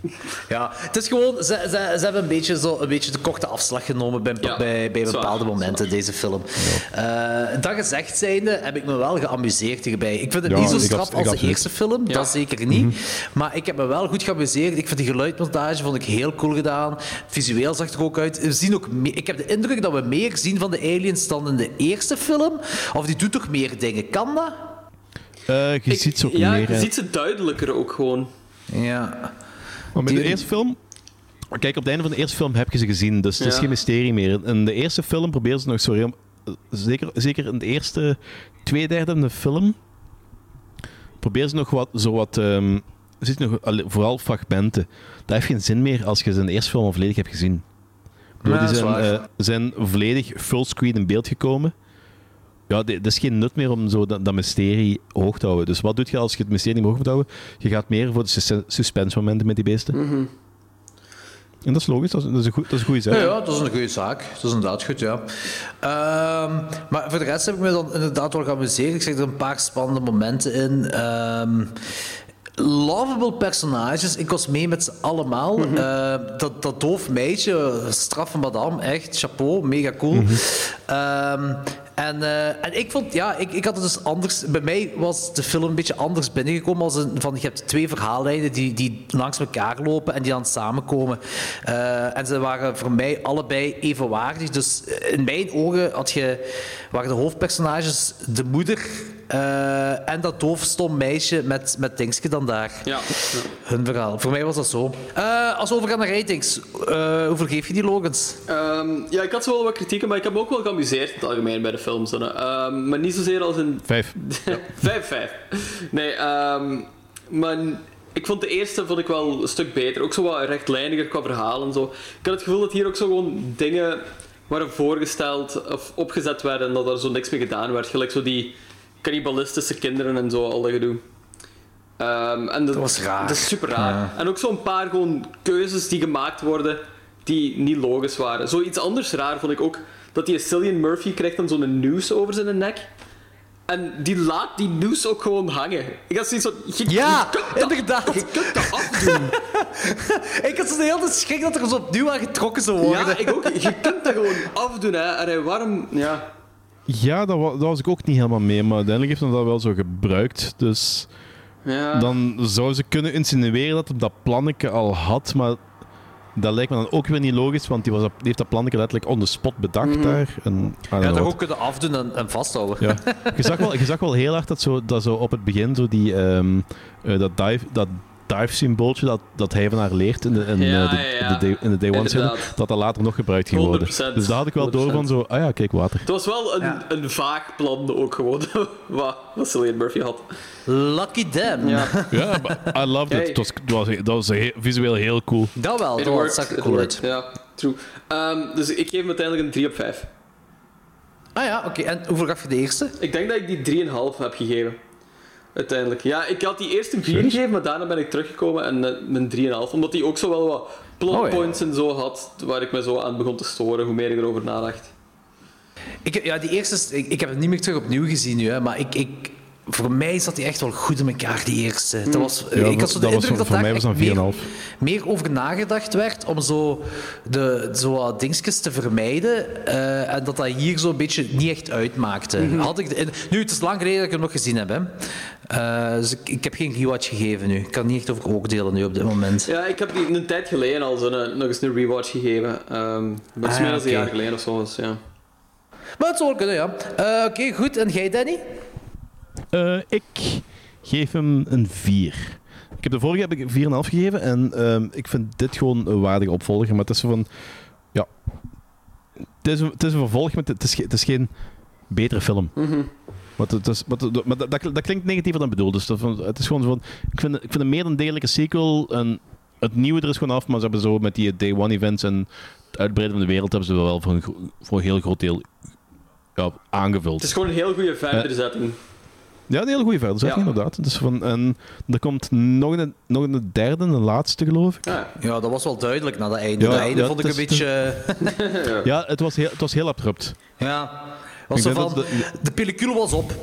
Ja, het is gewoon, ze, ze, ze hebben een beetje, zo, een beetje de korte afslag genomen bij, Ja, bij, bij zwaar, bepaalde momenten, zwaar. deze film. Eh, dat gezegd zijnde heb ik me wel geamuseerd hierbij. Ik vind het Ja, niet zo straf als de eerste film, Ja. dat zeker niet. Maar ik heb me wel goed geamuseerd. Ik vind de geluidmontage vond ik heel cool gedaan. Visueel zag het er ook uit. We zien ook ik heb de indruk dat we meer zien van de aliens dan in de eerste film. Of die doet toch meer dingen? Kan dat? Eh, je Ik- ziet ze ook ja, meer. je hè. ziet ze duidelijker ook gewoon. Ja. Maar met de eerste film... Kijk, op het einde van de eerste film heb je ze gezien, dus het is geen mysterie meer. In de eerste film proberen ze nog zo heel... Zeker, zeker in de eerste twee derde van de film proberen ze nog wat... Zo wat ehm, zitten nog vooral fragmenten. Dat heeft geen zin meer als je ze in de eerste film volledig hebt gezien. Ja, die zijn, eh, zijn volledig fullscreen in beeld gekomen. Ja, er is geen nut meer om zo dat, dat mysterie hoog te houden. Dus wat doe je als je het mysterie niet meer hoog moet houden? Je gaat meer voor de sus- suspense momenten met die beesten. En dat is logisch, dat is, dat is een, goed, dat is een goede zaak. Ja, ja, dat is een goede zaak. Dat is inderdaad goed, ja. Ehm, maar voor de rest heb ik me dan inderdaad wel geamuseerd. Ik zeg er een paar spannende momenten in. Ehm lovable personages. Ik was mee met ze allemaal. Eh, dat, dat doof meisje, straffe madame, echt, chapeau, mega cool. Ehm, en, eh, en ik vond, ja, ik, ik had het dus anders. Bij mij was de film een beetje anders binnengekomen. Als een, van, je hebt twee verhaallijnen die, die langs elkaar lopen en die dan samenkomen. Eh, en ze waren voor mij allebei evenwaardig. Dus in mijn ogen had je, waren de hoofdpersonages de moeder eh, en dat doofstom meisje met, met Dingske dan daar. Ja. Hun verhaal. Voor mij was dat zo. Eh, als we overgaan naar ratings, eh, hoeveel geef je die Logans? Ehm, ja, ik had zo wel wat kritieken, maar ik heb me ook wel geamuseerd in het algemeen bij de films. Ehm, maar niet zozeer als in Vijf. Vijf, vijf. Nee, ehm, maar ik vond de eerste vond ik wel een stuk beter. Ook zo wat rechtlijniger qua verhaal en zo. Ik had het gevoel dat hier ook zo gewoon dingen waren voorgesteld of opgezet werden en dat er zo niks mee gedaan werd. Gelijk zo die cannibalistische kinderen en zo, al dat gedoe. Ehm, en dat, Dat was raar. Dat is super raar. Ja. En ook zo'n paar gewoon keuzes die gemaakt worden die niet logisch waren. Zoiets anders raar vond ik ook dat die Cillian Murphy krijgt dan zo'n noose over zijn nek. En die laat die noose ook gewoon hangen. Ik had zoiets van... Je, Ja, je kunt dat- inderdaad. Je kunt dat afdoen. Ik had zo de hele tijd schrik dat er zo opnieuw aan getrokken zou worden. Ja, ik ook. Je kunt dat gewoon afdoen, hè. En hij warm... Ja. Ja, daar, wa- daar was ik ook niet helemaal mee, maar uiteindelijk heeft hij dat wel zo gebruikt. Dus ja. dan zou ze kunnen insinueren dat hij dat plannetje al had, maar dat lijkt me dan ook weer niet logisch, want die, was die heeft dat plannetje letterlijk on the spot bedacht Mhm. daar. En, I don't Ja, know toch ook kunnen afdoen en, en vasthouden. Ja. Je, zag wel, je zag wel heel hard dat zo, dat zo op het begin zo die, ehm, eh, dat dive, dat dive symbooltje dat, dat hij van haar leert in de, in, Ja, eh, de, ja, ja. de day, in de day one scène, Inderdaad. dat dat later nog gebruikt ging worden. 100%. Dus daar had ik wel door van zo, ah ja, kijk, water. Het was wel een, Ja. een vaag plan ook gewoon, wat, wat Cillian Murphy had. Lucky them. Ja. Ja, I loved it. Het was, het was, dat was he- visueel heel cool. Dat wel, It dat it cool worked. Ja, true. Ehm, dus ik geef hem uiteindelijk een 3 op 5. Ah ja, oké. En hoeveel gaf je de eerste? Ik denk dat ik die 3,5 heb gegeven. Uiteindelijk. Ja, ik had die eerst een 4 Serieus? gegeven, maar daarna ben ik teruggekomen en eh, mijn 3,5. Omdat die ook zo wel wat plot Oh, ja. en zo had, waar ik me zo aan begon te storen, hoe meer ik erover nadacht. Ik, ja, die eerste, ik, ik heb het niet meer terug opnieuw gezien nu, hè, maar ik, ik, voor mij zat die echt wel goed in elkaar, die eerste. Dat was, Ja, ik had zo de dat was indruk voor- dat voor daar mij was dat meer, 4,5. meer over nagedacht werd om zo, de, zo wat dingetjes te vermijden eh, en dat dat hier zo een beetje niet echt uitmaakte. Mhm. Had ik de- nu, het is lang geleden dat ik hem nog gezien heb. Hè. Eh, dus ik, ik heb geen rewatch gegeven nu. Ik kan niet echt over oordelen nu op dit moment. Ja, ik heb die een tijd geleden al zo een- nog eens een rewatch gegeven. Ehm dat is Ah, meer dan een jaar geleden of zo. Dus, ja. Maar het zou wel kunnen, ja. Eh, Oké, goed. En jij, Danny? Eh, ik geef hem een 4. Ik heb de vorige heb ik 4,5 gegeven en ehm, ik vind dit gewoon een waardige opvolger. Maar het is van, ja, het is een, het is een vervolg, maar het is, ge- het is geen betere film. Maar, het is, maar, het- maar dat, dat, klinkt negatiever dan bedoeld. Dus dat, het is gewoon zo van, ik vind, ik vind een meer dan degelijke sequel. En het nieuwe er is gewoon af, maar ze hebben zo met die Day One events en het uitbreiden van de wereld hebben ze wel voor een, voor een heel groot deel ja, aangevuld. Het is gewoon een heel goede verderzetting. Ja, een hele goede verderzetting, Ja. inderdaad. Dus van, en er komt nog een, nog een derde, een laatste, geloof ik. Ja. Ja, dat was wel duidelijk na dat einde. Ja, dat einde ja, vond ik het een beetje... Ja, het was heel, het was heel abrupt. Ja. Was zo van, dat de pellicule was op.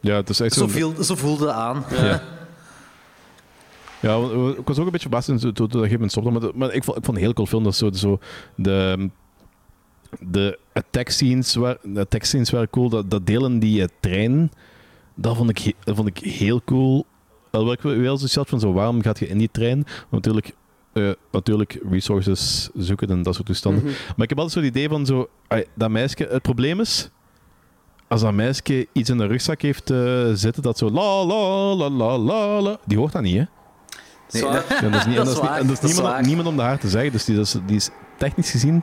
Ja, het is echt Zo, zo. viel, zo voelde het aan. Ja. Ja, eh, ik was ook een beetje verbaasd toen dat gegeven moment stopte. Maar, de- maar ik, vond, ik vond een heel cool film. Dat zo, zo de, de attack scenes, waar, de attack scenes waren cool. Dat, dat delen die eh, trein, dat vond ik, dat vond ik heel cool. Alhoewel ik wel zoiets had van zo, waarom gaat je in die trein? Want natuurlijk, eh, natuurlijk resources zoeken en dat soort toestanden. Mhm. Maar ik heb altijd zo het idee van zo, dat meisje, het probleem is, als dat meisje iets in de rugzak heeft eh, zitten dat zo la la la la la la, die hoort dat niet, hè? Nee, Zwaar. Ja, dat is, niet, en dat is, niet- waar, en dat is dat is niemand, waar. niemand om de haar te zeggen. Dus die, dat is, die is technisch gezien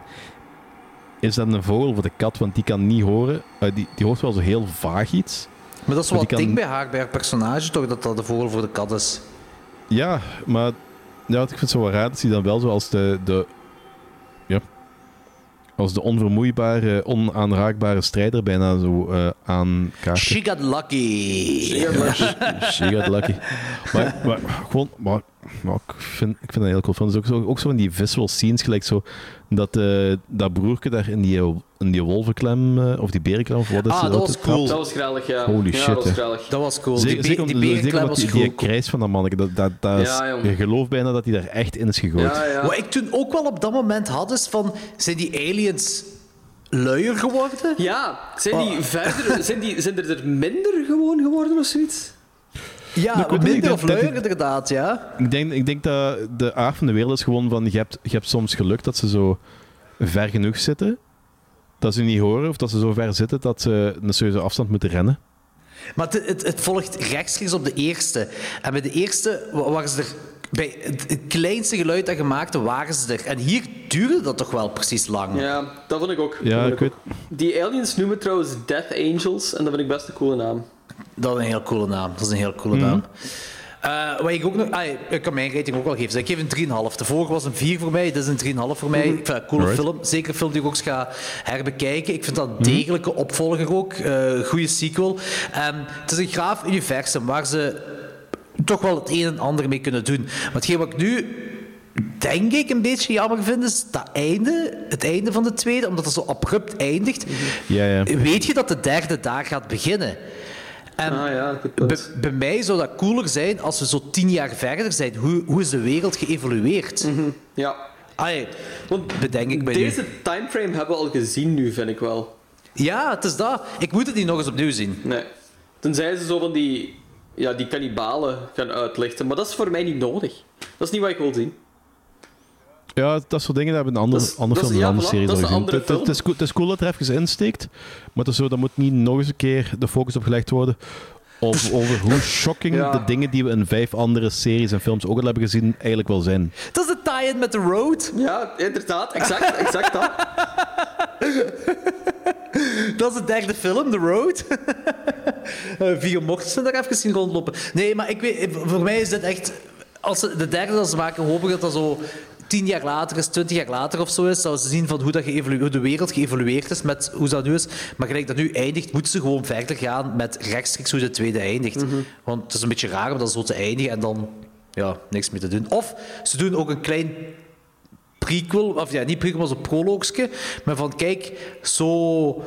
is dat een vogel voor de kat, want die kan niet horen. Eh, die, die hoort wel zo heel vaag iets. Maar dat is wel ding kan- bij haar, bij haar personage, toch? Dat dat de vogel voor de kat is. Ja, maar ja, ik vind het zo wel raar dat hij dan wel zo als de, de ja, als de onvermoeibare, onaanraakbare strijder bijna zo eh aankaart. She got lucky. She got lucky. Maar, maar gewoon, maar, maar ik, vind, ik vind dat heel cool. film. Het is ook zo, ook zo in die visual scenes, gelijk zo dat, eh dat broertje daar in die, in die wolvenklem, eh, of die berenklem, of wat is Ah, dat was cool. Dat was grellig, ja. Holy ja, shit, dat was grellig. Dat was cool. Zeker, die die zeker berenklem omdat was die, die cool. krijs van dat manneke, dat, dat, dat is, Ja, je gelooft bijna dat hij daar echt in is gegooid. Ja, ja. Wat ik toen ook wel op dat moment had, is van... Zijn die aliens luier geworden? Ja, zijn Oh. die verder, zijn, die, zijn er, er minder gewoon geworden of zoiets? Ja, niet, ik minder denk inderdaad, ja. Ik, denk, ik denk dat de aard van de wereld is gewoon van, je hebt, je hebt soms geluk dat ze zo ver genoeg zitten, dat ze niet horen, of dat ze zo ver zitten dat ze een serieuze afstand moeten rennen. Maar het, het, het volgt rechtstreeks op de eerste. En bij de eerste wa- waren ze er... Bij het, kleinste geluid dat gemaakt waren ze er. En hier duurde dat toch wel precies lang. Ja, dat vond ik ook. Ja, ik weet... Die aliens noemen trouwens Death Angels en dat vind ik best een coole naam. Dat is een heel coole naam. Dat is een heel coole Mhm. naam. Eh, wat ik ook nog... ah, ik kan mijn rating ook wel geven. Ik geef een 3,5. De vorige was een 4 voor mij, dit is een 3,5 voor mij. Ik vind het een coole film. Zeker een film die ik ook eens ga herbekijken. Ik vind dat een degelijke opvolger ook. eh goede sequel. Ehm, het is een graaf universum waar ze toch wel het een en ander mee kunnen doen. Maar hetgeen wat ik nu denk ik een beetje jammer vind, is dat einde, het einde van de tweede, omdat het zo abrupt eindigt. Ja, ja. Weet je dat de derde daar gaat beginnen? En Ah ja, goed bij, mij zou dat cooler zijn als we zo tien jaar verder zijn. Hoe, hoe is de wereld geëvolueerd? Ja. Allee, Want bedenk ik bij nu. deze timeframe hebben we al gezien nu, vind ik wel. Ja, het is dat. Ik moet het niet nog eens opnieuw zien. Nee. Tenzij ze zo van die, ja, die kannibalen gaan uitlichten. Maar dat is voor mij niet nodig. Dat is niet wat ik wil zien. Ja, dat soort dingen dat hebben een andere, Dat is- dat film, een ja, andere serie dat is een Het- is cool- het is cool dat er even insteekt, maar het is zo, dat moet niet nog eens een keer de focus op gelegd worden of over hoe shocking Ja. de dingen die we in vijf andere series en films ook al hebben gezien eigenlijk wel zijn. Dat is de tie-in met The Road. Ja, inderdaad. Exact, exact dat. Dat is de derde film, The Road. Eh, Viggo Mortensen daar even zien rondlopen. Nee, maar ik weet, voor mij is dit echt... Als ze de derde dat ze maken, hoop ik dat dat zo tien jaar later is, twintig jaar later of zo is. Zouden ze zien van hoe, dat hoe de wereld geëvolueerd is, met hoe dat nu is. Maar gelijk dat nu eindigt, moeten ze gewoon verder gaan met rechtstreeks hoe de tweede eindigt. Want het is een beetje raar om dat zo te eindigen en dan ja, niks meer te doen. Of ze doen ook een klein prequel, of ja, niet prequel, maar zo'n proloogske. Maar van, kijk, zo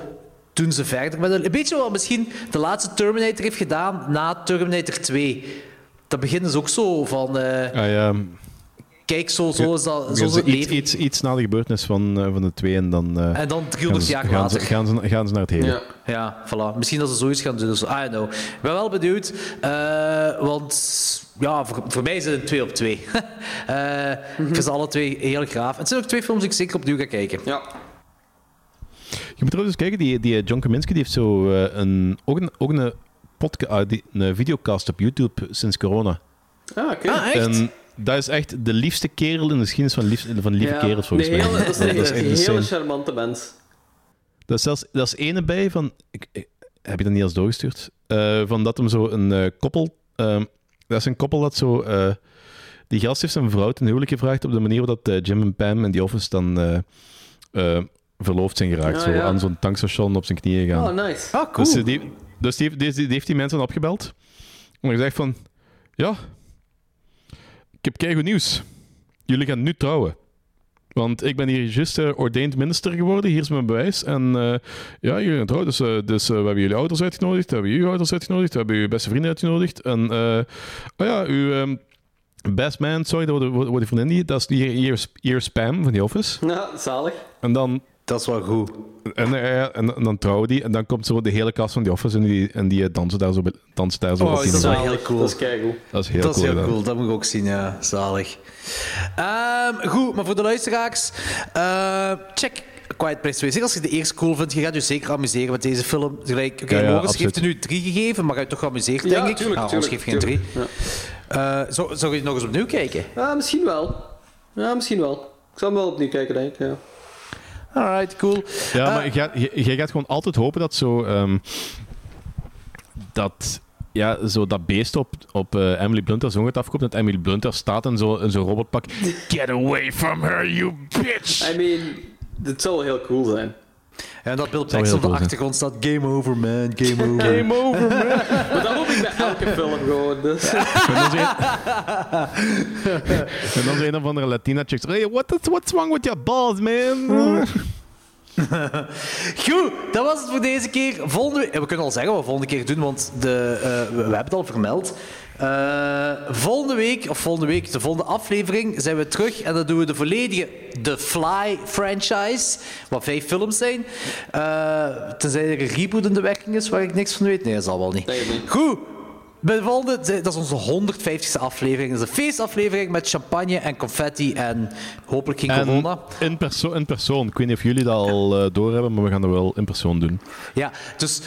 doen ze verder met een... Een beetje wat misschien de laatste Terminator heeft gedaan na Terminator 2. Dat beginnen ze ook zo van... eh, Ah, ja, kijk, zo, zo is dat... Zo is het iets, leven. iets, iets na de gebeurtenis van, eh, van de twee en dan, eh, En dan gaan, 300 ze, jaar gaan, ze, gaan, ze, gaan ze naar het hele. Ja. Ja, voilà. Misschien dat ze zoiets gaan doen. Dus, I don't know. Ik ben wel benieuwd. eh, want ja, voor, voor mij is het een 2 op 2. Eh, Ik vind ze alle twee heel graaf. En het zijn ook twee films die ik zeker opnieuw ga kijken. Ja. Je moet trouwens eens kijken, die, die John Kaminski die heeft zo een, ook een, ook een, podca- ah, die, een videocast op YouTube sinds corona. Ah, oké. Ah, echt? En dat is echt de liefste kerel in de geschiedenis van, lief, van lieve Ja. kerels, volgens Nee, mij. heel- dat is een, echt een insane. hele charmante mens. Dat is zelfs dat is ene bij van. Ik, ik- heb je dat niet als doorgestuurd? Eh, van dat hem zo een eh, koppel. ehm, dat is een koppel dat zo. eh, die gast heeft zijn vrouw ten huwelijk gevraagd op de manier waarop eh, Jim en Pam in die office dan eh, eh, verloofd zijn geraakt. Ah, zo ja. aan zo'n tankstation op zijn knieën gaan. Oh, nice. Ah, cool. Dus, die, dus die, heeft- die, die heeft die mensen opgebeld. En gezegd van... Ja, ik heb keigoed nieuws. Jullie gaan nu trouwen. Want ik ben hier juist eh, ordained minister geworden. Hier is mijn bewijs. En eh, ja, jullie gaan trouwen. Dus, eh, dus we hebben jullie ouders uitgenodigd. We hebben jullie ouders uitgenodigd. We hebben uw beste vrienden uitgenodigd. En oh ja, uw ehm, best man, sorry, dat wordt wordt die vriendin die. Dat is hier, hier Spam van die office. Ja, zalig. En dan Dat is wel goed. en, eh, en, en dan trouwen die. En dan komt zo de hele kast van die office en die, en die eh, dansen daar zo, bij- dansen daar zo Oh, dat is wel heel cool. Dat is keigoed. Dat is heel dat is cool. heel gedaan. cool, dat moet ik ook zien, ja. Zalig. Ehm, goed, maar voor de luisteraars, eh, check Quiet Place 2. Zeker als je de eerste cool vindt, je gaat je zeker amuseren met deze film. Gelijk, oké, Ja, ja, Loris absoluut. heeft er nu drie gegeven, maar je hebt toch geamuseerd, Ja, denk ik? tuurlijk, Nou, tuurlijk, je geen drie. Eh, zou, zou je nog eens opnieuw kijken? Ja, misschien wel. Ja, misschien wel. Ik zal hem wel opnieuw kijken, denk ik. Ja. Alright, cool. Ja, maar Eh, jij, jij- jij gaat gewoon altijd hopen dat zo... ehm, dat... Ja, zo dat beest op, op eh, Emily Blunt als gaat afkomt. Dat Emily Blunt daar staat in zo'n in zo'n robotpak. Get away from her, you bitch! I mean, dit zou wel heel cool zijn. En dat Bill Paxton op de zijn. achtergrond staat. Game over, man. Game over. Game over, man! Maar dat hoop ik bij elke film gewoon. Dus. en, dan is een, en dan is een of andere Latina chick. Hey, what is, what's wrong with your balls, man? Goed, dat was het voor deze keer. Volgende we kunnen al zeggen wat we volgende keer doen, want de, eh, we, we hebben het al vermeld. Eh, volgende week, of volgende week, de volgende aflevering, zijn we terug en dan doen we de volledige The Fly franchise, wat vijf films zijn. Eh, tenzij er een reboot in de werking is waar ik niks van weet. Nee, dat zal wel niet. Goed. Bij de volgende, dat is onze 150ste aflevering. Dat is een feestaflevering met champagne en confetti en hopelijk geen En corona. in, perso in persoon. Ik weet niet of jullie dat al eh, doorhebben, maar we gaan dat wel in persoon doen. Ja, dus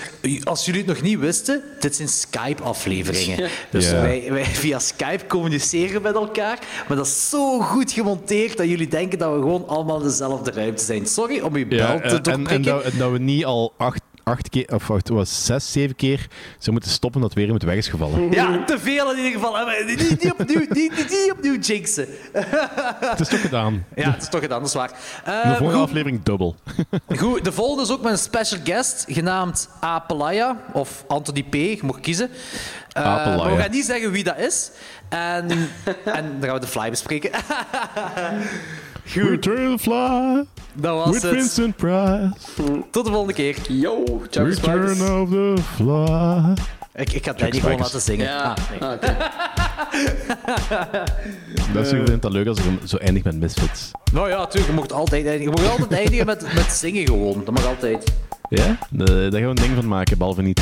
als jullie het nog niet wisten, dit zijn Skype-afleveringen. Ja. Dus Ja. wij, wij via Skype communiceren met elkaar, maar dat is zo goed gemonteerd dat jullie denken dat we gewoon allemaal in dezelfde ruimte zijn. Sorry om uw bel te en, en, doorprikken. dat, en dat we niet al acht, acht keer, of wacht, het was zes, zeven keer ze moeten stoppen dat weer in het weg is gevallen. Ja, te veel in ieder geval. Eh, Niet, niet opnieuw, niet, niet, niet opnieuw jinxen. Het is toch gedaan. Ja, het is toch gedaan, dat is waar. Eh, De vorige goed, aflevering dubbel. goed, de volgende is ook met een special guest, genaamd A. Pelaya, of Anthony P., je mag kiezen. Eh, A. Pelaya. maar we gaan niet zeggen wie dat is. En, en dan gaan we de fly bespreken. Return the fly Dat was with het. Vincent Price. Tot de volgende keer. Yo, ciao Return spiders. of the fly. Ik, ik ga het niet gewoon laten zingen. Ja, Ah, nee. ah. Dat is, ik vind het leuk als ik hem zo eindig met Misfits. Nou ja, natuurlijk. Je mocht altijd eindigen. Je mag altijd eindigen met, met zingen gewoon. Dat mag altijd. Ja? Da- Daar gaan we een ding van maken, behalve niet.